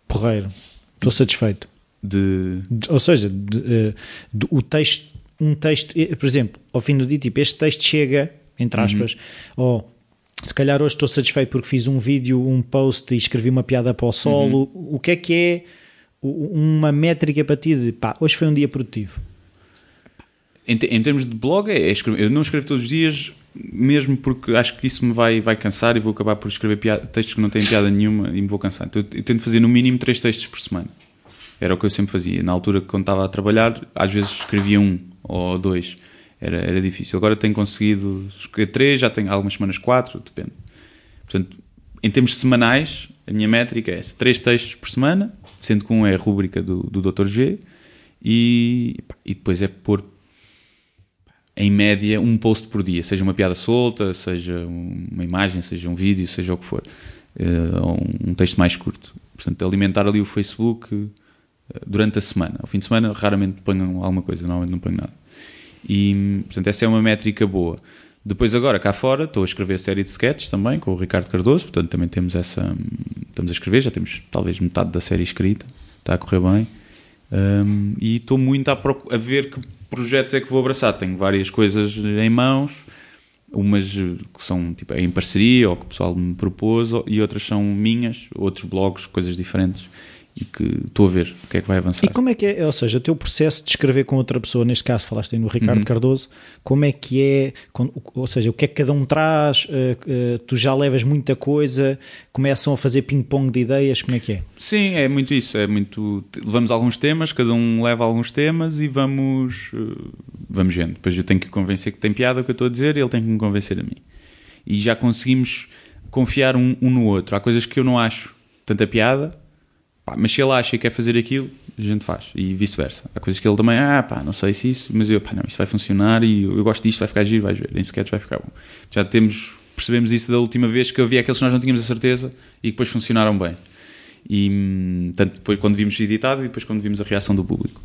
porreiro? Estou satisfeito. De... de ou seja, de, uh, de, o texto, um texto, eh, por exemplo, ao fim do dia, tipo, este texto chega entre aspas, uhum. ou se calhar hoje estou satisfeito porque fiz um vídeo, um post e escrevi uma piada para o solo. Uhum. O que é que é uma métrica para ti de pá, hoje foi um dia produtivo? Em, em termos de blog, é, é escrever. eu não escrevo todos os dias, mesmo porque acho que isso me vai, vai cansar e vou acabar por escrever piada, textos que não têm piada nenhuma e me vou cansar. Então, eu tento fazer no mínimo três textos por semana. Era o que eu sempre fazia. Na altura, quando estava a trabalhar, às vezes escrevia um ou dois era, era difícil. Agora tenho conseguido escrever três, já tenho algumas semanas quatro, depende. Portanto, em termos semanais, a minha métrica é três textos por semana, sendo que um é a rúbrica do, do Dr. G, e, e depois é pôr em média um post por dia, seja uma piada solta, seja uma imagem, seja um vídeo, seja o que for, uh, ou um texto mais curto. Portanto, alimentar ali o Facebook uh, durante a semana. Ao fim de semana, raramente ponho alguma coisa, normalmente não ponho nada. E, portanto, essa é uma métrica boa. Depois, agora, cá fora, estou a escrever série de sketches também com o Ricardo Cardoso, portanto, também temos essa. Estamos a escrever, já temos talvez metade da série escrita, está a correr bem. Um, e estou muito a, a, ver que projetos é que vou abraçar. Tenho várias coisas em mãos, umas que são tipo, em parceria ou que o pessoal me propôs, e outras são minhas, outros blogs, coisas diferentes e que estou a ver o que é que vai avançar. E como é que é, ou seja, o teu processo de escrever com outra pessoa, neste caso falaste aí no Ricardo uhum. Cardoso, como é que é, ou seja, o que é que cada um traz, uh, uh, tu já levas muita coisa, começam a fazer ping-pong de ideias, como é que é? Sim, é muito isso, é muito, levamos alguns temas, cada um leva alguns temas e vamos, uh, vamos vendo, depois eu tenho que convencer que tem piada o que eu estou a dizer e ele tem que me convencer a mim. E já conseguimos confiar um, um no outro, há coisas que eu não acho tanta piada, Pá, mas se ele acha que quer fazer aquilo, a gente faz. E vice-versa. Há coisas que ele também, ah, pá, não sei se isso, mas eu, pá, não, isto vai funcionar e eu, eu gosto disto, vai ficar giro, vais ver. Em sketch vai ficar bom. Já temos, percebemos isso da última vez que havia aqueles que nós não tínhamos a certeza e que depois funcionaram bem. E hum, tanto depois quando vimos editado e depois quando vimos a reação do público.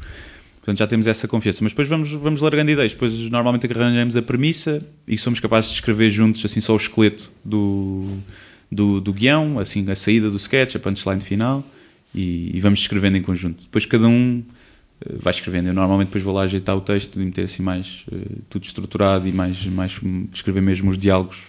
Portanto, já temos essa confiança. Mas depois vamos, vamos largando ideias. Depois, normalmente, arranjamos a premissa e somos capazes de escrever juntos, assim, só o esqueleto do, do, do guião, assim, a saída do sketch, a punchline final, e, e vamos escrevendo em conjunto. Depois, cada um eh, vai escrevendo. Eu normalmente depois vou lá ajeitar o texto e meter assim mais uh, tudo estruturado e mais, mais escrever mesmo os diálogos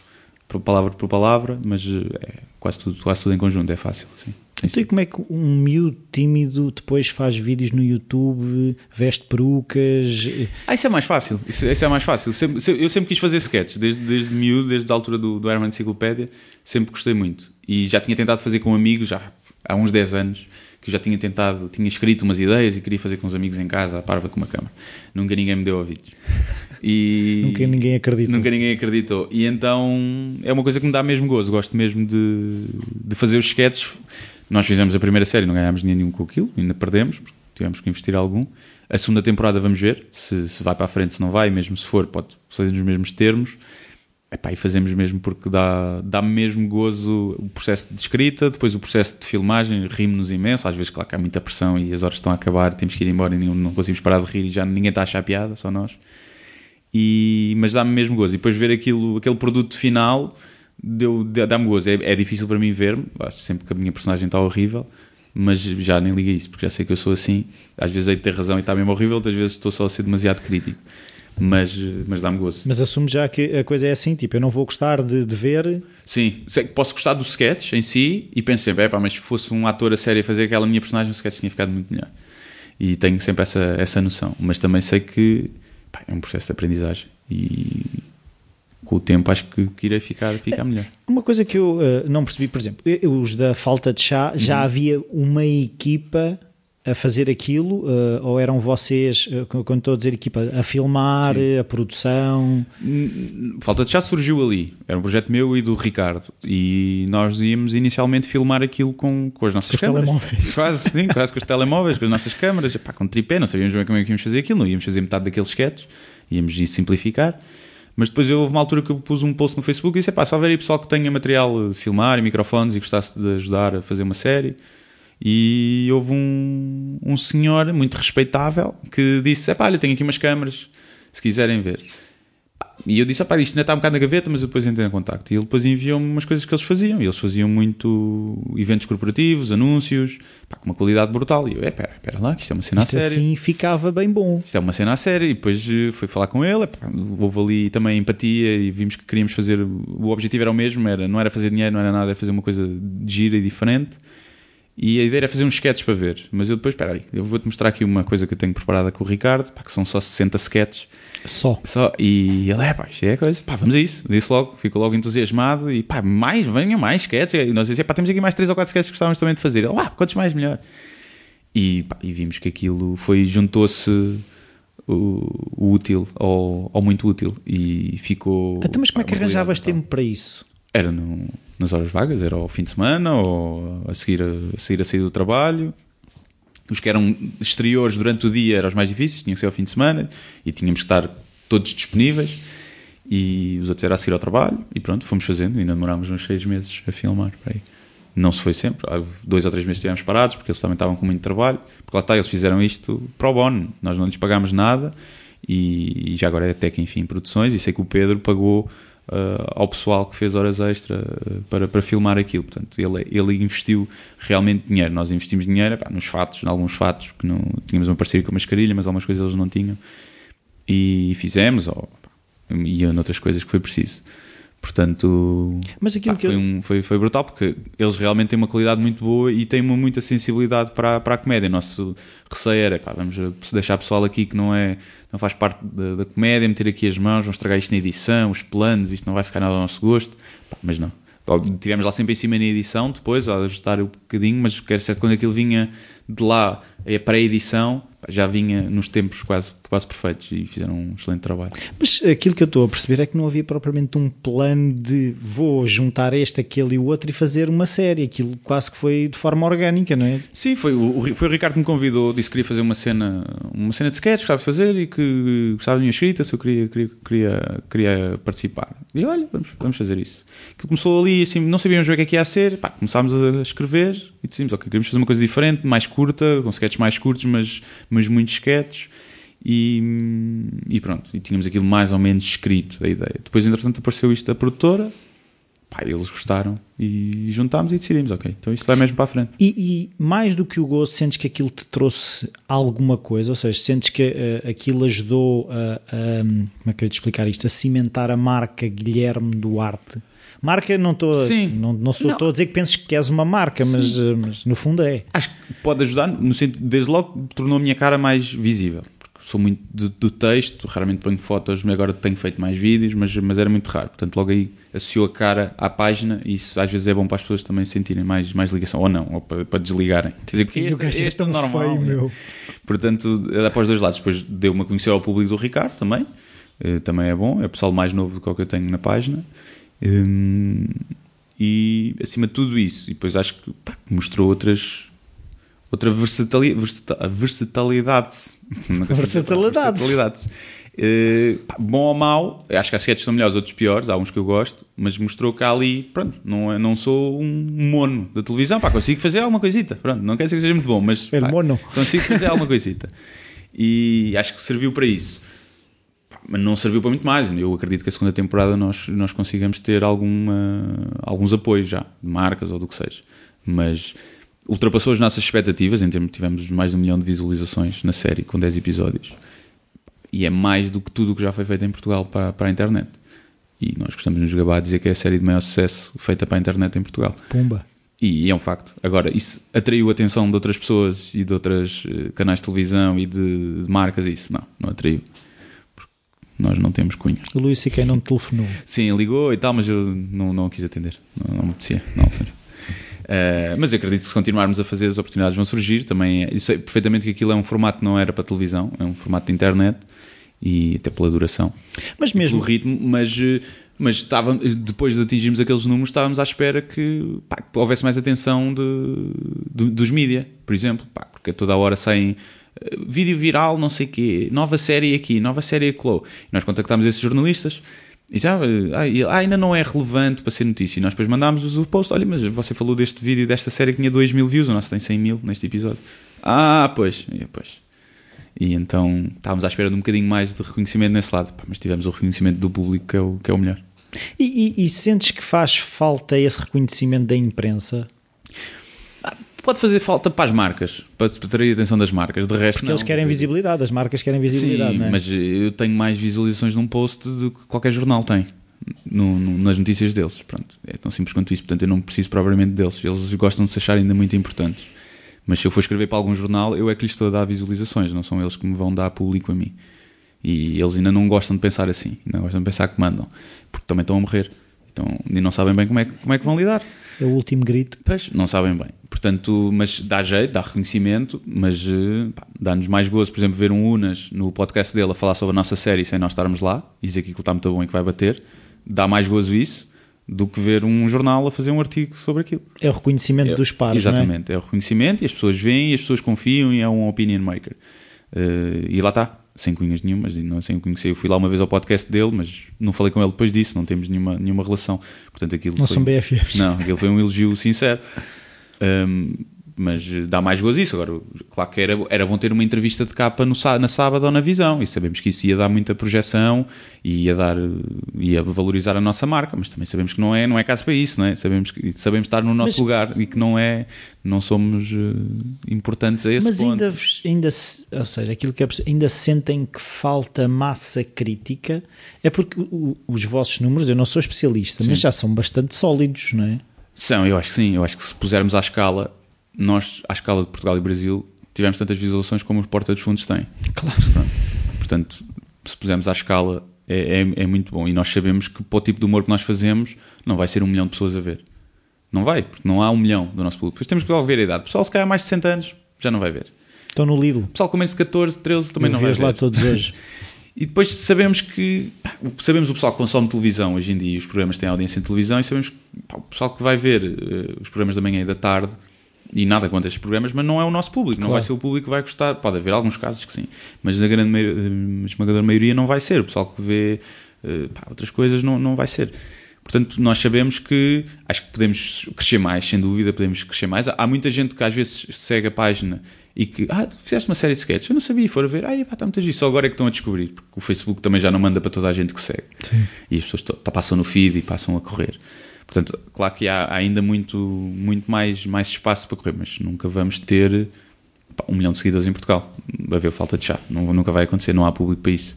palavra por palavra, mas uh, é quase tudo, quase tudo em conjunto, é fácil. Sim. Então, e como é que um miúdo tímido depois faz vídeos no YouTube, veste perucas? Ah, isso é mais fácil. Isso, isso é mais fácil. eu sempre quis fazer sketches, desde, desde miúdo, desde a altura do, do Herman Enciclopédia, sempre gostei muito. E já tinha tentado fazer com amigos, já há uns 10 anos, que eu já tinha tentado, tinha escrito umas ideias e queria fazer com os amigos em casa, à parva com uma câmera. Nunca ninguém me deu ouvidos. E nunca ninguém acreditou. Nunca ninguém acreditou. E então é uma coisa que me dá mesmo gozo. Gosto mesmo de, de fazer os sketches nós fizemos a primeira série, não ganhámos nenhum com aquilo, ainda perdemos, porque tivemos que investir algum. A segunda temporada vamos ver se, se vai para a frente, se não vai, mesmo se for, pode ser nos mesmos termos. Epá, e fazemos mesmo porque dá, dá mesmo gozo o processo de escrita, depois o processo de filmagem, rimos-nos imenso, às vezes claro que há muita pressão e as horas estão a acabar, temos que ir embora e não, não conseguimos parar de rir e já ninguém está a achar piada, só nós. E, mas dá-me mesmo gozo. E depois ver aquilo, aquele produto final dá-me gozo. É, é, difícil para mim ver-me, acho sempre que a minha personagem está horrível, mas já nem liga isso, porque já sei que eu sou assim. Às vezes hei de ter razão e está mesmo horrível, outras vezes estou só a ser demasiado crítico. Mas, mas dá-me gozo. Mas assumo já que a coisa é assim, tipo, eu não vou gostar de, de ver. Sim, posso gostar do sketch em si e penso sempre, é pá, mas se fosse um ator a sério a fazer aquela minha personagem, o sketch tinha ficado muito melhor. E tenho sempre essa, essa noção. Mas também sei que pá, é um processo de aprendizagem e com o tempo acho que, que irei ficar, ficar melhor. Uma coisa que eu uh, não percebi, por exemplo, os da falta de chá, já uhum. havia uma equipa a fazer aquilo, uh, ou eram vocês, uh, quando estou a dizer equipa, a filmar, Sim. a produção? Falta de chá surgiu ali, era um projeto meu e do Ricardo, e nós íamos inicialmente filmar aquilo com, com as nossas com câmaras. telemóveis. Quase, sim, quase com os telemóveis, com as nossas câmaras, pá, com tripé, não sabíamos bem como é que íamos fazer aquilo, não íamos fazer metade daqueles sketches, íamos simplificar. Mas depois houve uma altura que eu pus um post no Facebook e disse: pá, se houver aí pessoal que tenha material de filmar e microfones e gostasse de ajudar a fazer uma série. E houve um, um senhor muito respeitável que disse: pá, olha, tenho aqui umas câmaras, se quiserem ver. E eu disse, ah, pá, isto ainda está um bocado na gaveta, mas eu depois entrei em contacto. E ele depois enviou-me umas coisas que eles faziam. E eles faziam muito eventos corporativos, anúncios, pá, com uma qualidade brutal. E eu, é, pera, pera lá, que isto é uma cena isto a sério. assim ficava bem bom. Isto é uma cena a sério. E depois eh, fui falar com ele, pá, houve ali também empatia e vimos que queríamos fazer, o objetivo era o mesmo, era, não era fazer dinheiro, não era nada, era fazer uma coisa gira e diferente. E a ideia era fazer uns sketches para ver. Mas eu depois, espera aí, eu vou-te mostrar aqui uma coisa que eu tenho preparada com o Ricardo, pá, que são só 60 sketches só. Só. E ele, é, pá, isto é a coisa. Pá, vamos a isso. Disse logo, ficou logo entusiasmado e pá, mais, venham mais sketches. E nós dizíamos, pá, temos aqui mais 3 ou 4 sketches que gostávamos também de fazer. Ele, ah, quantos mais melhor. E, pá, e vimos que aquilo foi, juntou-se o, o, útil ao, ao, muito útil e ficou. Então, mas como é que arranjavas tempo para isso? Era no, nas horas vagas, era ao fim de semana ou a seguir a, a seguir a sair do trabalho os que eram exteriores durante o dia eram os mais difíceis, tinham que ser ao fim de semana e tínhamos que estar todos disponíveis. E os outros era a seguir ao trabalho e pronto, fomos fazendo. Ainda demorámos uns seis meses a filmar. Não se foi sempre, há dois ou três meses estivemos parados porque eles também estavam com muito trabalho. Porque lá está, eles fizeram isto pro bono, nós não lhes pagámos nada e já agora é até que enfim produções. E sei que o Pedro pagou uh, ao pessoal que fez horas extra uh, para, para filmar aquilo. Portanto, ele, ele investiu realmente dinheiro. Nós investimos dinheiro pá, nos fatos, em alguns fatos, que não tínhamos uma parceria com a mascarilha, mas algumas coisas eles não tinham. E fizemos, ou, pá, e outras coisas que foi preciso. Portanto, Mas aquilo pá, foi, eu... um, foi, foi, brutal porque eles realmente têm uma qualidade muito boa e têm uma muita sensibilidade para, para a comédia. Nosso receio era, pá, vamos deixar pessoal aqui que não, é, não faz parte da, da, comédia, meter aqui as mãos, vamos estragar isto na edição, os planos, isto não vai ficar nada ao nosso gosto. Pá, mas não. Tivemos lá sempre em cima na edição, depois a ajustar um bocadinho, mas quero ser quando aquilo vinha de lá a pré-edição já vinha nos tempos quase, quase perfeitos e fizeram um excelente trabalho. Mas aquilo que eu estou a perceber é que não havia propriamente um plano de vou juntar este, aquele e o outro e fazer uma série. Aquilo quase que foi de forma orgânica, não é? Sim, foi o, foi o Ricardo que me convidou, disse que queria fazer uma cena, uma cena de sketch, gostava de fazer e que gostava da minha escrita, se eu queria, queria, queria, queria participar. E olha, vamos, vamos fazer isso. Aquilo começou ali, assim, não sabíamos ver o que é que ia ser, pá, começámos a escrever e decidimos, ok, queríamos fazer uma coisa diferente, mais curta, com sketches mais curtos, mas, mas muitos sketches. E, e, pronto, e tínhamos aquilo mais ou menos escrito, a ideia. Depois, entretanto, apareceu isto da produtora, pá, eles gostaram e juntámos e decidimos, ok, então isto vai mesmo para a frente. E, e mais do que o gozo, sentes que aquilo te trouxe alguma coisa? Ou seja, sentes que uh, aquilo ajudou a, a, como é que eu ia te explicar isto, a cimentar a marca Guilherme Duarte? Marca, não estou não, não sou não. a dizer que penses que és uma marca, mas, eh, mas, no fundo é. Acho que pode ajudar, no sentido, desde logo tornou a minha cara mais visível. Porque sou muito do, do texto, raramente ponho fotos, agora tenho feito mais vídeos, mas, mas era muito raro. Portanto, logo aí associou a cara à página e isso às vezes é bom para as pessoas também sentirem mais, mais ligação, ou não, ou para, para desligarem. Dizer, porque este, este, este é, é normal. Feio, meu. Portanto, é para os dois lados. Depois deu-me a conhecer ao público do Ricardo também. Eh, também é bom, é o pessoal mais novo do que o que eu tenho na página. Um, e acima de tudo isso, e depois acho que pá, mostrou outras outra versatilidade versatilidade versatilidade uh, bom ou mau acho que há sketches são melhores, outros piores há uns que eu gosto, mas mostrou que ali pronto, não, é, não sou um mono da televisão, pá, consigo fazer alguma coisita pronto, não quer dizer que seja muito bom, mas pá, consigo fazer alguma coisita. E acho que serviu para isso mas não serviu para muito mais. Eu acredito que a segunda temporada nós, nós consigamos ter alguma, alguns apoios já, de marcas ou do que seja. Mas ultrapassou as nossas expectativas, em termos tivemos mais de um milhão de visualizações na série, com 10 episódios. E é mais do que tudo o que já foi feito em Portugal para, para a internet. E nós gostamos nos gabar a dizer que é a série de maior sucesso feita para a internet em Portugal. Pumba. E, e é um facto. Agora, isso atraiu a atenção de outras pessoas e de outros uh, canais de televisão e de, de marcas? Isso não, não atraiu nós não temos cunhas. O Luís Siquei não te telefonou? Sim, ligou e tal, mas eu não, não quis atender. Não, não me apetecia, não, sério. Uh, mas eu acredito que se continuarmos a fazer as oportunidades vão surgir. Também eu sei perfeitamente que aquilo é um formato que não era para televisão, é um formato de internet e até pela duração. Mas mesmo. o ritmo, mas, mas estava, depois de atingirmos aqueles números, estávamos à espera que, pá, que houvesse mais atenção de, de dos mídia, por exemplo, pá, porque toda a hora saem vídeo viral, não sei quê, nova série aqui, nova série acolá. E nós contactámos esses jornalistas e já, ah, ainda não é relevante para ser notícia. E nós depois mandámos o post, olha, mas você falou deste vídeo, desta série que tinha 2 mil views, o nosso tem 100 mil neste episódio. Ah, pois, e, pois. E então estávamos à espera de um bocadinho mais de reconhecimento nesse lado, mas tivemos o reconhecimento do público que é o, que é o melhor. E, e, e sentes que faz falta esse reconhecimento da imprensa? Pode fazer falta para as marcas, para atrair a atenção das marcas. De resto, Porque não. eles querem visibilidade, as marcas querem visibilidade, Sim, é? mas eu tenho mais visualizações num post do que qualquer jornal tem. No, no, nas notícias deles. Pronto, é tão simples quanto isso. Portanto, eu não preciso propriamente deles. Eles gostam de se achar ainda muito importantes. Mas se eu for escrever para algum jornal, eu é que lhes estou a dar visualizações, não são eles que me vão dar público a mim. E eles ainda não gostam de pensar assim, ainda gostam de pensar que mandam, porque também estão a morrer. Então, e não sabem bem como é, como é que vão lidar. É o último grito. Pois, não sabem bem. Portanto, mas dá jeito, dá reconhecimento, mas eh, dá-nos mais gozo, por exemplo, ver um Unas no podcast dele a falar sobre a nossa série sem nós estarmos lá e dizer que aquilo está muito bom e que vai bater. Dá mais gozo isso do que ver um jornal a fazer um artigo sobre aquilo. É o reconhecimento é, dos pares, Exatamente, é? é? o reconhecimento e as pessoas veem e as pessoas confiam e é um opinion maker. Uh, e lá está, sem cunhas nenhumas, não sem conhecer. Eu fui lá uma vez ao podcast dele, mas não falei com ele depois disso, não temos nenhuma, nenhuma relação. Portanto, aquilo não foi, são BFFs. Não, aquilo foi um elogio sincero. Um, mas dá mais gozo isso. Agora, claro que era, era bom ter uma entrevista de capa no, na sábado ou na visão, e sabemos que isso ia dar muita projeção e ia, dar, ia valorizar a nossa marca, mas também sabemos que não é, não é caso para isso, não é? Sabemos, que, sabemos estar no nosso mas, lugar e que não é, não somos uh, importantes a esse mas ponto. Mas ainda, ainda, ou seja, aquilo que é, ainda sentem que falta massa crítica, é porque o, os vossos números, eu não sou especialista, sim. mas já são bastante sólidos, não é? São, eu acho que sim, eu acho que se pusermos à escala nós, à escala de Portugal e Brasil, tivemos tantas visualizações como os Porta dos Fundos têm. Claro. Portanto, se pusermos à escala, é, é, é, muito bom. E nós sabemos que para o tipo de humor que nós fazemos, não vai ser um milhão de pessoas a ver. Não vai, porque não há um milhão do nosso público. Depois temos que ver a idade. O pessoal, se calhar, mais de 60 anos, já não vai ver. Estão no Lidl. O pessoal com menos de 14, 13 também Eu não vai vejo lá ver. todos hoje. E depois sabemos que pá, sabemos o pessoal que consome televisão hoje em dia, os programas têm audiência em televisão, e sabemos que pá, o pessoal que vai ver eh, os programas da manhã e da tarde, e nada contra estes programas, mas não é o nosso público, não Claro. vai ser o público que vai gostar. Pode haver alguns casos que sim, mas na grande maio- eh, esmagadora maioria não vai ser. O pessoal que vê eh, pá, outras coisas não, não vai ser. Portanto, nós sabemos que acho que podemos crescer mais, sem dúvida, podemos crescer mais. Há muita gente que às vezes segue a página e que, ah, fizeste uma série de sketches, eu não sabia, foram ver, ah, está muito giro, só agora é que estão a descobrir, porque o Facebook também já não manda para toda a gente que segue. E as pessoas passam no feed e passam a correr. Portanto, claro que há ainda muito, muito mais, mais espaço para correr, mas nunca vamos ter pá, um milhão de seguidores em Portugal. Vai haver falta de chá. Nunca vai acontecer, não há público para isso.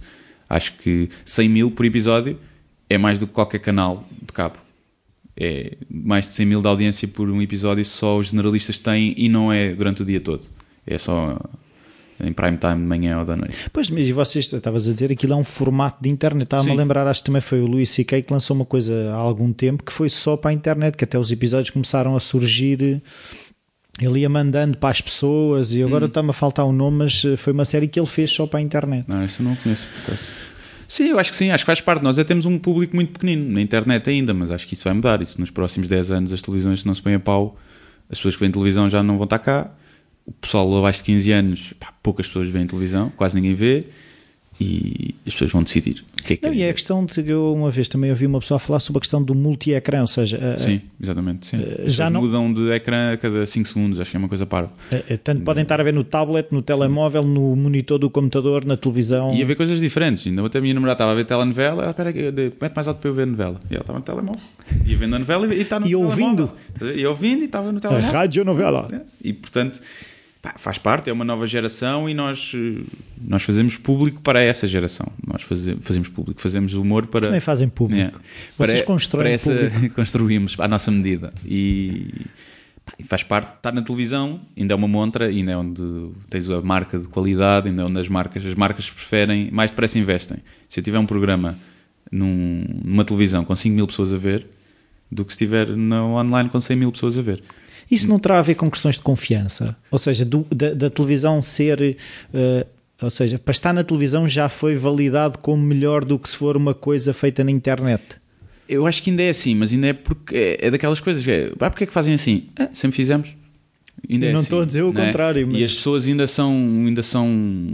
Acho que 100 mil por episódio é mais do que qualquer canal de cabo. É mais de 100 mil de audiência por um episódio, só os generalistas têm e não é durante o dia todo. É só em prime time de manhã ou da noite. Pois, mas e vocês, estavas a dizer, aquilo é um formato de internet. Estava-me a lembrar, acho que também foi o Luís C.K. que lançou uma coisa há algum tempo que foi só para a internet, que até os episódios começaram a surgir. Ele ia mandando para as pessoas e Hum. agora está-me a faltar o nome, mas eh, foi uma série que ele fez só para a internet. Não, isso eu não conheço. Sim, eu acho que sim, acho que faz parte. Nós já temos um público muito pequenino na internet ainda, mas acho que isso vai mudar. Isso nos próximos 10 anos as televisões se não se põem a pau, as pessoas que veem televisão já não vão estar cá. O pessoal abaixo de 15 anos, pá, poucas pessoas veem televisão, quase ninguém vê, e as pessoas vão decidir o que é que Não, e é a questão de que eu uma vez também ouvi uma pessoa falar sobre a questão do multi-ecrã, ou seja, a- Sim, exatamente. Sim. Eh, As já não- mudam de ecrã a cada 5 segundos, acho que é uma coisa parva. a- a- tanto podem estar a ver no tablet, no telemóvel, no monitor do computador, na televisão. E a ver coisas diferentes. Ainda até a minha namorada estava a ver telenovela, ela, espera, mete mais alto para eu ver a novela. E ela estava no telemóvel. Ia vendo a novela e está no E telemóvel. ouvindo. E ouvindo e estava no a telemóvel. rádio novela. É, E portanto, faz parte, é uma nova geração e nós, eh, nós fazemos público para essa geração. Nós faze- fazemos público, fazemos humor para. Também fazem público. É. Vocês Para- constroem para essa- público. Construímos à nossa medida. E, faz parte, estar na televisão, ainda é uma montra, ainda é onde tens a marca de qualidade, ainda é onde as marcas, as marcas preferem, mais depressa investem. Se eu tiver um programa num- numa televisão com 5 mil pessoas a ver, do que se estiver no online com 100 mil pessoas a ver. Isso não terá a ver com questões de confiança? Ou seja, do- da, da televisão ser. eh, ou seja, para estar na televisão já foi validado como melhor do que se for uma coisa feita na internet. Eu acho que ainda é assim, mas ainda é porque é, é daquelas coisas que é, ah, porque é que fazem assim? Ah, sempre fizemos. Ainda é não assim, estou a dizer o é? contrário, E mas- as pessoas ainda são, ainda são,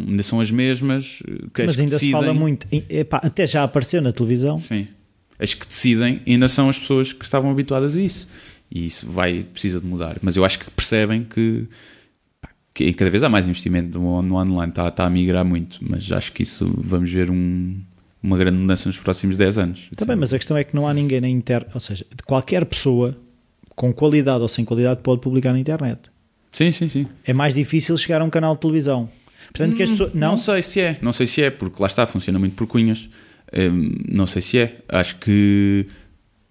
ainda são as mesmas. Que as Mas que ainda se fala decidem- muito. E, epá, até já apareceu na televisão. Sim. As que decidem ainda são as pessoas que estavam habituadas a isso. E isso vai, precisa de mudar. Mas eu acho que percebem que, que cada vez há mais investimento no, online, está, está a migrar muito. Mas acho que isso vamos ver um- uma grande mudança nos próximos 10 anos. Também, mas a questão é que não há ninguém na internet. Ou seja, qualquer pessoa com qualidade ou sem qualidade pode publicar na internet. Sim, sim, sim. É mais difícil chegar a um canal de televisão. Portanto, que as pessoas. Não Não, sei se é, não sei se é, porque lá está, funciona muito por cunhas. Hum, não sei se é. Acho que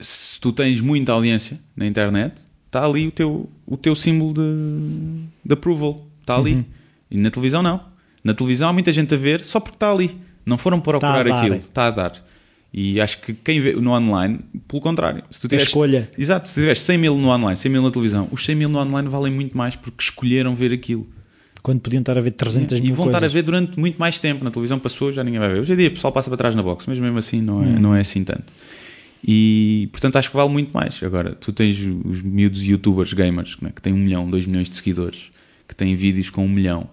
se tu tens muita audiência na internet, está ali o teu, o teu símbolo de, de approval. Está ali. Uhum. E na televisão não. Na televisão há muita gente a ver só porque está ali. Não foram procurar dar. aquilo. Está a dar. E acho que quem vê no online, pelo contrário, se tu a tiveres, escolha. Exato, se tiveres 100 mil no online, 100 mil na televisão, os 100 mil no online valem muito mais porque escolheram ver aquilo. Quando podiam estar a ver 300 E mil vão coisas. estar a ver durante muito mais tempo. Na televisão passou, já ninguém vai ver. Hoje em dia o pessoal passa para trás na box, mas mesmo assim não Hum. é, não é assim tanto. E portanto acho que vale muito mais. Agora, tu tens os miúdos youtubers gamers né, que têm um milhão, dois milhões de seguidores, que têm vídeos com um milhão.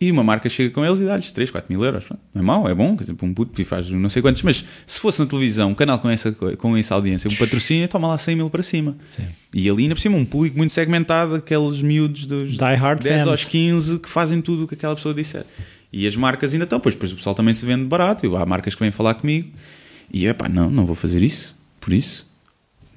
E uma marca chega com eles e dá-lhes 3, 4 mil euros. Não é mau, é bom, quer dizer, para um puto e faz não sei quantos. Mas se fosse na televisão, um canal com essa, com essa audiência, um patrocínio, toma lá 100 mil para cima. Sim. E ali ainda por cima um público muito segmentado, aqueles miúdos dos Die hard 10 fans. aos 15 que fazem tudo o que aquela pessoa disser. E as marcas ainda estão, pois depois o pessoal também se vende barato. e Há marcas que vêm falar comigo e eu, pá, não, não vou fazer isso, por isso.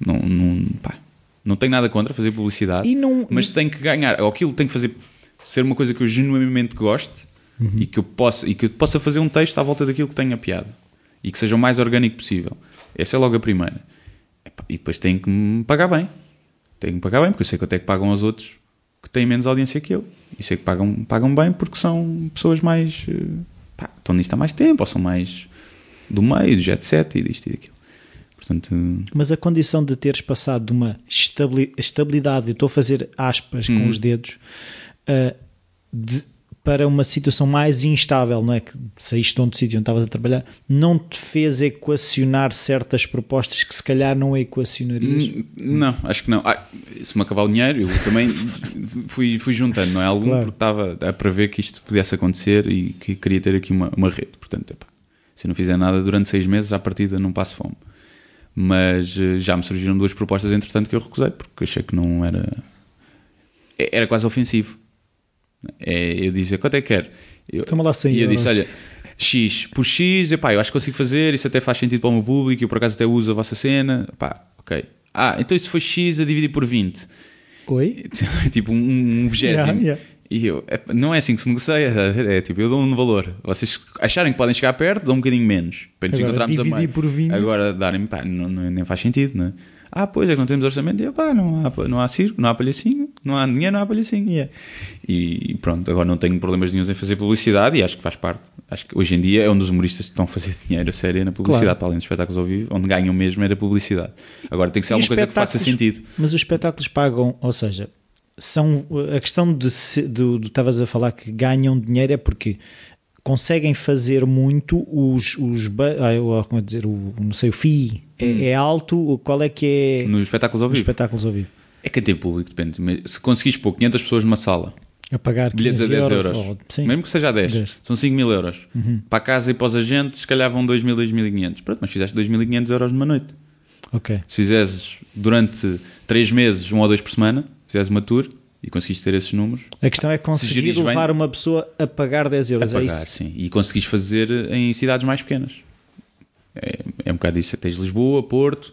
Não, não, pá, não tenho nada contra fazer publicidade, não- mas tenho que ganhar, ou aquilo tem que fazer ser uma coisa que eu genuinamente goste Uhum. e, que eu possa, e que eu possa fazer um texto à volta daquilo que tenha piada e que seja o mais orgânico possível. Essa é logo a primeira. E depois tenho que me pagar bem. Tenho que pagar bem, porque eu sei quanto é que pagam aos outros que têm menos audiência que eu. E sei que pagam, pagam bem porque são pessoas mais. eh, pá, estão nisto há mais tempo, ou são mais do meio, do jet set e disto e daquilo. Portanto, Mas a condição de teres passado de uma estabili- estabilidade, estou a fazer aspas com Hum. os dedos, uh, de para uma situação mais instável, não é? Que saíste de onde sítio onde estavas a trabalhar, não te fez equacionar certas propostas que se calhar não equacionarias? Hum, Não, acho que não. Ah, se me acabar o dinheiro, eu também fui, fui juntando, não é? Algum Claro. porque estava a prever que isto pudesse acontecer e que queria ter aqui uma, uma rede. Portanto, epá, se não fizer nada durante seis meses, à partida não passo fome. Mas eh, já me surgiram duas propostas, entretanto, que eu recusei, porque achei que não era. é- Era quase ofensivo. É, eu dizia, quanto é que quer? Eu, Toma lá 100 e eu disse, olha, X, por X, epá, eu acho que consigo fazer, isso até faz sentido para o meu público, eu por acaso até uso a vossa cena, pá, ok. Ah, então isso foi X a dividir por 20. Oi? tipo um, um vigésimo. Yeah, yeah. E eu, é, não é assim que se negocia, é, é tipo, eu dou um valor. Vocês acharem que podem chegar perto, dão um bocadinho menos. Para nos Agora, encontrarmos a meio. por 20. Agora darem pá, não, não- nem faz sentido, não é? Ah, pois é que não temos orçamento. E eu, pá, não há, não há circo, não há palhacinho, não há dinheiro, não há palhacinho. Yeah. E pronto, agora não tenho problemas nenhums em fazer publicidade e acho que faz parte. Acho que hoje em dia é um dos humoristas que estão a fazer dinheiro a sério na publicidade, Claro. para além dos espetáculos ao vivo, onde ganham mesmo era publicidade. Agora tem que ser E alguma coisa que faça sentido. Mas os espetáculos pagam, ou seja, são a questão de se- do do estavas a falar que ganham dinheiro é porque conseguem fazer muito os, os ah, como é dizer, o, não sei, o FII é, é alto, qual é que é Nos espetáculos ao nos vivo. espetáculos ao vivo? É que tem público, depende. Mas Se conseguires pôr 500 pessoas numa sala, A pagar bilhetes a 15 10 euros, ou- sim. mesmo que seja a 10, 10. Uhum. são 5 mil euros. Para a casa e para os agentes, se calhar vão 2 mil, 2.500. Pronto, mas fizeste 2.500 euros numa noite. Ok. Se fizeres durante 3 meses, um ou dois por semana, fizeres uma tour e conseguiste ter esses números, A questão é conseguir gerires bem- levar uma pessoa a pagar 10 a euros, é pagar, isso? sim. E conseguiste fazer em cidades mais pequenas. É, é um bocado isso. Tens Lisboa, Porto,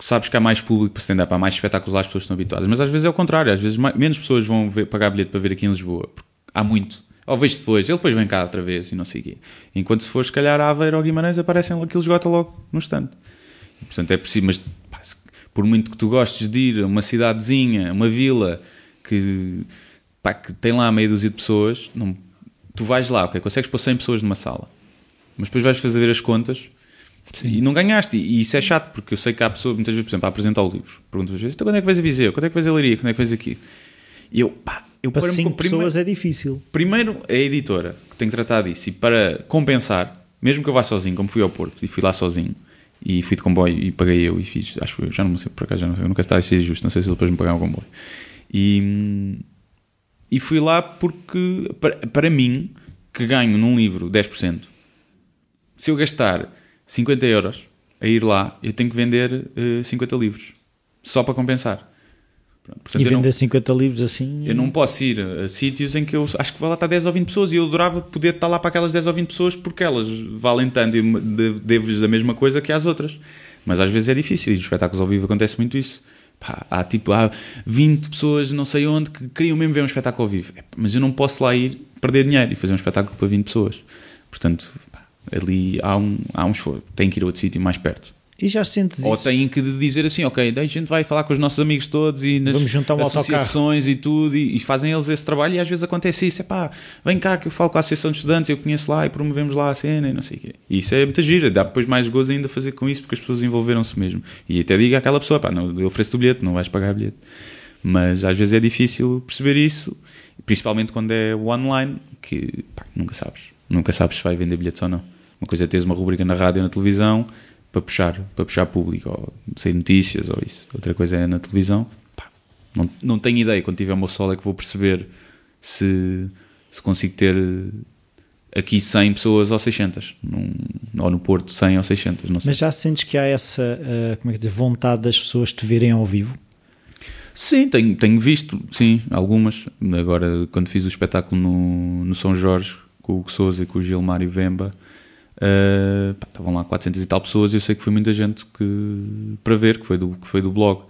sabes que há mais público para stand-up, há mais espetáculos lá, as pessoas estão habituadas. Mas às vezes é o contrário, às vezes mais- menos pessoas vão ver- pagar bilhete para ver aqui em Lisboa. há muito. Ou vejo depois, ele depois vem cá outra vez e não sei o quê. Enquanto se for, se calhar, a Aveiro ou Guimarães, aparecem aquilo esgota logo no stand. E, portanto, é preciso, mas por muito que tu gostes de ir a uma cidadezinha, uma vila que, pá, que tem lá meia dúzia de pessoas, não, tu vais lá, ok, consegues pôr 100 pessoas numa sala, mas depois vais fazer as contas e não ganhaste. E isso é chato, porque eu sei que há pessoas, muitas vezes, por exemplo, a apresentar o livro, perguntam às vezes, então quando é que vais a Viseu? Quando é que vais a Leiria? Quando é que vais aqui? E eu, pá, eu Para paro-me 5 com- primeiro- pessoas é difícil. Primeiro é a editora que tem que tratar disso e para compensar, mesmo que eu vá sozinho, como fui ao Porto e fui lá sozinho e fui de comboio e paguei eu e fiz, acho eu já não sei, por acaso já não sei, eu nunca está a ser justo, não sei se depois me pagaram o comboio. E, e fui lá porque, para, para mim, que ganho num livro 10%, se eu gastar 50 euros a ir lá, eu tenho que vender eh, 50 livros só para compensar. Portanto, e eu não- vender 50 livros assim. eu não posso ir a, sítios em que eu acho que vai lá estar 10 ou 20 pessoas e eu adorava poder estar lá para aquelas 10 ou 20 pessoas porque elas valem tanto e devo-lhes a mesma coisa que às outras. Mas às vezes é difícil e nos espetáculos ao vivo acontece muito isso. Pá, há tipo há 20 pessoas não sei onde que queriam mesmo ver um espetáculo ao vivo. É, Mas eu não posso lá ir perder dinheiro e fazer um espetáculo para 20 pessoas. Portanto, pá, ali há um, há um esforço. Tem que ir a outro sítio mais perto. E já sentes Ou isso? têm que dizer assim, ok, daí a gente vai falar com os nossos amigos todos e nas Vamos juntar um autocarro. associações e tudo e, e fazem eles esse trabalho e às vezes acontece isso, é pá, vem cá que eu falo com a Associação de Estudantes, eu conheço lá e promovemos lá a cena e não sei o quê. E isso é muita gira, dá depois mais gozo ainda fazer com isso porque as pessoas envolveram-se mesmo. E até diga àquela pessoa, pá, não, eu ofereço o bilhete, não vais pagar bilhete. Mas às vezes é difícil perceber isso, principalmente quando é online, que pá, nunca sabes. Nunca sabes se vai vender bilhetes ou não. Uma coisa é teres uma rubrica na rádio ou na televisão para puxar, para puxar público, ou sair notícias ou isso. Outra coisa é na televisão. Pá, não, não tenho ideia. Quando tiver o meu solo é que vou perceber se, se consigo ter eh, aqui 100 pessoas ou 600. Num, ou no Porto 100 ou 600, não sei. Mas já sentes que há essa eh, como é que dizer, vontade das pessoas te verem ao vivo? Sim, tenho, tenho visto, sim, algumas. Agora, quando fiz o espetáculo no, no São Jorge, com o Hugo Souza e com o Gilmar e Vemba, pá, estavam lá 400 e tal pessoas e eu sei que foi muita gente que, para ver, que foi do, que foi do blog.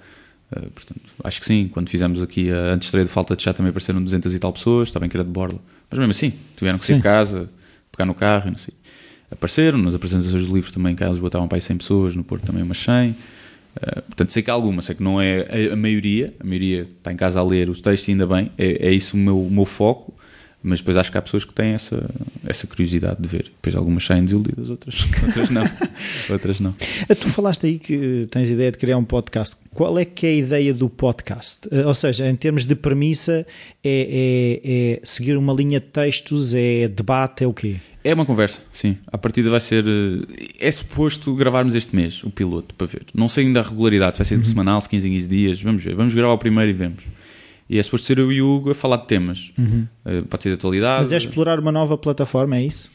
Eh, portanto, acho que sim. Quando fizemos aqui a antes de Falta de Chá também apareceram 200 e tal pessoas, bem que era de borla. Mas mesmo assim, tiveram que sair Sim. de casa, pegar no carro e não sei. Apareceram, nas apresentações do livro também cá em Lisboa estavam para aí 100 pessoas, no Porto também umas 100. Uh, portanto, sei que há alguma, sei que não é a, a maioria, a maioria está em casa a ler os textos, ainda bem, é, é isso o meu, o meu foco, Mas depois acho que há pessoas que têm essa, essa curiosidade de ver. Depois algumas saem desiludidas, outras, outras não. outras não. Ah, Tu falaste aí que tens ideia de criar um podcast. Qual é que é a ideia do podcast? Ah, Ou seja, em termos de premissa, é, é- é seguir uma linha de textos, é debate, é o quê? É uma conversa, sim. A partida vai ser. eh, É suposto gravarmos este mês o piloto para ver. Não sei ainda a regularidade, vai ser Uhum. semanal, se 15 em 15 dias. Vamos ver. Vamos gravar o primeiro e vemos. E é suposto ser eu e o Hugo a falar de temas. Eh, Pode ser de atualidade. Uhum. Mas é explorar uma nova plataforma, é isso?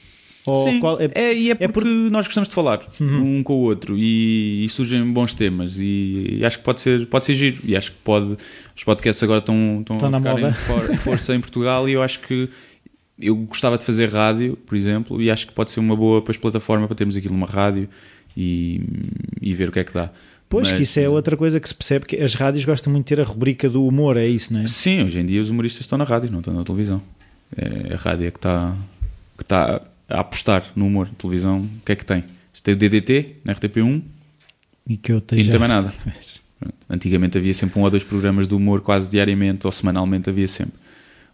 Ou Sim, qual- é, é- e é porque, é porque- nós gostamos de falar um com o outro e, e surgem bons temas e, e acho que pode ser, pode ser giro e acho que pode os podcasts agora estão, estão, Estão a ficar em, for- em força em Portugal e eu acho que eu gostava de fazer rádio, por exemplo, e acho que pode ser uma boa depois, plataforma para termos aquilo numa rádio e, e ver o que é que dá. Pois, Mas, que isso é outra coisa que se percebe que as rádios gostam muito de ter a rubrica do humor, é isso, não é? Sim, hoje em dia os humoristas estão na rádio, não estão na televisão. É a rádio é que está, que está a apostar no humor. A televisão, o que é que tem? Tem o DDT, na RTP1, E que eu e não tem mais nada. Antigamente havia sempre um ou dois programas de humor quase diariamente ou semanalmente havia sempre.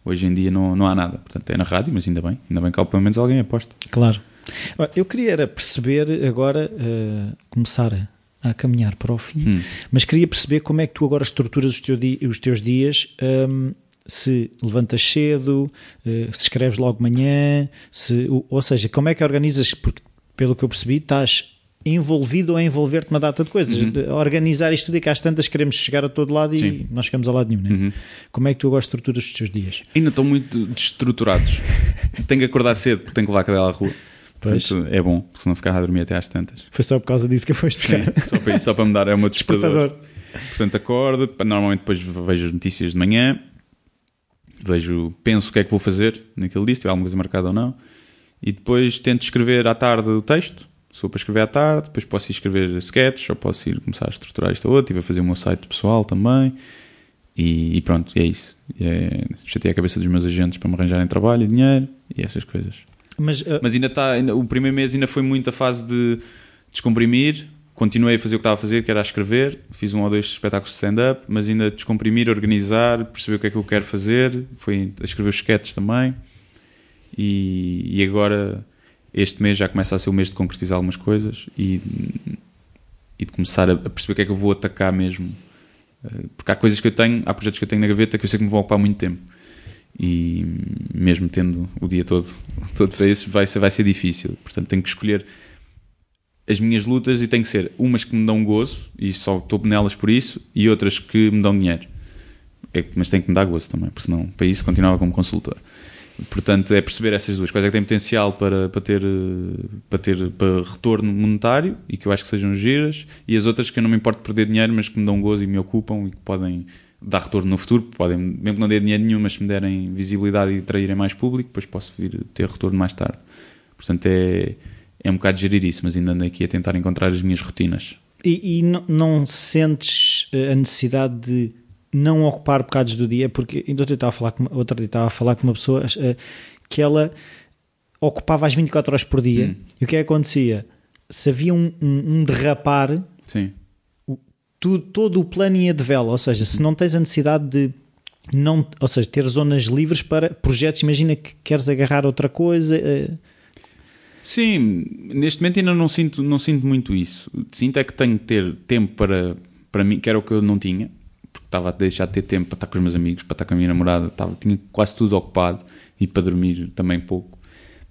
Hoje em dia não, não há nada. Portanto, é na rádio, mas ainda bem. Ainda bem que há pelo menos alguém aposta. Claro. Eu queria era perceber agora, eh, começar a, caminhar para o fim, Hum. mas queria perceber como é que tu agora estruturas os, teu di- os teus dias, hum, se levantas cedo, eh, se escreves logo manhã, se, ou, ou seja, como é que organizas, porque pelo que eu percebi estás envolvido ou a envolver-te uma data de coisas, Uhum. De organizar isto tudo e que às tantas queremos chegar a todo lado e Sim. não chegamos a lado nenhum, né? Uhum. Como é que tu agora estruturas os teus dias? Ainda estão muito destruturados. tenho que acordar cedo porque tenho que levar a cadela à rua. Pois. Portanto, é bom, porque senão ficava a dormir até às tantas. Foi só por causa disso que eu foste Sim, só para, isso, só para me dar é uma despertador. Portanto, acordo, normalmente depois vejo as notícias de manhã, vejo, penso o que é que vou fazer naquele dia, se tiver alguma coisa marcada ou não, e depois tento escrever à tarde o texto, for para escrever à tarde, depois posso ir escrever sketches, ou posso ir começar a estruturar isto ou outro, estive a fazer o meu site pessoal também, e, e pronto, e é isso. E é, chatei a cabeça dos meus agentes para me arranjarem trabalho e dinheiro, e essas coisas. Mas, uh, Mas ainda está, o primeiro mês ainda foi muito a fase de descomprimir. Continuei a fazer o que estava a fazer, que era escrever. Fiz um ou dois espetáculos de stand-up, mas ainda descomprimir, organizar, perceber o que é que eu quero fazer. Foi a escrever os sketches também. E, e agora, este mês já começa a ser o mês de concretizar algumas coisas e, e de começar a, a perceber o que é que eu vou atacar mesmo. Eh, Porque há coisas que eu tenho, há projetos que eu tenho na gaveta que eu sei que me vão ocupar muito tempo e mesmo tendo o dia todo, todo para isso, vai ser, vai ser difícil. Portanto, tenho que escolher as minhas lutas e tem que ser umas que me dão gozo e só estou nelas por isso e outras que me dão dinheiro. É, mas tem que me dar gozo também, porque senão para isso continuava como consultor. Portanto, é perceber essas duas. Quais é que têm potencial para, para, ter, para ter para retorno monetário e que eu acho que sejam giras, e as outras que eu não me importo perder dinheiro, mas que me dão gozo e me ocupam e que podem dar retorno no futuro. Podem, mesmo que não dê dinheiro nenhum, mas se me derem visibilidade e atraírem mais público, depois posso vir ter retorno mais tarde. Portanto, é, é um bocado gerir isso, mas ainda ando aqui a tentar encontrar as minhas rotinas. E, e não, não sentes eh, a necessidade de não ocupar bocados do dia? Porque ainda outro dia estava a falar com, outro dia estava a falar com uma pessoa eh, que ela ocupava as 24 horas por dia Hum. e o que é que acontecia? Se havia um, um- um derrapar, Sim. Tu- todo o plano ia de vela. Ou seja, se não tens a necessidade de não, ou seja, ter zonas livres para projetos, imagina que queres agarrar outra coisa. eh, Sim, neste momento ainda não sinto, não sinto muito isso. Sinto é que tenho que ter tempo para, para mim, que era o que eu não tinha, porque estava a deixar de ter tempo para estar com os meus amigos, para estar com a minha namorada, estava, tinha quase tudo ocupado e para dormir também pouco.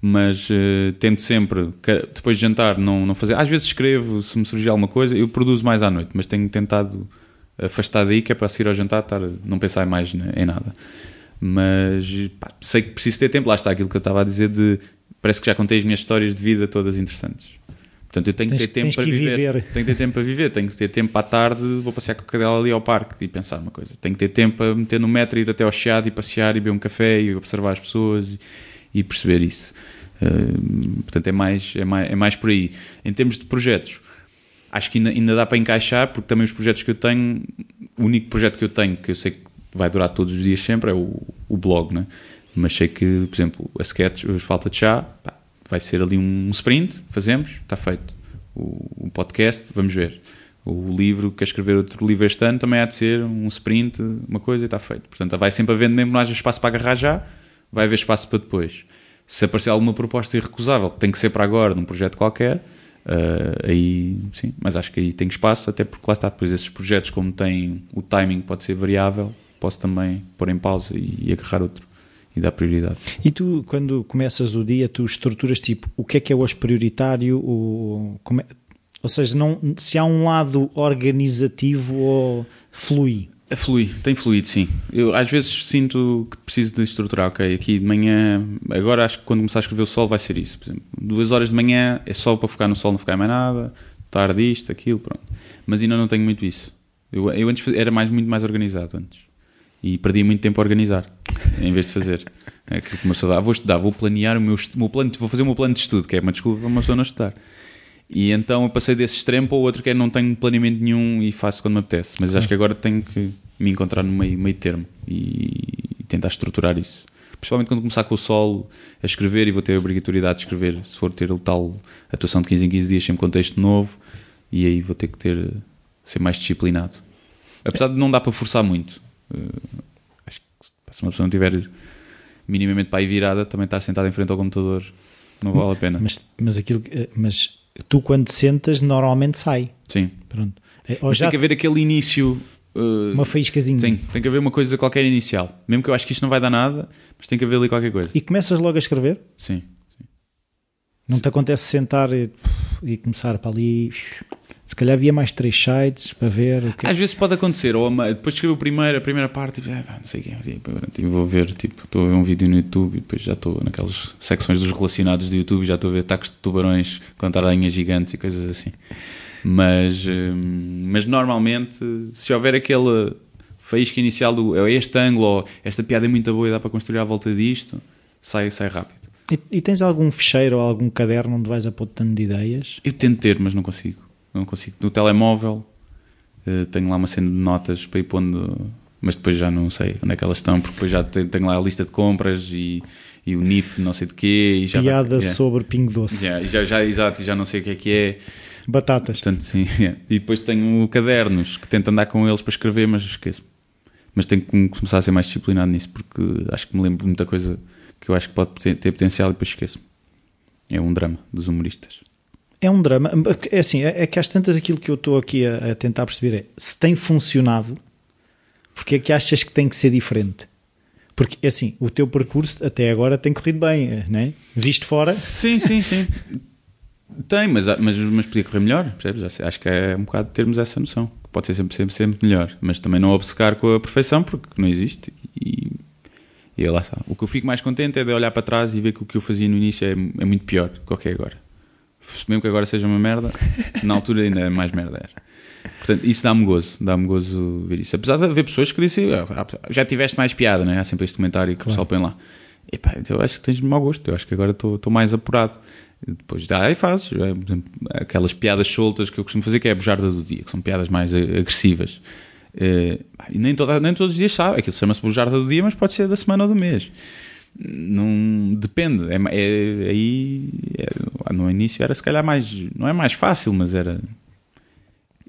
Mas eh, tento sempre, depois de jantar, não, não fazer. Às vezes escrevo, se me surgir alguma coisa, eu produzo mais à noite, mas tenho tentado afastar daí, que é para seguir ao jantar, estar, não pensar mais em nada. Mas pá, sei que preciso ter tempo. Lá está aquilo que eu estava a dizer de parece que já contei as minhas histórias de vida todas interessantes. Portanto, eu tenho Tens- que ter tempo para viver. viver. Tenho que ter tempo para viver. Tenho que ter tempo à tarde. Vou passear com a cadela ali ao parque e pensar uma coisa. Tenho que ter tempo para meter no metro, ir até ao chiado e passear e beber um café e observar as pessoas e, e perceber isso. Portanto, é mais, é, mais, é mais por aí. Em termos de projetos, acho que ainda, ainda dá para encaixar, porque também os projetos que eu tenho, o único projeto que eu tenho, que eu sei que vai durar todos os dias sempre, é o, o blog, né? Mas sei que, por exemplo, a sketch, os Falta de Chá, pá, vai ser ali um sprint, fazemos, está feito. O, o podcast, vamos ver. O livro, quer escrever outro livro este ano, também há de ser um sprint, uma coisa e está feito. Portanto, vai sempre havendo, mesmo não haja espaço para agarrar já, vai haver espaço para depois. Se aparecer alguma proposta irrecusável, que tem que ser para agora, num projeto qualquer, uh, aí sim, mas acho que aí tem espaço, até porque lá está, depois esses projetos, como têm o timing pode ser variável, posso também pôr em pausa e, e agarrar outro e dar prioridade. E tu, quando começas o dia, tu estruturas tipo o que é que é hoje prioritário, o, é, ou seja, não, se há um lado organizativo ou flui? Flui, tem fluído, sim. Eu às vezes sinto que preciso de estruturar, ok, aqui de manhã, agora acho que quando começar a escrever o sol vai ser isso. Por exemplo, duas horas de manhã é só para focar no sol, não focar mais nada, tarde isto, aquilo, pronto. Mas ainda não tenho muito isso. Eu, eu antes era mais, muito mais organizado antes. E perdia muito tempo a organizar, em vez de fazer. É que começou a dar, vou estudar, vou planear o meu, o meu plano, vou fazer o meu plano de estudo, que é uma desculpa para uma pessoa não estudar. E então eu passei desse extremo para o outro que é não tenho planeamento nenhum e faço quando me apetece. Mas acho que agora tenho que me encontrar no meio, meio termo e, e tentar estruturar isso. Principalmente quando começar com o solo a escrever e vou ter a obrigatoriedade de escrever, se for ter o tal atuação de 15 em 15 dias sem contexto novo, e aí vou ter que ter ser mais disciplinado. Apesar de não dar para forçar muito. Uh, acho que se uma pessoa não tiver minimamente para aí virada, também estar sentado em frente ao computador não vale a pena. Mas, mas aquilo eh, mas tu quando sentas normalmente sai. Sim. Pronto. Ou mas já... tem que haver aquele início. Uh, uma faíscazinha. Sim, tem que haver uma coisa qualquer inicial. Mesmo que eu acho que isto não vai dar nada, mas tem que haver ali qualquer coisa. E começas logo a escrever? Sim. sim. Não te acontece sentar e, e começar para ali calhar havia mais três sites para ver. O que... Às vezes pode acontecer, ou depois escrevo a primeira, a primeira parte e ah, não sei o quê, e vou ver, tipo, estou a ver um vídeo no YouTube e depois já estou naquelas secções dos relacionados do YouTube, já estou a ver ataques de tubarões contra aranhas gigantes e coisas assim. Mas, hum, mas normalmente, se houver aquele faísca inicial do é este ângulo, ou esta piada é muito boa e dá para construir à volta disto, sai, sai rápido. E, e tens algum fecheiro ou algum caderno onde vais a pôr tanto de ideias? Eu tento ter, mas não consigo não consigo. No telemóvel uh, tenho lá uma cena de notas para ir pondo, mas depois já não sei onde é que elas estão, porque depois já tenho, tenho lá a lista de compras e, e o NIF, não sei de quê. E já Piada yeah. sobre Pingo Doce. Yeah, já, já, exato, já não sei o que é que é. Batatas. Portanto, sim, yeah. E depois tenho cadernos que tento andar com eles para escrever, mas esqueço. Mas tenho que começar a ser mais disciplinado nisso, porque acho que me lembro de muita coisa que eu acho que pode ter potencial e depois esqueço. É um drama dos humoristas. É um drama. É assim, é, é que às tantas aquilo que eu estou aqui a, a, tentar perceber é se tem funcionado, porque é que achas que tem que ser diferente? Porque, é assim, o teu percurso até agora tem corrido bem, não é? Visto fora. Sim, sim, sim. tem, mas, mas, mas podia correr melhor, percebes? Acho que é um bocado termos essa noção. Que pode ser sempre, sempre, sempre melhor, mas também não obcecar com a perfeição, porque não existe. E, e lá está. O que eu fico mais contente é de olhar para trás e ver que o que eu fazia no início é, é muito pior do que é agora mesmo que agora seja uma merda, na altura ainda é mais merda era. Portanto, isso dá-me gozo, dá-me gozo ver isso. Apesar de haver pessoas que dizem, ah, já tiveste mais piada, não é? Há sempre este comentário que claro. o pessoal põe lá. E pá, então eu acho que tens mau gosto, eu acho que agora estou mais apurado. E depois dá e fazes, é, aquelas piadas soltas que eu costumo fazer, que é a bujarda do dia, que são piadas mais agressivas. Uh, e nem, toda, nem todos os dias sabe, aquilo chama-se bujarda do dia, mas pode ser da semana ou do mês não depende. É, é aí é, no início era se calhar mais não é mais fácil mas era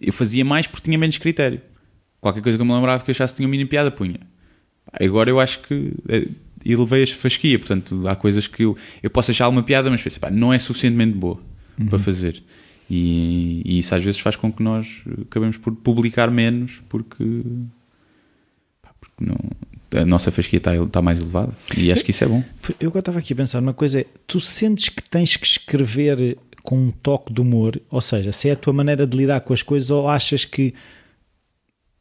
eu fazia mais porque tinha menos critério. Qualquer coisa que eu me lembrava que eu achasse tinha uma mini piada punha. Agora eu acho que é, elevei a fasquia portanto há coisas que eu, eu posso achar uma piada mas penso, pá, não é suficientemente boa uhum. para fazer. E, e, isso às vezes faz com que nós acabemos por publicar menos porque, pá, porque não a nossa fasquia está, está mais elevada e acho que isso é bom. Eu estava aqui a pensar uma coisa: é, tu sentes que tens que escrever com um toque de humor, ou seja, se é a tua maneira de lidar com as coisas, ou achas que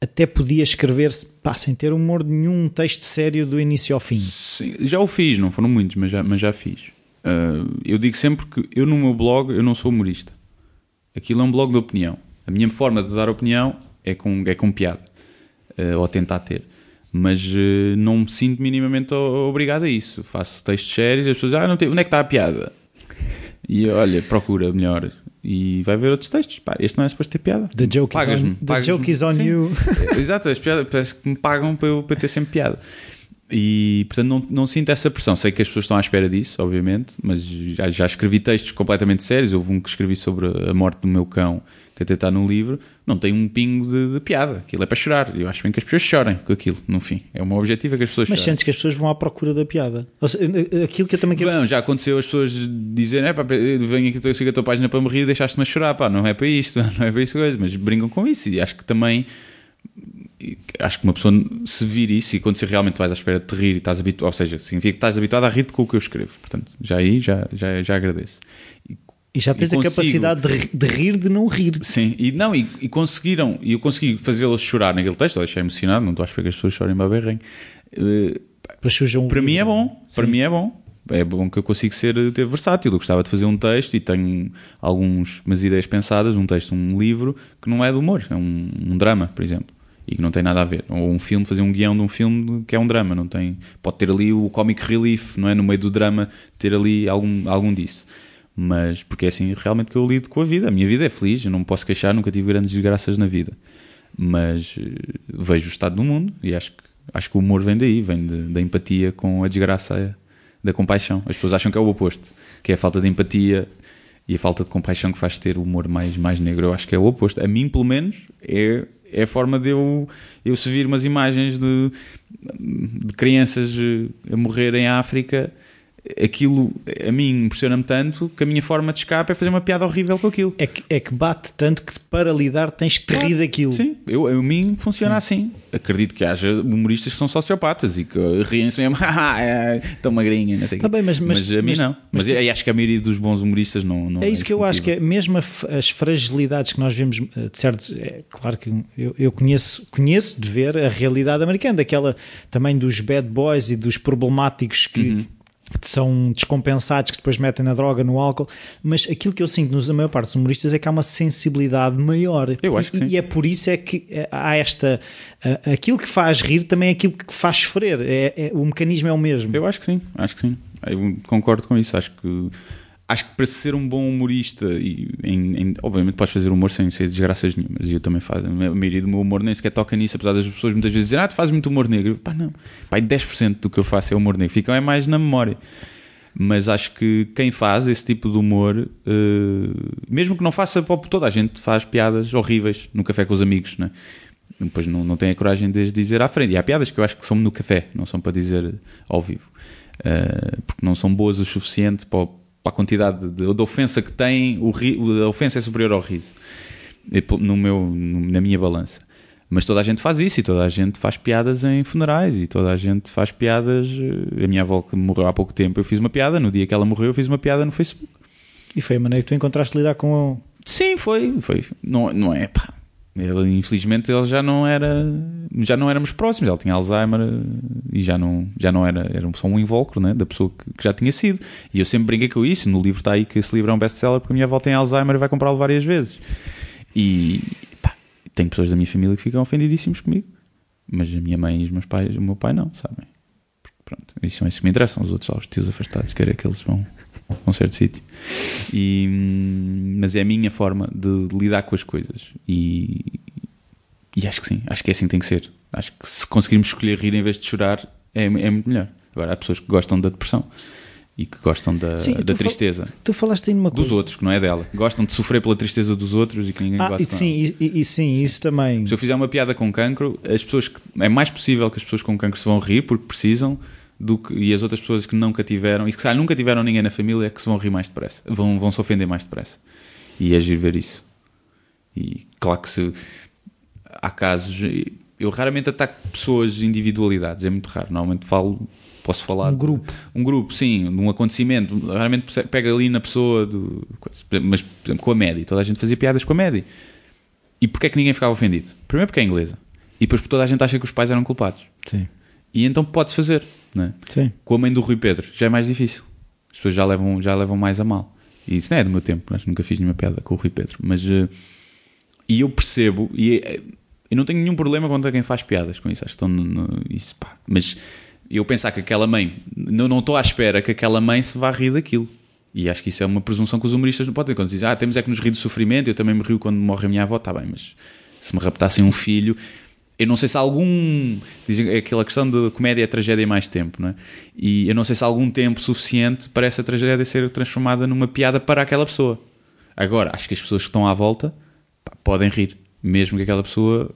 até podias escrever sem ter humor nenhum um texto sério do início ao fim? Sim, já o fiz, não foram muitos, mas já, mas já fiz. Uh, eu digo sempre que eu no meu blog eu não sou humorista. Aquilo é um blog de opinião. A minha forma de dar opinião é com, é com piada, uh, ou tentar ter mas uh, não me sinto minimamente obrigado a isso. Faço textos sérios e as pessoas, ah, não tem, onde é que está a piada? E olha, procura melhor e vai ver outros textos. Pá, este não é suposto ter piada. The joke is on, the joke is on you. Exato, as piadas parece que me pagam para eu, para ter sempre piada. E, portanto, não, não sinto essa pressão. Sei que as pessoas estão à espera disso, obviamente, mas já, já escrevi textos completamente sérios. Houve um que escrevi sobre a morte do meu cão, que até está no livro. Não tem um pingo de, de piada. Aquilo é para chorar. Eu acho bem que as pessoas chorem com aquilo, no fim. É o meu objetivo é que as pessoas Mas chorem. sentes que as pessoas vão à procura da piada. Seja, aquilo que eu também quero Bom, já aconteceu as pessoas dizerem: é pá, eu venho aqui, eu sigo a tua página para me rir e deixaste-me a chorar. Pá, não é para isto, não é para isso, coisa. Mas brincam com isso. E acho que também acho que uma pessoa se vir isso e quando você realmente vais à espera de te rir e estás habituado, ou seja, significa que estás habituado a rir-te com o que eu escrevo. Portanto, já aí já, já, já agradeço. E, e já tens e a consigo, capacidade de, de, rir de não rir. Sim, e não, e, e conseguiram, e eu consegui fazê-las chorar naquele texto, eu deixei emocionado, não estou a esperar que as pessoas chorem baberrem. Uh, para, para mim é bom, Sim. para mim é bom. É bom que eu consigo ser ter versátil. Eu gostava de fazer um texto e tenho algumas ideias pensadas, um texto, um livro, que não é de humor, é um, um drama, por exemplo e que não tem nada a ver. Ou um filme, fazer um guião de um filme que é um drama, não tem. Pode ter ali o comic relief, não é? No meio do drama, ter ali algum, algum disso. Mas porque é assim realmente que eu lido com a vida. A minha vida é feliz, eu não me posso queixar, nunca tive grandes desgraças na vida. Mas uh, vejo o estado do mundo e acho que, acho que o humor vem daí, vem de, da empatia com a desgraça da compaixão. As pessoas acham que é o oposto, que é a falta de empatia e a falta de compaixão que faz ter o humor mais, mais negro. Eu acho que é o oposto. A mim, pelo menos, é é a forma de eu, eu se vir umas imagens de, de crianças a morrer em África aquilo a mim impressiona-me tanto que a minha forma de escape é fazer uma piada horrível com aquilo. É que, é que bate tanto que para lidar tens que te rir daquilo. Sim, eu, a mim funciona Sim. assim. Acredito que haja humoristas que são sociopatas e que riem-se mesmo, é, tão magrinha, não sei tá bem, mas, mas, mas, a mim mas, não. Mas, mas acho que a maioria dos bons humoristas não. não é isso é que eu acho que é mesmo as fragilidades que nós vemos eh, de certos. É, claro que eu, eu conheço, conheço de ver a realidade americana, daquela também dos bad boys e dos problemáticos que. Uhum que são descompensados, que depois metem na droga, no álcool, mas aquilo que eu sinto nos, a maior parte dos humoristas é que há uma sensibilidade maior. Eu acho que e, sim. E é por isso é que eh, há esta. Uh, aquilo que faz rir também é aquilo que faz sofrer. É, é, o mecanismo é o mesmo. Eu acho que sim, acho que sim. Eu concordo com isso. Acho que acho que para ser um bom humorista, e em, em, obviamente podes fazer humor sem ser desgraças nenhumas, e eu também faço. A maioria do meu humor nem sequer toca nisso, apesar das pessoas muitas vezes dizerem, ah, tu fazes muito humor negro. Pá, não. Pá, 10% do que eu faço é humor negro. Ficam é mais na memória. Mas acho que quem faz esse tipo de humor, uh, mesmo que não faça pop, toda a gente faz piadas horríveis no café com os amigos, né? depois não, não tem a coragem de dizer à frente. E há piadas que eu acho que são no café, não são para dizer ao vivo. Uh, porque não são boas o suficiente para, para a quantidade de, de ofensa que tem, o, a ofensa é superior ao riso, no meu, na minha balança. Mas toda a gente faz isso e toda a gente faz piadas em funerais e toda a gente faz piadas. Eh, a minha avó que morreu há pouco tempo, eu fiz uma piada. No dia que ela morreu, eu fiz uma piada no Facebook. E foi a maneira que tu encontraste lidar com. Sim, foi. foi. Não, não é. Pá. Ele, infelizmente ele já não era já não éramos próximos, ele tinha Alzheimer eh, e já não, já não era, era só um invólucro né, da pessoa que, que, já tinha sido. E eu sempre brinquei com isso. No livro está aí que esse livro é um best-seller porque a minha avó tem Alzheimer e vai comprá-lo várias vezes. E pá, tem pessoas da minha família que ficam ofendidíssimos comigo, mas a minha mãe e os meus pais, o meu pai não, sabem? Pronto, isso é isso que me interessam. Os outros só os tios afastados, quer é que eles vão um certo sítio. E, mas é a minha forma de, lidar com as coisas. E, e acho que sim, acho que é assim que tem que ser. Acho que se conseguirmos escolher rir em vez de chorar, é, é muito melhor. Agora, há pessoas que gostam da depressão e que gostam da, sim, da tristeza. Fal tu falaste aí numa coisa. Dos outros, que não é dela. Gostam de sofrer pela tristeza dos outros e que ninguém ah, gosta. E sim, e, e, sim, isso também. Se eu fizer uma piada com cancro, as pessoas que, é mais possível que as pessoas com cancro se vão rir porque precisam do que, e as outras pessoas que nunca tiveram e que calhar, nunca tiveram ninguém na família é que se vão rir mais depressa. Vão, vão se ofender mais depressa. E é ver isso. E claro que se há casos. Eu raramente ataco pessoas, individualidades, é muito raro. Normalmente falo, posso falar. Um grupo. um grupo, sim, de um acontecimento. Raramente pega ali na pessoa, do, mas por exemplo, com a média. Toda a gente fazia piadas com a média. E porquê é que ninguém ficava ofendido? Primeiro porque é inglesa. E depois porque toda a gente acha que os pais eram culpados. Sim. E então pode fazer, não é? Sim. Com a mãe do Rui Pedro já é mais difícil. As pessoas já levam, já levam mais a mal. E isso não é do meu tempo, mas nunca fiz nenhuma piada com o Rui Pedro. Mas. Uh, e eu percebo, e eh, eu não tenho nenhum problema contra quem faz piadas com isso. Acho que estão no, no, isso, pá. Mas eu pensar que aquela mãe, não, não estou à espera que aquela mãe se vá rir daquilo. E acho que isso é uma presunção que os humoristas não podem ter. Quando dizem, ah, temos é que nos rir do sofrimento, eu também me rio quando morre a minha avó, está bem, mas se me raptassem um filho, Eu não sei se algum. Dizem aquela questão de comédia é tragédia mais tempo, não é? E eu não sei se há algum tempo suficiente para essa tragédia ser transformada numa piada para aquela pessoa. Agora, acho que as pessoas que estão à volta pá, podem rir, mesmo que aquela pessoa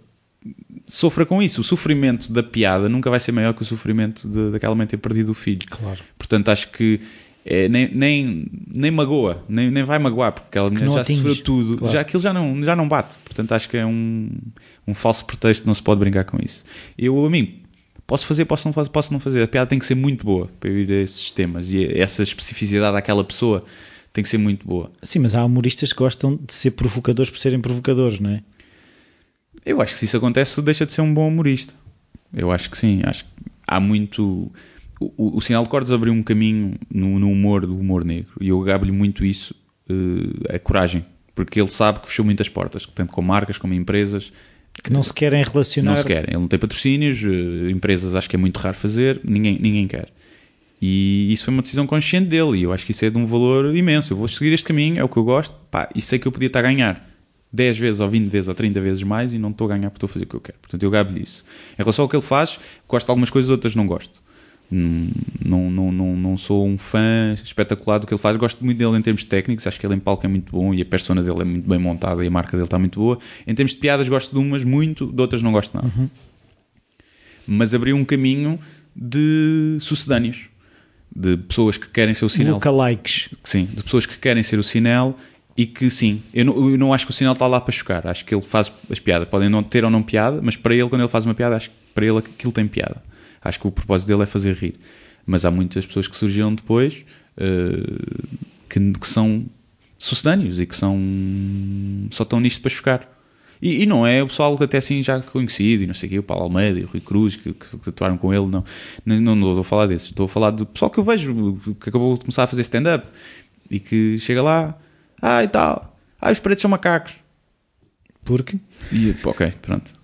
sofra com isso. O sofrimento da piada nunca vai ser maior que o sofrimento de, daquela mãe ter perdido o filho. Claro. Portanto, acho que é, nem, nem, nem magoa, nem, nem vai magoar, porque aquela mulher não já sofreu tudo, claro. já, aquilo já não, já não bate. Portanto, acho que é um, um falso pretexto, não se pode brincar com isso. Eu, a mim, posso fazer, posso não, fazer, posso não fazer. A piada tem que ser muito boa para eu ir a esses temas e essa especificidade daquela pessoa tem que ser muito boa. Sim, mas há humoristas que gostam de ser provocadores por serem provocadores, não é? Eu acho que se isso acontece, deixa de ser um bom humorista. Eu acho que sim. Acho que há muito. O, o, o Sinal de Cordes abriu um caminho no, no humor do humor negro e eu gabo-lhe muito isso, eh, a coragem. Porque ele sabe que fechou muitas portas, tanto com marcas como empresas. Que não se querem relacionar. Não se querem. Ele não tem patrocínios, eh, empresas acho que é muito raro fazer, ninguém, ninguém quer. E isso foi uma decisão consciente dele e eu acho que isso é de um valor imenso. Eu vou seguir este caminho, é o que eu gosto, pá, e sei que eu podia estar a ganhar 10 vezes ou 20 vezes ou 30 vezes mais e não estou a ganhar porque estou a fazer o que eu quero. Portanto, eu gabo-lhe isso. Em relação ao que ele faz, gosto de algumas coisas, outras não gosto. Não, não, não, não sou um fã espetacular do que ele faz. Gosto muito dele em termos técnicos. Acho que ele em palco é muito bom e a persona dele é muito bem montada e a marca dele está muito boa. Em termos de piadas, gosto de umas muito, de outras não gosto nada. Mas abriu um caminho de sucedâneos, de pessoas que querem ser o sinal. Lookalikes. Sim, de pessoas que querem ser o sinal e que sim, eu não, eu não acho que o sinal está lá para chocar. Acho que ele faz as piadas, podem não ter ou não piada, mas para ele, quando ele faz uma piada, acho que para ele aquilo tem piada. Acho que o propósito dele é fazer rir. Mas há muitas pessoas que surgiram depois eh, que, que são sucedâneos e que são só estão nisto para chocar. E, e não é o pessoal até assim já conhecido, e não sei o quê, o Paulo Almeida e o Rui Cruz, que, que, que atuaram com ele, não, não, não, não estou a falar desses, estou a falar do pessoal que eu vejo, que acabou de começar a fazer stand-up e que chega lá, ah e tal, ah os pretos são macacos. Porque E, ok, pronto.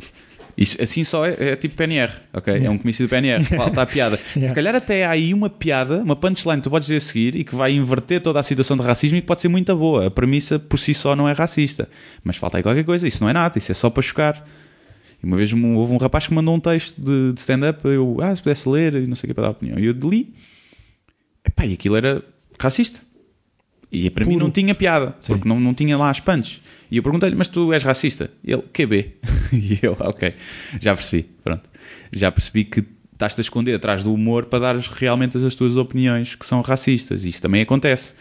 Isso, assim só é, é tipo PNR, ok? É um comício do PNR, falta a piada. Se calhar até há aí uma piada, uma punchline que tu podes dizer a seguir e que vai inverter toda a situação de racismo e que pode ser muito boa. A premissa por si só não é racista. Mas falta aí qualquer coisa, isso não é nada, isso é só para chocar. E uma vez houve um rapaz que mandou um texto de, de stand-up, eu, ah, se pudesse ler e não sei o que para dar opinião. E eu li, epá, e aquilo era racista. E para mim Puro. não tinha piada, Sim. porque não, não tinha lá as punches. E eu perguntei-lhe, mas tu és racista? Ele, QB. e eu, ok, já percebi, pronto. Já percebi que estás-te a esconder atrás do humor para dar realmente as tuas opiniões que são racistas. E isso também acontece.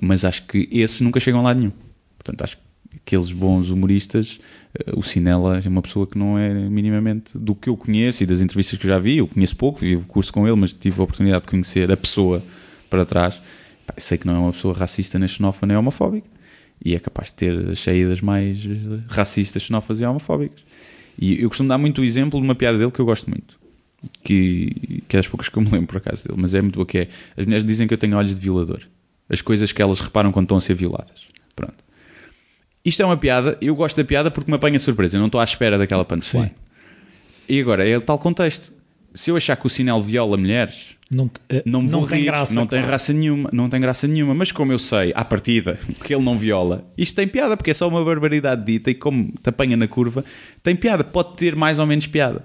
Mas acho que esses nunca chegam lado nenhum. Portanto, acho que aqueles bons humoristas, eh, o Sinela é uma pessoa que não é minimamente do que eu conheço e das entrevistas que eu já vi. Eu conheço pouco, vi o curso com ele, mas tive a oportunidade de conhecer a pessoa para trás. Sei que não é uma pessoa racista, nem xenófoba, nem homofóbica. E é capaz de ter as saídas mais racistas, xenófobas e homofóbicas. E eu costumo dar muito o exemplo de uma piada dele que eu gosto muito. Que, que é das poucas que eu me lembro por acaso dele, mas é muito boa que é. As mulheres dizem que eu tenho olhos de violador. As coisas que elas reparam quando estão a ser violadas. Pronto. Isto é uma piada, eu gosto da piada porque me apanha de surpresa, eu não estou à espera daquela punchline. Sim. E agora, é tal contexto. Se eu achar que o sinal viola mulheres, não, eh, não vou tem rir, graça. não tem claro. raça nenhuma, não tem graça nenhuma, mas como eu sei, à partida, que ele não viola, isto tem piada, porque é só uma barbaridade dita e como te apanha na curva, tem piada, pode ter mais ou menos piada.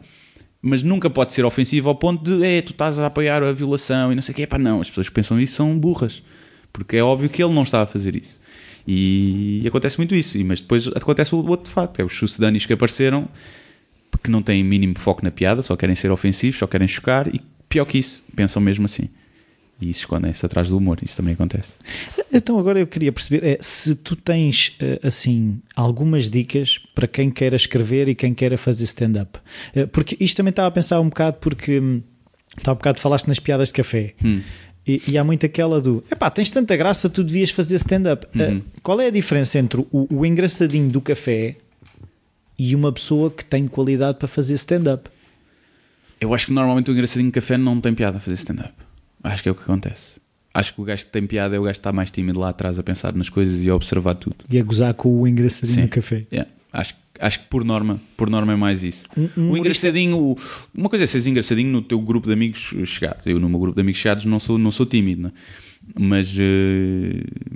Mas nunca pode ser ofensivo ao ponto de, é, tu estás a apoiar a violação e não sei o que, pá, não, as pessoas que pensam isso são burras, porque é óbvio que ele não está a fazer isso. E, acontece muito isso, e- mas depois acontece o outro facto, é os sucedâneos que apareceram que não têm mínimo foco na piada, só querem ser ofensivos, só querem chocar e pior que isso, pensam mesmo assim. E isso escondem-se atrás do humor, isso também acontece. Então agora eu queria perceber é, se tu tens eh, assim algumas dicas para quem queira escrever e quem queira fazer stand-up. Eh, Porque isto também estava a pensar um bocado porque hum, estava um bocado falaste nas piadas de café. E, e há muito aquela do epá, tens tanta graça, tu devias fazer stand-up. Eh, qual é a diferença entre o, o engraçadinho do café e uma pessoa que tem qualidade para fazer stand-up? Eu acho que normalmente o engraçadinho café não tem piada a fazer stand-up. Acho que é o que acontece. Acho que o gajo que tem piada é o gajo que está mais tímido lá atrás a pensar nas coisas e a observar tudo. E a gozar com o engraçadinho Sim. café. Yeah. Acho, acho que por norma, por norma é mais isso. Um- um o engraçadinho, o- uma coisa é seres engraçadinho no teu grupo de amigos chegados. Eu no meu grupo de amigos chegados não sou, não sou tímido, né? Mas, uh,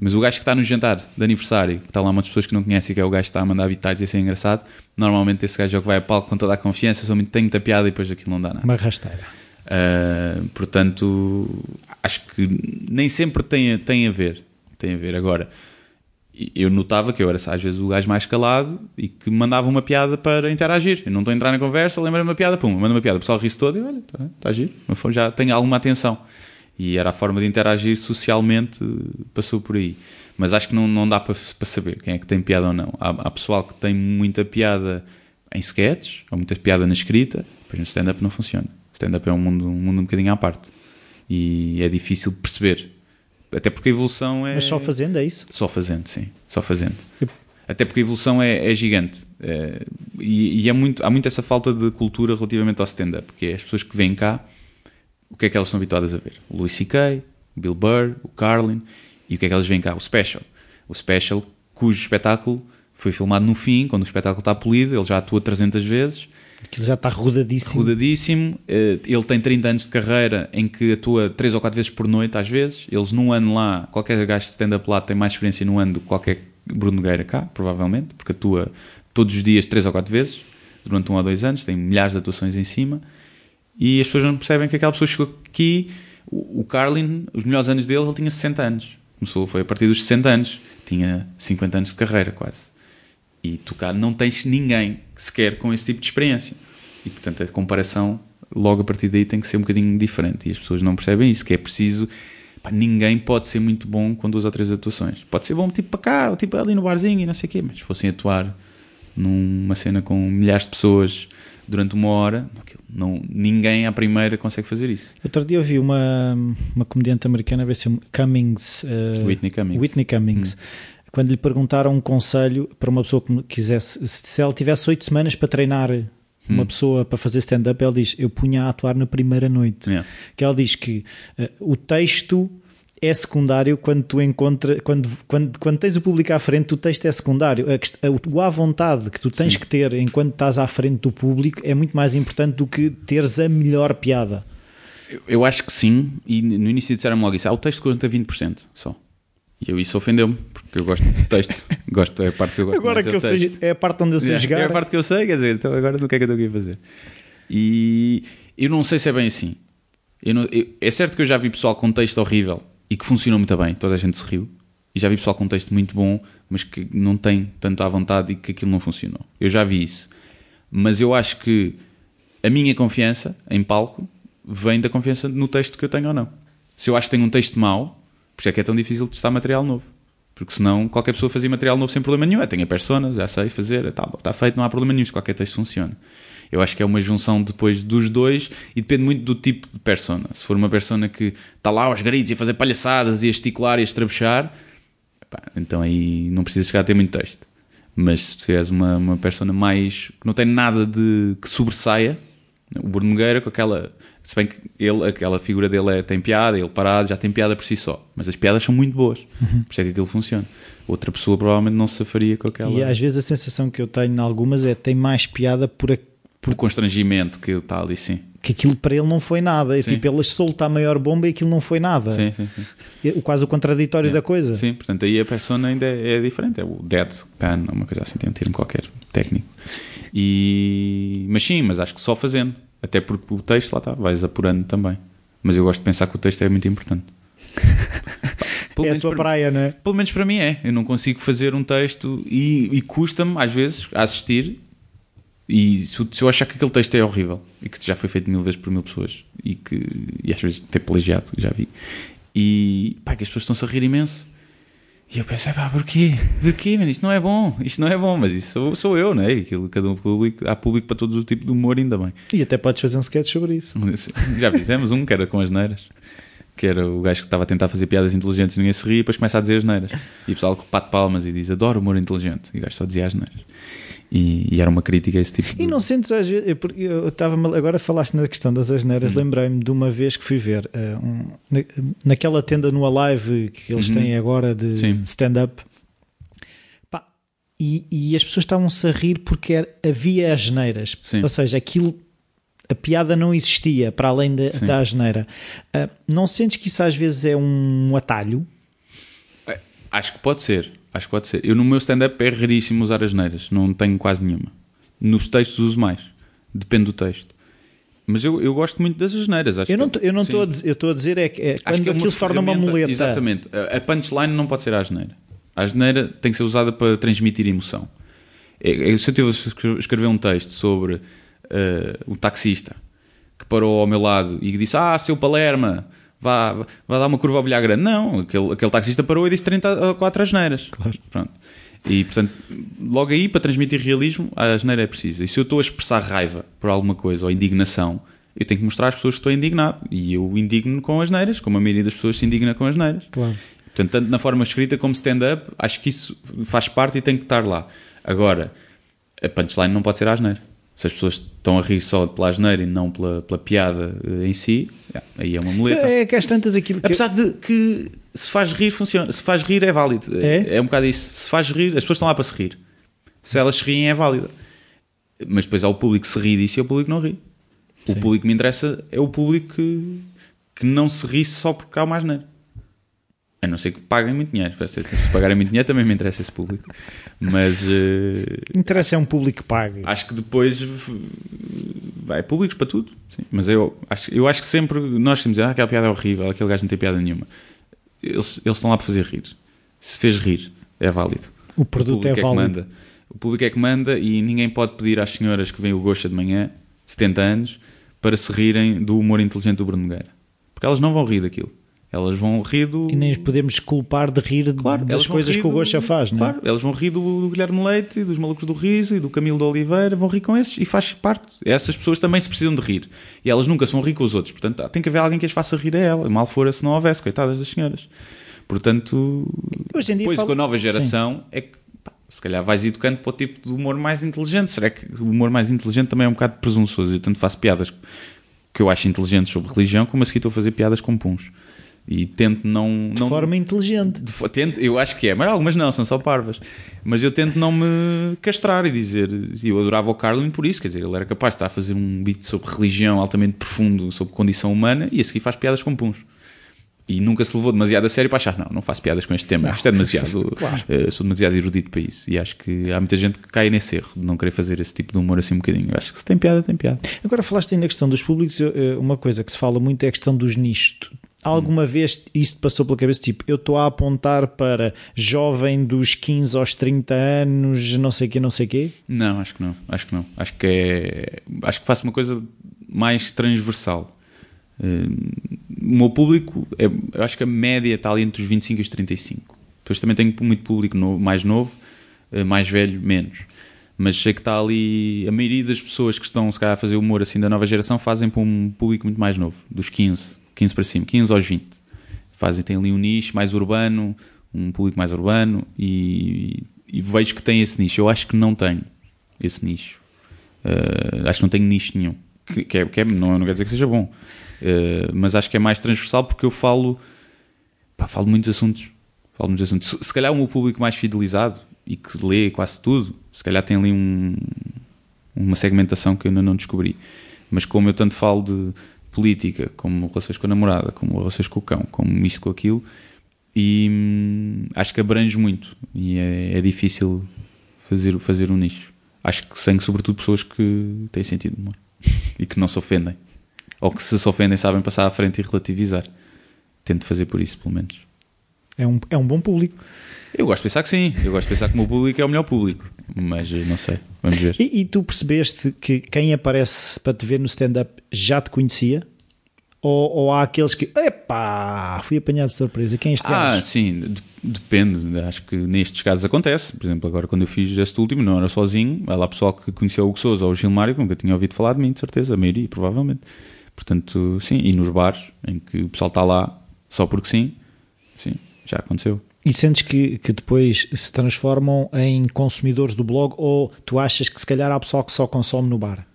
mas o gajo que está no jantar de aniversário, que está lá umas pessoas que não conhecem, que é o gajo que está a mandar habitats e assim é engraçado, normalmente esse gajo é o que vai a palco com toda a confiança, só tem muita piada e depois aquilo não dá nada. Uma rasteira. Uh, portanto, acho que nem sempre tem, tem a ver. Tem a ver. Agora, eu notava que eu era às vezes o gajo mais calado e que mandava uma piada para interagir. Eu não estou a entrar na conversa, lembra-me uma piada, pum, manda uma piada. O pessoal ri-se todo e olha, está tá a giro. Já tem alguma atenção. E era a forma de interagir socialmente, passou por aí. Mas acho que não, não dá para, para saber quem é que tem piada ou não. Há, há pessoal que tem muita piada em sketches, ou muita piada na escrita, depois no stand-up não funciona. Stand-up é um mundo, um mundo um bocadinho à parte. E é difícil perceber. Até porque a evolução é. Mas só fazendo, é isso? Só fazendo, sim. Só fazendo. Até porque a evolução é, é gigante. É, e, e é muito, há muito essa falta de cultura relativamente ao stand-up, porque é as pessoas que vêm cá o que é que elas são habituadas a ver? O Louis C.K., o Bill Burr, o Carlin, e o que é que elas veem cá? O Special. O Special, cujo espetáculo foi filmado no fim, quando o espetáculo está polido, ele já atua 300 vezes. Aquilo já está rodadíssimo. Rodadíssimo. Eh, ele tem 30 anos de carreira em que atua 3 ou 4 vezes por noite, às vezes. Eles, num ano lá, qualquer gajo de stand-up lá tem mais experiência no ano do que qualquer Bruno Nogueira cá, provavelmente, porque atua todos os dias 3 ou 4 vezes, durante um ou dois anos, tem milhares de atuações em cima e as pessoas não percebem que aquela pessoa chegou aqui. O, Carlin, os melhores anos dele, ele tinha 60 anos. Começou, foi a partir dos 60 anos. Tinha 50 anos de carreira, quase. E tu cá não tens ninguém sequer com esse tipo de experiência. E portanto a comparação, logo a partir daí, tem que ser um bocadinho diferente. E as pessoas não percebem isso, que é preciso. Pá, ninguém pode ser muito bom com duas ou três atuações. Pode ser bom tipo para cá, ou tipo ali no barzinho e não sei o quê, mas se fossem atuar numa cena com milhares de pessoas durante uma hora, não, ninguém à primeira consegue fazer isso. Outro dia eu vi uma, uma comediante americana, ver se Cummings, uh, Whitney Cummings, Whitney Cummings hum. quando lhe perguntaram um conselho para uma pessoa que quisesse, se ela tivesse oito semanas para treinar uma hum. pessoa para fazer stand-up, ela diz: Eu punha a atuar na primeira noite. Yeah. Que ela diz que uh, o texto é secundário quando tu encontras, quando, quando, quando tens o público à frente, o texto é secundário. A, a, a vontade que tu tens Sim. que ter enquanto estás à frente do público é muito mais importante do que teres a melhor piada. Eu, eu acho que sim, e no início disseram-me logo isso: ah, o texto conta 20% só. E eu isso ofendeu-me, porque eu gosto do texto. gosto, é a parte que eu gosto Agora que eu sei, é a parte onde eu sei yeah, jogar. É a parte que eu sei, quer dizer, então agora do que é que eu estou aqui a fazer? E eu não sei se é bem assim. Não, eu, é certo que eu já vi pessoal com texto horrível e que funcionou muito bem, toda a gente se riu. E já vi pessoal com um texto muito bom, mas que não tem tanto à vontade e que aquilo não funcionou. Eu já vi isso. Mas eu acho que a minha confiança em palco vem da confiança no texto que eu tenho ou não. Se eu acho que tenho um texto mau, por isso é que é tão difícil testar material novo. Porque senão qualquer pessoa fazia material novo sem problema nenhum. Eu tenho a persona, já sei fazer, está tá feito, não há problema nenhum se qualquer texto funciona. Eu acho que é uma junção depois dos dois e depende muito do tipo de persona. Se for uma persona que está lá aos gritos e a fazer palhaçadas e a esticular e a estrabuchar, então aí não precisa chegar a ter muito texto. Mas se és uma, uma persona mais. que não tem nada de que sobressaia, o Bruno Nogueira com aquela. Se bem que ele, aquela figura dele é, tem piada, ele parado já tem piada por si só. Mas as piadas são muito boas. Uhum. Por isso é que aquilo funciona. Outra pessoa provavelmente não se safaria com aquela. E às vezes a sensação que eu tenho em algumas é tem mais piada por, a, por constrangimento que está ali, sim. Que aquilo para ele não foi nada. É tipo, ele solta a maior bomba e aquilo não foi nada. Sim, sim, sim. É quase o contraditório da coisa. Sim, portanto aí a persona ainda é, é diferente. É o deadpan, uma coisa assim, tem um termo qualquer técnico. E... Mas sim, mas acho que só fazendo. Até porque o texto, lá está, vais apurando também. Mas eu gosto de pensar que o texto é muito importante. Pelo é a tua praia, não é? Pelo menos para mim é. Eu não consigo fazer um texto e, e custa-me, às vezes, assistir e se, se, eu achar que aquele texto é horrível e que já foi feito mil vezes por mil pessoas e que e às vezes tem plagiado, já vi, e pá, que as pessoas estão-se a rir imenso. E eu pensei, pá, porquê? Porquê, mano? Isto não é bom, isto não é bom, mas isso sou, sou eu, não é? Aquilo, cada um público, há público para todo o tipo de humor, ainda bem. E até podes fazer um sketch sobre isso. Já fizemos um que era com as neiras, que era o gajo que estava a tentar fazer piadas inteligentes e ninguém se ria e depois começa a dizer as neiras. E o pessoal bate palmas e diz, adoro humor inteligente. E o gajo só dizia as neiras. E, e, era uma crítica a esse tipo de... E não sentes às vezes, eu, eu estava agora falaste na questão das asneiras, uhum. lembrei-me de uma vez que fui ver uh, um, na, naquela tenda no Alive que eles uhum. têm agora de stand-up e, e, as pessoas estavam-se a rir porque era, havia asneiras, ou seja, aquilo a piada não existia para além de, da asneira. Uh, não sentes que isso às vezes é um atalho? É, acho que pode ser. Acho que pode ser. Eu no meu stand-up é raríssimo usar asneiras. Não tenho quase nenhuma. Nos textos uso mais. Depende do texto. Mas eu, eu gosto muito das asneiras. Acho eu não eu não estou a dizer, eu estou a dizer é que é, quando que é aquilo se torna uma muleta. Exatamente. A punchline não pode ser a asneira. A asneira tem que ser usada para transmitir emoção. É, é, se eu tive a escrever um texto sobre uh, um taxista que parou ao meu lado e disse: Ah, seu Palerma, vá, vá dar uma curva ao bilhar grande. Não, aquele, aquele taxista parou e disse 34 asneiras. Claro. Pronto. E portanto, logo aí, para transmitir realismo, a asneira é precisa. E se eu estou a expressar raiva por alguma coisa ou indignação, eu tenho que mostrar às pessoas que estou indignado. E eu indigno com as neiras, como a maioria das pessoas se indigna com as neiras. Claro. Portanto, tanto na forma escrita como stand-up, acho que isso faz parte e tem que estar lá. Agora, a punchline não pode ser asneira. Se as pessoas estão a rir só pela asneira e não pela, pela piada eh, em si, aí é uma muleta. É que às tantas aquilo que... Apesar de que se faz rir, funciona. Se faz rir, é válido. É? é um bocado isso. Se faz rir, as pessoas estão lá para se rir. Se elas se riem, é válido. Mas depois há o público que se ri disso e o público que não ri. O Sim. público que me interessa é o público que, que não se ri só porque há uma asneira. A não ser que paguem muito dinheiro. Se pagarem muito dinheiro também me interessa esse público. Mas. Uh, interessa é um público que pague. Acho que depois vai públicos para tudo. Sim. Mas eu acho, eu acho que sempre nós temos ah, aquela piada é horrível, aquele gajo não tem piada nenhuma. Eles, eles estão lá para fazer rir. Se fez rir, é válido. O produto o é, é válido. manda. O público é que manda e ninguém pode pedir às senhoras que vêm o gosto de manhã, 70 anos, para se rirem do humor inteligente do Bruno Nogueira. Porque elas não vão rir daquilo. Elas vão rir do. E nem podemos culpar de rir claro, das coisas que o Gosta faz, não é? Claro, elas vão rir do, do Guilherme Leite, dos Malucos do Riso e do Camilo de Oliveira, vão rir com esses e faz parte. Essas pessoas também se precisam de rir. E elas nunca se vão rir com os outros. Portanto, tem que haver alguém que as faça rir a ela. Mal fora se não houvesse, coitadas das senhoras. Portanto, Hoje em dia depois falo... com a nova geração Sim. é que pá, se calhar vais educando para o tipo de humor mais inteligente. Será que o humor mais inteligente também é um bocado presunçoso? Eu tanto faço piadas que eu acho inteligentes sobre religião, como a seguir estou a fazer piadas com puns e tento não. De não, forma inteligente. De, tento, eu acho que é, mas algumas não, são só parvas. Mas eu tento não me castrar e dizer. Eu adorava o Carlin por isso, quer dizer, ele era capaz de estar a fazer um beat sobre religião altamente profundo, sobre condição humana, e a seguir faz piadas com puns. E nunca se levou demasiado a sério para achar, não, não faço piadas com este tema, isto é demasiado, claro. uh, sou demasiado erudito para isso. E acho que há muita gente que cai nesse erro de não querer fazer esse tipo de humor assim um bocadinho. Eu acho que se tem piada, tem piada. Agora falaste aí na questão dos públicos, eh, uma coisa que se fala muito é a questão dos nichos. Alguma hum. vez isto passou pela cabeça? Tipo, eu estou a apontar para jovem dos 15 aos 30 anos, não sei o quê, não sei o quê? Não, acho que não. Acho que não. Acho que é. Acho que faço uma coisa mais transversal. Uh, o meu público, é, eu acho que a média está ali entre os 25 e os 35. Depois também tenho muito público novo, mais novo, uh, mais velho, menos. Mas sei que está ali. A maioria das pessoas que estão, se calhar, a fazer humor assim da nova geração fazem para um público muito mais novo, dos 15 15 para cima, 15 aos 20. Fazem, tem ali um nicho mais urbano, um público mais urbano e, e vejo que tem esse nicho. Eu acho que não tenho esse nicho. Uh, acho que não tenho nicho nenhum. Que, que, é, que é, não, não quer dizer que seja bom, uh, mas acho que é mais transversal porque eu falo, pá, falo muitos assuntos. Falo muitos assuntos. Se, se, calhar o meu público mais fidelizado e que lê quase tudo, se calhar tem ali um, uma segmentação que eu ainda não descobri. Mas como eu tanto falo de política, como relações com a namorada, como relações com o cão, como isto com aquilo, e hum, acho que abrange muito e é, é, difícil fazer, fazer um nicho. Acho que sem sobretudo pessoas que têm sentido de humor e que não se ofendem, ou que se se ofendem sabem passar à frente e relativizar. Tento fazer por isso, pelo menos. É um, é um bom público. Eu gosto de pensar que sim. Eu gosto de pensar que o meu público é o melhor público. Mas eh, não sei. Vamos ver. E, e tu percebeste que quem aparece para te ver no stand-up já te conhecia? Ou, ou, há aqueles que, epá, fui apanhado de surpresa, quem é este Ah, gajo? sim, de, depende, acho que nestes casos acontece, por exemplo, agora quando eu fiz este último, não era sozinho, há lá pessoal que conheceu o Hugo Sousa ou o Gilmário, que nunca tinha ouvido falar de mim, de certeza, a maioria, provavelmente. Portanto, sim, e nos bares, em que o pessoal está lá só porque sim, sim, já aconteceu. E sentes que, que depois se transformam em consumidores do blog ou tu achas que se calhar há pessoal que só consome no bar?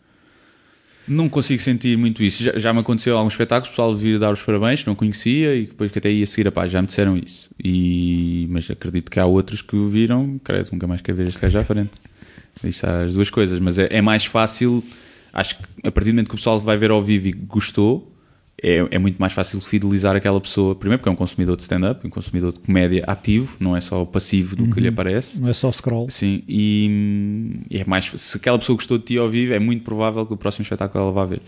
Não consigo sentir muito isso. Já, já me aconteceu alguns espetáculos, o pessoal vir dar os parabéns, não conhecia e depois que até ia seguir a paz, já me disseram isso. E, mas acredito que há outros que o viram, credo, nunca mais quer ver este gajo à frente. Isto há as duas coisas, mas é, é mais fácil acho que a partir do momento que o pessoal vai ver ao vivo e gostou, é, é muito mais fácil fidelizar aquela pessoa. Primeiro, porque é um consumidor de stand-up, um consumidor de comédia ativo, não é só passivo do que lhe aparece. Não é só scroll. Sim, e, e é mais. Se aquela pessoa gostou de ti ao vivo, é muito provável que o próximo espetáculo ela vá ver.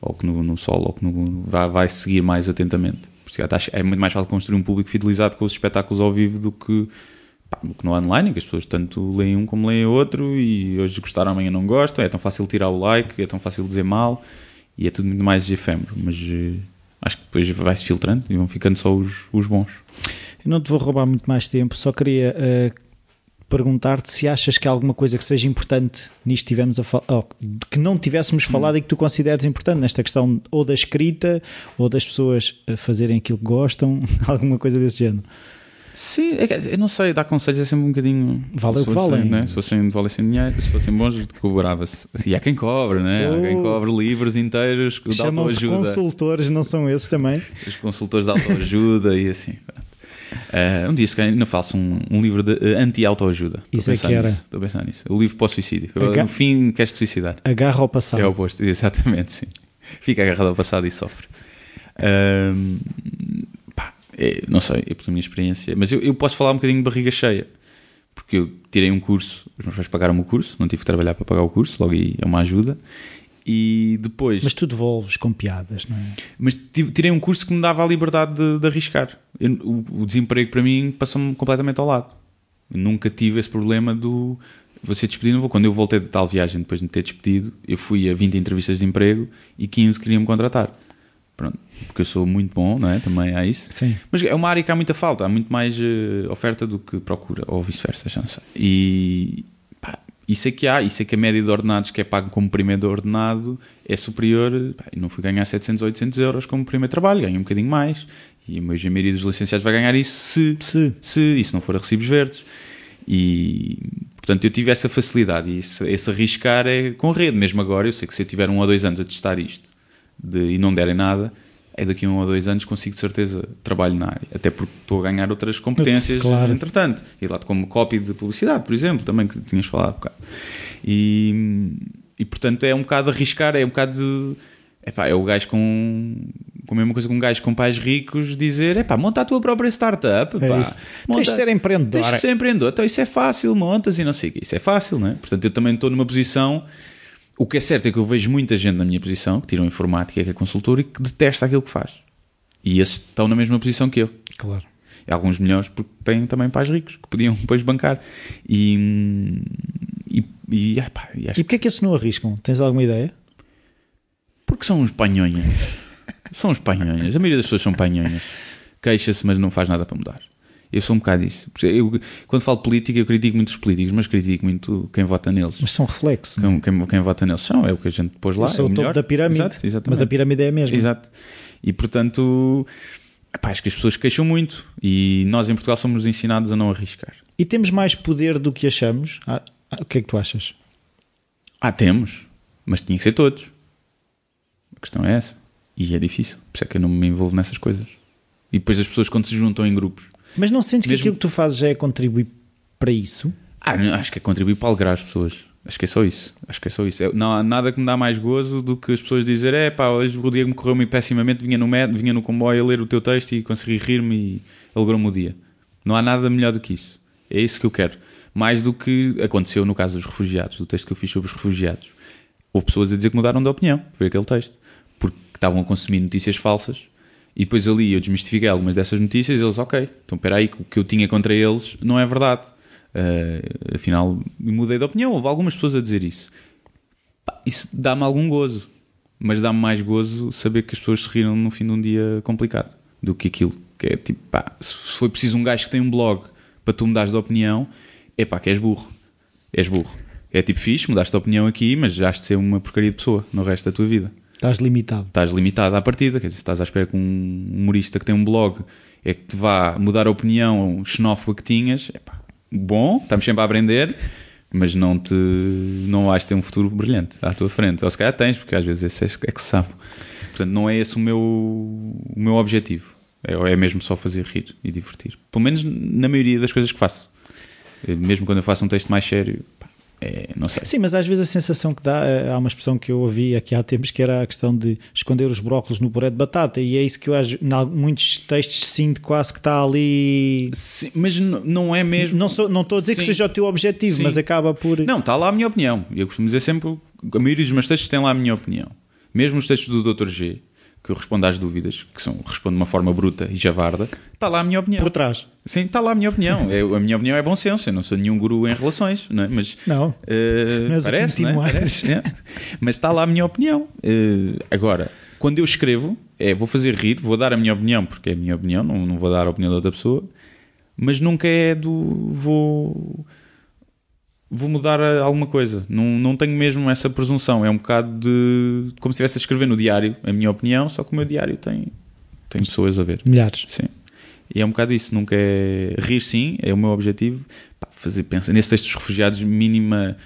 Ou que no, no solo, ou que no, vai, vai seguir mais atentamente. Porque é muito mais fácil construir um público fidelizado com os espetáculos ao vivo do que, do que no online, que as pessoas tanto leem um como leem outro e hoje gostaram, amanhã não gostam. É tão fácil tirar o like, é tão fácil dizer mal e é tudo muito mais efêmero. Mas eh, acho que depois vai-se filtrando e vão ficando só os, os bons. Eu não te vou roubar muito mais tempo, só queria eh, perguntar-te se achas que há alguma coisa que seja importante nisto tivemos a falar, que não tivéssemos falado e que tu consideres importante nesta questão ou da escrita ou das pessoas eh, fazerem aquilo que gostam, alguma coisa desse género. Sim, é que eu não sei, dar conselhos é sempre um bocadinho. Vale o que valem. né? Se fossem valessem dinheiro, se fossem bons, cobrava-se. E há quem cobre, né? Há quem Oh. cobre livros inteiros de Chamam-se autoajuda. consultores, não são esses também? Os consultores de autoajuda e assim. Ah, um dia, se calhar, ainda faço um, um livro de eh, anti-autoajuda. Isso é que era. nisso, Estou a pensar nisso. O livro para o suicídio. Aga- No fim, queres-te suicidar. Agarra ao passado. É o oposto, exatamente, sim. Fica agarrado ao passado e sofre. Pá, é, não sei, é pela minha experiência, mas eu, eu posso falar um bocadinho de barriga cheia, porque eu tirei um curso, os meus pais pagaram o curso, não tive que trabalhar para pagar o curso, logo aí é uma ajuda. E depois, Mas tu devolves com piadas, não é? mas tirei um curso que me dava a liberdade de, de arriscar. Eu- o, o desemprego para mim passou-me completamente ao lado. Eu nunca tive esse problema do vou ser despedido, não vou. Quando eu voltei de tal viagem depois de me ter despedido, eu fui a 20 entrevistas de emprego e 15 queriam me contratar. Pronto, porque eu sou muito bom, não é? Também há isso. Sim. Mas é uma área que há muita falta, há muito mais eh, oferta do que procura, ou vice-versa, já não sei. E pá, isso é que há, isso é que a média de ordenados que é pago como primeiro ordenado é superior. Pá, não fui ganhar 700, 800 euros como primeiro trabalho, ganho um bocadinho mais. E a maioria dos licenciados vai ganhar isso se, Se. se isso não for a recibos verdes. E portanto eu tive essa facilidade e esse, esse arriscar é com rede. Mesmo agora, eu sei que se eu tiver um ou dois anos a testar isto de- e não derem nada, é daqui a um ou dois anos consigo de certeza trabalho na área. Até porque estou a ganhar outras competências Claro. entretanto. E lá como copy de publicidade, por exemplo, também que tinhas falado há bocado. E, e portanto é um bocado arriscar, é um bocado de. Epá, é o gajo com, com a mesma coisa que um gajo com pais ricos dizer: epá, monta a tua própria startup. É pá. isso. Monta- Tens de ser empreendedor. Tens de ser empreendedor. Então isso é fácil, montas e não sei o quê. Isso é fácil, não é? Portanto, eu também estou numa posição. O que é certo é que eu vejo muita gente na minha posição que tiram informática, que é consultor e que detesta aquilo que faz. E esses estão na mesma posição que eu. Claro. Alguns melhores porque têm também pais ricos que podiam depois bancar. E. E, e, ah, pá, e acho E porquê é que esses não arriscam? Tens alguma ideia? Porque são uns panhonhas. são uns panhonhas. A maioria das pessoas são panhonhas. Queixa-se, mas não faz nada para mudar. Eu sou um bocado isso. Eu, quando falo política, eu critico muito os políticos, mas critico muito quem vota neles. Mas são reflexos. Quem, quem, quem vota neles são, é o que a gente pôs lá. Sou é o o topo melhor. da pirâmide. Exato, mas a pirâmide é a mesma. Exato. E portanto, epá, acho que as pessoas queixam muito. E nós em Portugal somos ensinados a não arriscar. E temos mais poder do que achamos? Ah, ah, o que é que tu achas? Ah, temos, mas tinha que ser todos. A questão é essa. E é difícil. Por isso é que eu não me envolvo nessas coisas. E depois as pessoas, quando se juntam em grupos, Mas não sentes que Mesmo- aquilo que tu fazes já é contribuir para isso? Ah, acho que é contribuir para alegrar as pessoas. Acho que é só isso. Acho que é só isso. É- não há nada que me dá mais gozo do que as pessoas dizerem: é pá, hoje o dia me correu-me pessimamente, vinha no, med, vinha no comboio a ler o teu texto e consegui rir-me e alegrou-me o dia. Não há nada melhor do que isso. É isso que eu quero. Mais do que aconteceu no caso dos refugiados, do texto que eu fiz sobre os refugiados. Houve pessoas a dizer que mudaram de opinião. Foi aquele texto. Porque estavam a consumir notícias falsas. E depois ali eu desmistifiquei algumas dessas notícias e eles, ok, então espera aí, o que eu tinha contra eles não é verdade. Uh, afinal, mudei de opinião. Houve algumas pessoas a dizer isso. Pá, isso dá-me algum gozo. Mas dá-me mais gozo saber que as pessoas se riram no fim de um dia complicado do que aquilo. Que é tipo, pá, se foi preciso um gajo que tem um blog para tu mudares de opinião, é pá, que és burro. És burro. É tipo fixe, mudaste de opinião aqui, mas já has de ser uma porcaria de pessoa no resto da tua vida Estás limitado. estás limitado à partida, quer dizer, estás à espera que um humorista que tem um blog é que te vá mudar a opinião xenófoba que tinhas, epá, bom, estamos sempre a aprender, mas não te não vais ter um futuro brilhante à tua frente. Ou se calhar tens, porque às vezes esse é que se sabe. Portanto, não é esse o meu, o meu objetivo. É, é mesmo só fazer rir e divertir. Pelo menos na maioria das coisas que faço. Eh, Mesmo quando eu faço um texto mais sério, pá, É, não sei. Sim, mas às vezes a sensação que dá, eh, há uma expressão que eu ouvi aqui há tempos que era a questão de esconder os brócolos no puré de batata, e é isso que eu acho, em muitos textos sinto quase que está ali. Sim, mas não é mesmo. Não sou- não estou a dizer que Sim. seja o teu objetivo, Sim. mas acaba por. Não, está lá a minha opinião. Eu costumo dizer sempre, a maioria dos meus textos tem lá a minha opinião. Mesmo os textos do Dr. G, que eu respondo às dúvidas, que são, respondo de uma forma bruta e javarda, está lá a minha opinião. Por trás. Sim, está lá a minha opinião. Eu- a minha opinião é bom senso, eu não sou nenhum guru em relações, não é? Mas Não. eh, Não és o parece, não é? Parece, é. Mas está lá a minha opinião. Eh, agora, quando eu escrevo, é vou fazer rir, vou dar a minha opinião, porque é a minha opinião, não, não vou dar a opinião da outra pessoa, mas nunca é do vou vou mudar a- alguma coisa. Não, não tenho mesmo essa presunção. É um bocado de como se estivesse a escrever no diário a minha opinião, só que o meu diário tem, tem pessoas a ver. Milhares. Sim. E é um bocado isso, nunca é rir sim, é o meu objetivo. Pá, fazer, pensa, nesse texto dos refugiados, mínima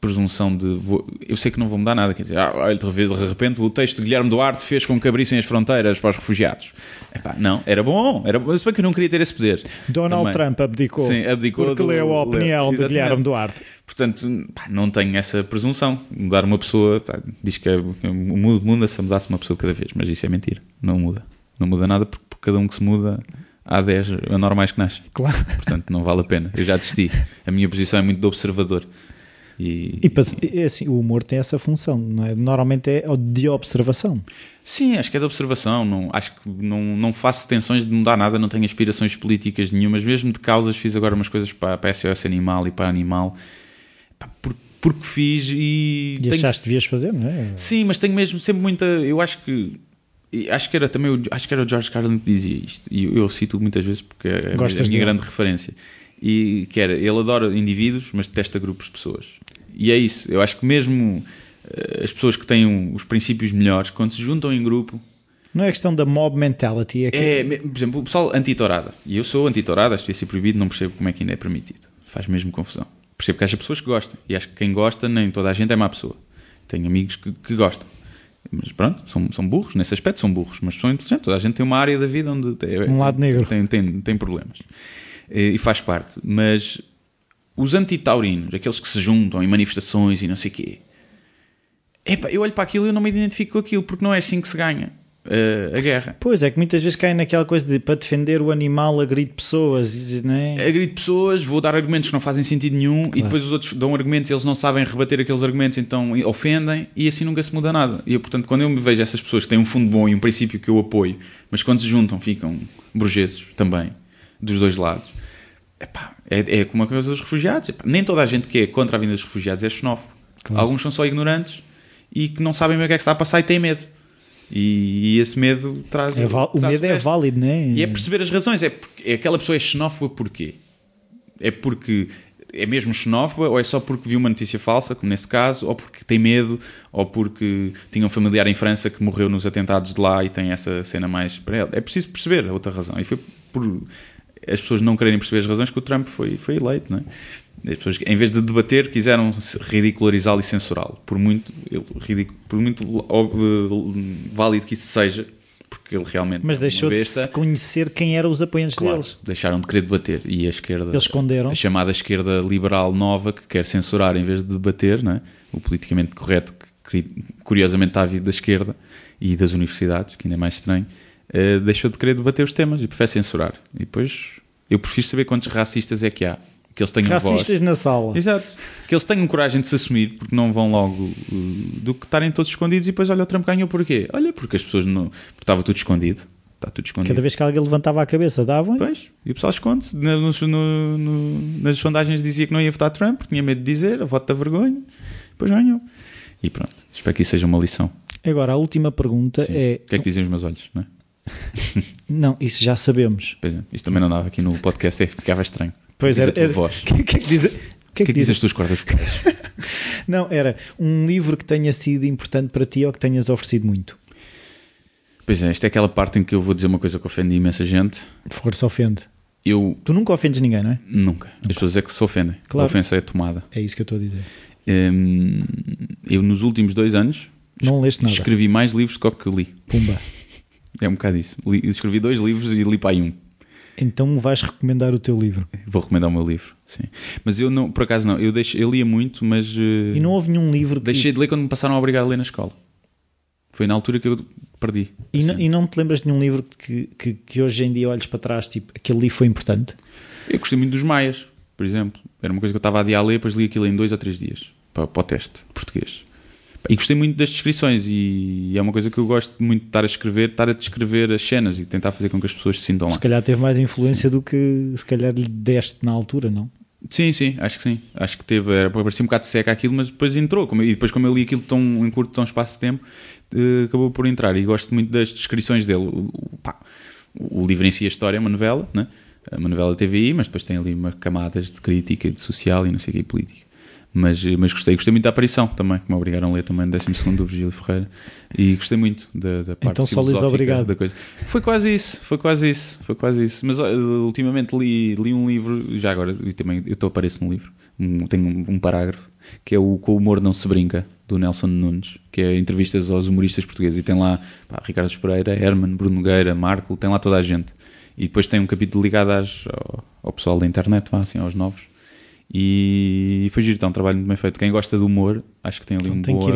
presunção de vou- eu sei que não vou mudar nada, quer dizer, ah, olha, de repente- de o texto de Guilherme Duarte fez com que abrissem as fronteiras para os refugiados. Epá, não, era bom, era bom, se bem que eu não queria ter esse poder. Donald Também. Trump abdicou. Sim, abdicou Porque do- leu a opinião de Exatamente. Guilherme Duarte. Portanto, pá, não tenho essa presunção. Mudar uma pessoa, pá, diz que é, muda- muda-se a mudar-se uma pessoa de cada vez, mas isso é mentira, não muda. Não muda nada porque por cada um que se muda há 10 anormais que nascem. Claro. Portanto, não vale a pena. Eu já desisti. A minha posição é muito de observador. E, E é assim, o humor tem essa função, não é? Normalmente é de observação. Sim, acho que é de observação. Não, acho que não, não faço tensões de mudar nada, não tenho aspirações políticas nenhumas, mesmo de causas. Fiz agora umas coisas para, para a SOS Animal e para Animal, Pá, por- porque fiz e. E tenho- achaste que devias fazer, não é? Sim, mas tenho mesmo sempre muita. Eu acho que. Acho que era também o, acho que era o George Carlin que dizia isto. E eu, eu cito muitas vezes porque é a minha, Gostas a minha grande referência. E que era, ele adora indivíduos, mas detesta grupos de pessoas. E é isso. Eu acho que mesmo eh, as pessoas que têm os princípios melhores, quando se juntam em grupo, Não é questão da mob mentality, é que é, por exemplo, o pessoal anti-tourada. E eu sou anti-tourada, acho que devia ser proibido, não percebo como é que ainda é permitido. Faz mesmo confusão. Percebo que haja pessoas que gostam. E acho que quem gosta, nem toda a gente é má pessoa. Tenho amigos que, que gostam. Mas pronto, são, são burros, nesse aspecto são burros, mas são inteligentes. Toda a gente tem uma área da vida onde tem, Um lado negro. tem, tem, tem problemas. E, e faz parte. Mas os anti-taurinos, aqueles que se juntam em manifestações e não sei o quê, epá, eu olho para aquilo e eu não me identifico com aquilo, porque não é assim que se ganha eh, a guerra. Pois é que muitas vezes caem naquela coisa de para defender o animal agride pessoas, não é? agride pessoas, vou dar argumentos que não fazem sentido nenhum e depois os outros dão argumentos e eles não sabem rebater aqueles argumentos, então ofendem e assim nunca se muda nada. E eu, portanto, quando eu me vejo essas pessoas que têm um fundo bom e um princípio que eu apoio, mas quando se juntam ficam burgueses também, dos dois lados, epá, é, é como a coisa dos refugiados. Epá, nem toda a gente que é contra a vinda dos refugiados é xenófobo. Alguns são só ignorantes e que não sabem bem o que é que está a passar e têm medo. E, e esse medo traz. É o medo é resto. válido, não é? E é perceber as razões. É porque é aquela pessoa é xenófoba porquê? É porque é mesmo xenófoba ou é só porque viu uma notícia falsa, como nesse caso, ou porque tem medo, ou porque tinha um familiar em França que morreu nos atentados de lá e tem essa cena mais para ele. É preciso perceber a outra razão. E foi por as pessoas não quererem perceber as razões que o Trump foi, foi eleito, não é? As pessoas, em vez de debater, quiseram ridicularizá-lo e censurá-lo. Por muito, ele, ridic- por muito eh, válido que isso seja, porque ele realmente Mas é deixou de besta. se conhecer quem eram os apoiantes Claro, deles. deixaram de querer debater e a esquerda, Eles esconderam-se. a chamada esquerda liberal nova que quer censurar em vez de debater, não é? o politicamente correto que curi- curiosamente está a vir da esquerda e das universidades, que ainda é mais estranho, eh, deixou de querer debater os temas e prefere censurar. E depois eu prefiro saber quantos racistas é que há, que eles tenham voz. Racistas na sala. Exato. Que eles tenham coragem de se assumir, porque não vão logo uh, do que estarem todos escondidos e depois olha o Trump ganhou porquê? Olha, porque as pessoas não. Porque estava tudo escondido. Está tudo escondido. Cada vez que alguém levantava a cabeça, davam. Pois, e o pessoal esconde-se. Na- nos- no- no- nas sondagens dizia que não ia votar Trump, porque tinha medo de dizer, a voto da vergonha, depois ganhou. E pronto, espero que isso seja uma lição. Agora, a última pergunta Sim. é. O que é que dizem os meus olhos, não é? Não, isso já sabemos. Pois é, isto também não dava aqui no podcast, é que ficava estranho. Pois era. O que, que é que diz? Que é que que é diz? as tuas cordas vocais? Não, era um livro que tenha sido importante para ti ou que tenhas oferecido muito. pois é, esta é aquela parte em que eu vou dizer uma coisa que ofende imensa gente. Força ofende. Eu Tu nunca ofendes ninguém, não é? nunca. As pessoas é que se ofendem. Claro. A ofensa é tomada. É isso que eu estou a dizer. Hum, eu, nos últimos dois anos, Não leste nada. escrevi mais livros do que li. Pumba. É um bocado isso. Li- escrevi dois livros e li para aí um. Então vais recomendar o teu livro. Vou recomendar o meu livro, sim. Mas eu não, por acaso não, eu, deixo, eu lia muito, mas. Uh, e não houve nenhum livro que... Deixei de ler quando me passaram a obrigar a ler na escola. Foi na altura que eu perdi. E, assim. não, e não te lembras de nenhum livro que, que, que, hoje em dia olhes para trás, tipo, aquele livro foi importante? Eu gostei muito dos Maias, por exemplo. Era uma coisa que eu estava a adiar a ler, depois li aquilo em dois ou três dias, para, para o teste português. E gostei muito das descrições e é uma coisa que eu gosto muito de estar a escrever, estar a descrever as cenas e tentar fazer com que as pessoas se sintam lá. Se calhar teve mais influência sim. do que se calhar lhe deste na altura, não? Sim, sim, acho que sim. Acho que teve, era, parecia um bocado seca aquilo, mas depois entrou. Como, e depois, como eu li aquilo tão, em curto tão espaço de tempo, uh, acabou por entrar. E gosto muito das descrições dele. O, o, pá, o livro em si, a história, é uma novela, né? uma novela TVI, mas depois tem ali uma camadas de crítica e de social e não sei o que, política. Mas, mas gostei, gostei muito da aparição também, que me obrigaram a ler também no 12 do Virgílio Ferreira. E gostei muito da, da parte então, só lhes obrigado. da coisa. Foi quase isso, foi quase isso, foi quase isso. Mas ultimamente li, li um livro, já agora, e também eu apareço no livro, um, tenho um, um, parágrafo, que é o Com o Humor Não Se Brinca, do Nelson Nunes, que é entrevistas aos humoristas portugueses. E tem lá pá, Ricardo Pereira, Herman, Bruno Nogueira, Marco, tem lá toda a gente. E depois tem um capítulo ligado às, ao, ao pessoal da internet, vá, assim, aos novos e foi giro, está um trabalho muito bem feito. Quem gosta de humor, acho que tem ali então, um, tem boa,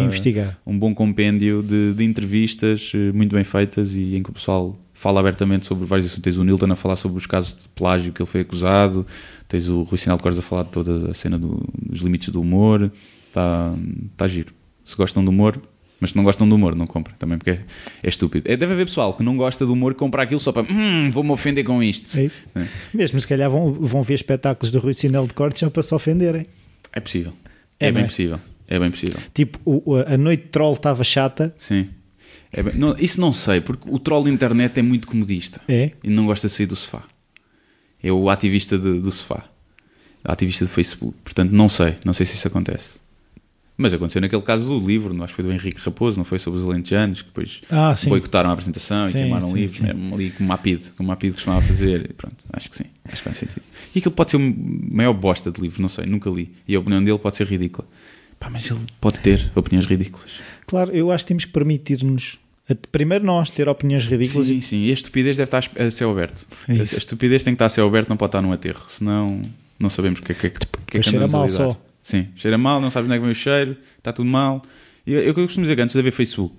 um bom compêndio de, de, entrevistas eh, muito bem feitas e em que o pessoal fala abertamente sobre vários assuntos. Tens o Nilton a falar sobre os casos de plágio que ele foi acusado, tens o Rui Sinal de Cores a falar de toda a cena do, dos limites do humor. Está, está giro. Se gostam de humor, mas se não gostam do humor, não comprem também, porque é, é estúpido. É, deve haver pessoal que não gosta do humor e compra aquilo só para hum, vou-me ofender com isto. É isso. É. Mesmo se calhar vão, vão ver espetáculos do Rui Sinel de Cortes só para se ofenderem. É possível. É, é bem é? possível. É bem possível. Tipo, o, a noite de troll estava chata. Sim. Bem, não, isso não sei, porque o troll da internet é muito comodista. É? E não gosta de sair do sofá. É o ativista de, do sofá. Ativista do Facebook. Portanto, não sei. Não sei se isso acontece. Mas aconteceu naquele caso do livro, acho que foi do Henrique Raposo, não foi sobre os alentejanos, que depois ah, boicotaram a apresentação sim, e queimaram sim, livros, sim. Era ali como o Mapid, como Mapid costumava fazer, pronto, acho que sim, acho que faz sentido. E aquilo pode ser o maior bosta de livro, não sei, nunca li, e a opinião dele pode ser ridícula. Pá, mas ele pode ter opiniões ridículas. Claro, eu acho que temos que permitir-nos Primeiro nós ter opiniões ridículas. Sim, sim. E a estupidez deve estar a céu aberto. É a estupidez tem que estar a céu aberto, não pode estar num aterro. Senão não sabemos o que é que, que, que, é que andamos mal só. Sim, cheira mal, não sabes onde é que vem o cheiro, está tudo mal. E eu, eu costumo dizer que antes de haver Facebook,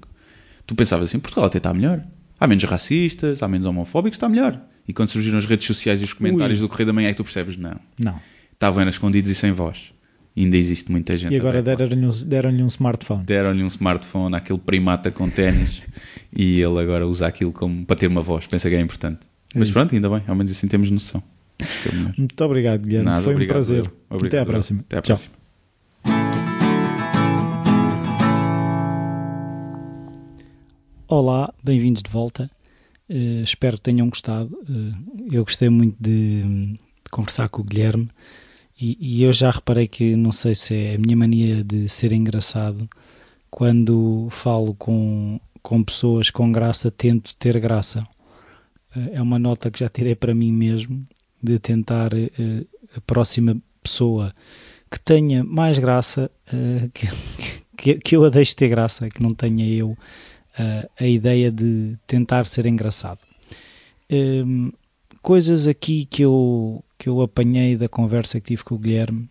tu pensavas assim, Portugal até está melhor. Há menos racistas, há menos homofóbicos, está melhor. E quando surgiram as redes sociais e os comentários Ui. do Correio da Manhã, é que tu percebes, não. Não. Estavam escondidos e sem voz. E ainda existe muita gente. E agora deram-lhe um, deram um smartphone. Deram-lhe um smartphone àquele primata com ténis e ele agora usa aquilo como para ter uma voz. Pensa que é importante. É Mas pronto, ainda bem, ao menos assim temos noção. Muito obrigado, Guilherme. Nada, Foi um prazer. Obrigado, Até à próxima. Até à próxima. Olá, bem-vindos de volta. Uh, espero que tenham gostado. Uh, eu gostei muito de, de, conversar com o Guilherme e, e, eu já reparei que não sei se é a minha mania de ser engraçado. Quando falo com, com pessoas com graça, tento ter graça. Uh, é uma nota que já tirei para mim mesmo de tentar a próxima pessoa que tenha mais graça, que, que, que eu a deixe ter graça, que não tenha eu uh, a ideia de tentar ser engraçado. Um, coisas aqui que eu, que eu apanhei da conversa que tive com o Guilherme,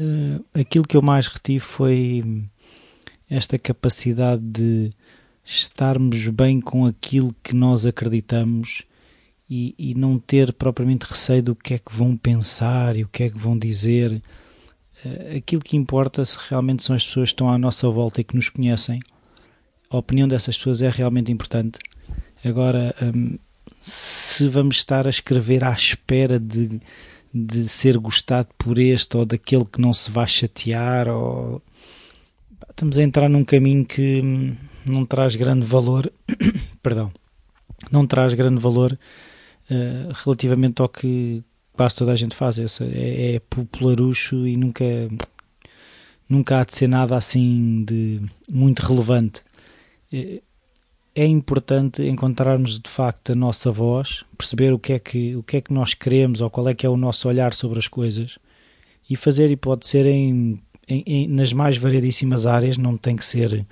uh, aquilo que eu mais retive foi esta capacidade de estarmos bem com aquilo que nós acreditamos e, e, não ter propriamente receio do que é que vão pensar e o que é que vão dizer. Uh, aquilo que importa se realmente são as pessoas que estão à nossa volta e que nos conhecem a opinião dessas pessoas é realmente importante. Agora, hum, se vamos estar a escrever à espera de, de ser gostado por este ou daquele que não se vai chatear, ou... estamos a entrar num caminho que hum, não traz grande valor, perdão, não traz grande valor uh, relativamente ao que quase toda a gente faz. Essa é, é popularucho e nunca nunca há de ser nada assim de muito relevante. É, importante encontrarmos de facto a nossa voz, perceber o que é que o que é que nós queremos ou qual é que é o nosso olhar sobre as coisas e fazer e pode ser em, em, em nas mais variedíssimas áreas, não tem que ser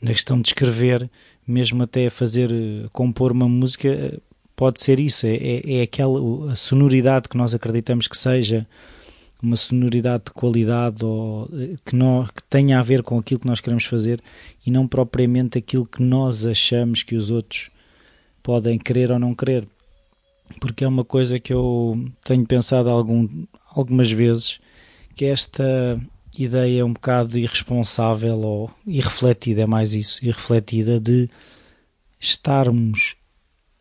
na questão de escrever, mesmo até fazer compor uma música pode ser isso, é, é, é aquela a sonoridade que nós acreditamos que seja uma sonoridade de qualidade ou eh, que, que tenha a ver com aquilo que nós queremos fazer e não propriamente aquilo que nós achamos que os outros podem querer ou não querer. Porque é uma coisa que eu tenho pensado algum, algumas vezes, que esta ideia é um bocado irresponsável ou irrefletida, é mais isso, irrefletida de estarmos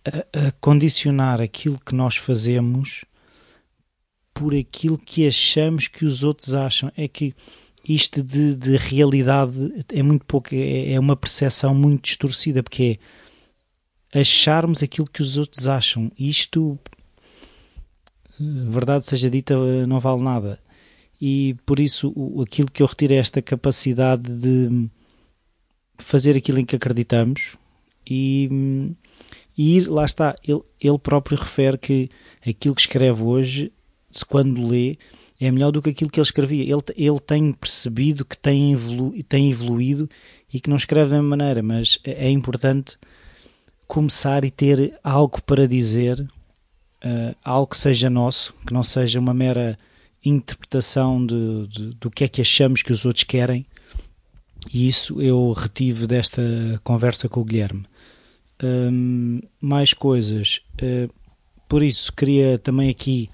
a, a condicionar aquilo que nós fazemos por aquilo que achamos que os outros acham. É que isto de, de realidade é muito pouco, é, é, uma percepção muito distorcida, porque é acharmos aquilo que os outros acham. Isto, verdade seja dita, não vale nada. E por isso, aquilo que eu retiro é esta capacidade de fazer aquilo em que acreditamos e, e ir, lá está, ele, ele próprio refere que aquilo que escreve hoje quando lê, é melhor do que aquilo que ele escrevia. Ele, ele tem percebido que tem, evolu tem evoluído e que não escreve da mesma maneira, mas é, é importante começar e ter algo para dizer, uh, algo que seja nosso, que não seja uma mera interpretação de, de, do que é que achamos que os outros querem. E isso eu retive desta conversa com o Guilherme. Um, mais coisas. Uh, por isso, queria também aqui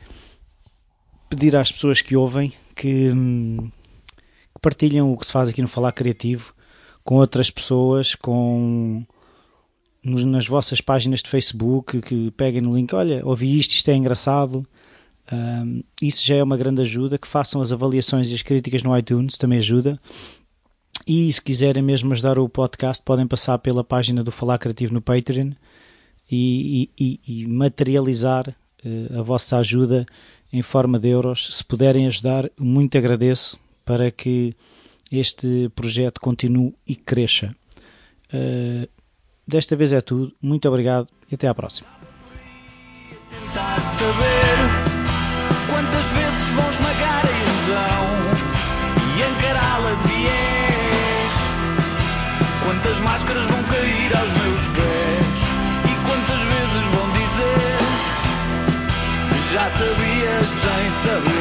pedir às pessoas que ouvem que, hum, que partilham o que se faz aqui no Falar Criativo com outras pessoas, com nas vossas páginas de Facebook, que peguem no link, olha, ouvi isto, isto é engraçado. Um, isso já é uma grande ajuda. Que façam as avaliações e as críticas no iTunes, também ajuda. E se quiserem mesmo ajudar o podcast, podem passar pela página do Falar Criativo no Patreon e, e, e materializar uh, a vossa ajuda em forma de euros. Se puderem ajudar, muito agradeço para que este projeto continue e cresça. Uh, desta vez é tudo. Muito obrigado e até à próxima. Quantas máscaras vão cair aos meus pés e quantas vezes vão dizer já sabia science of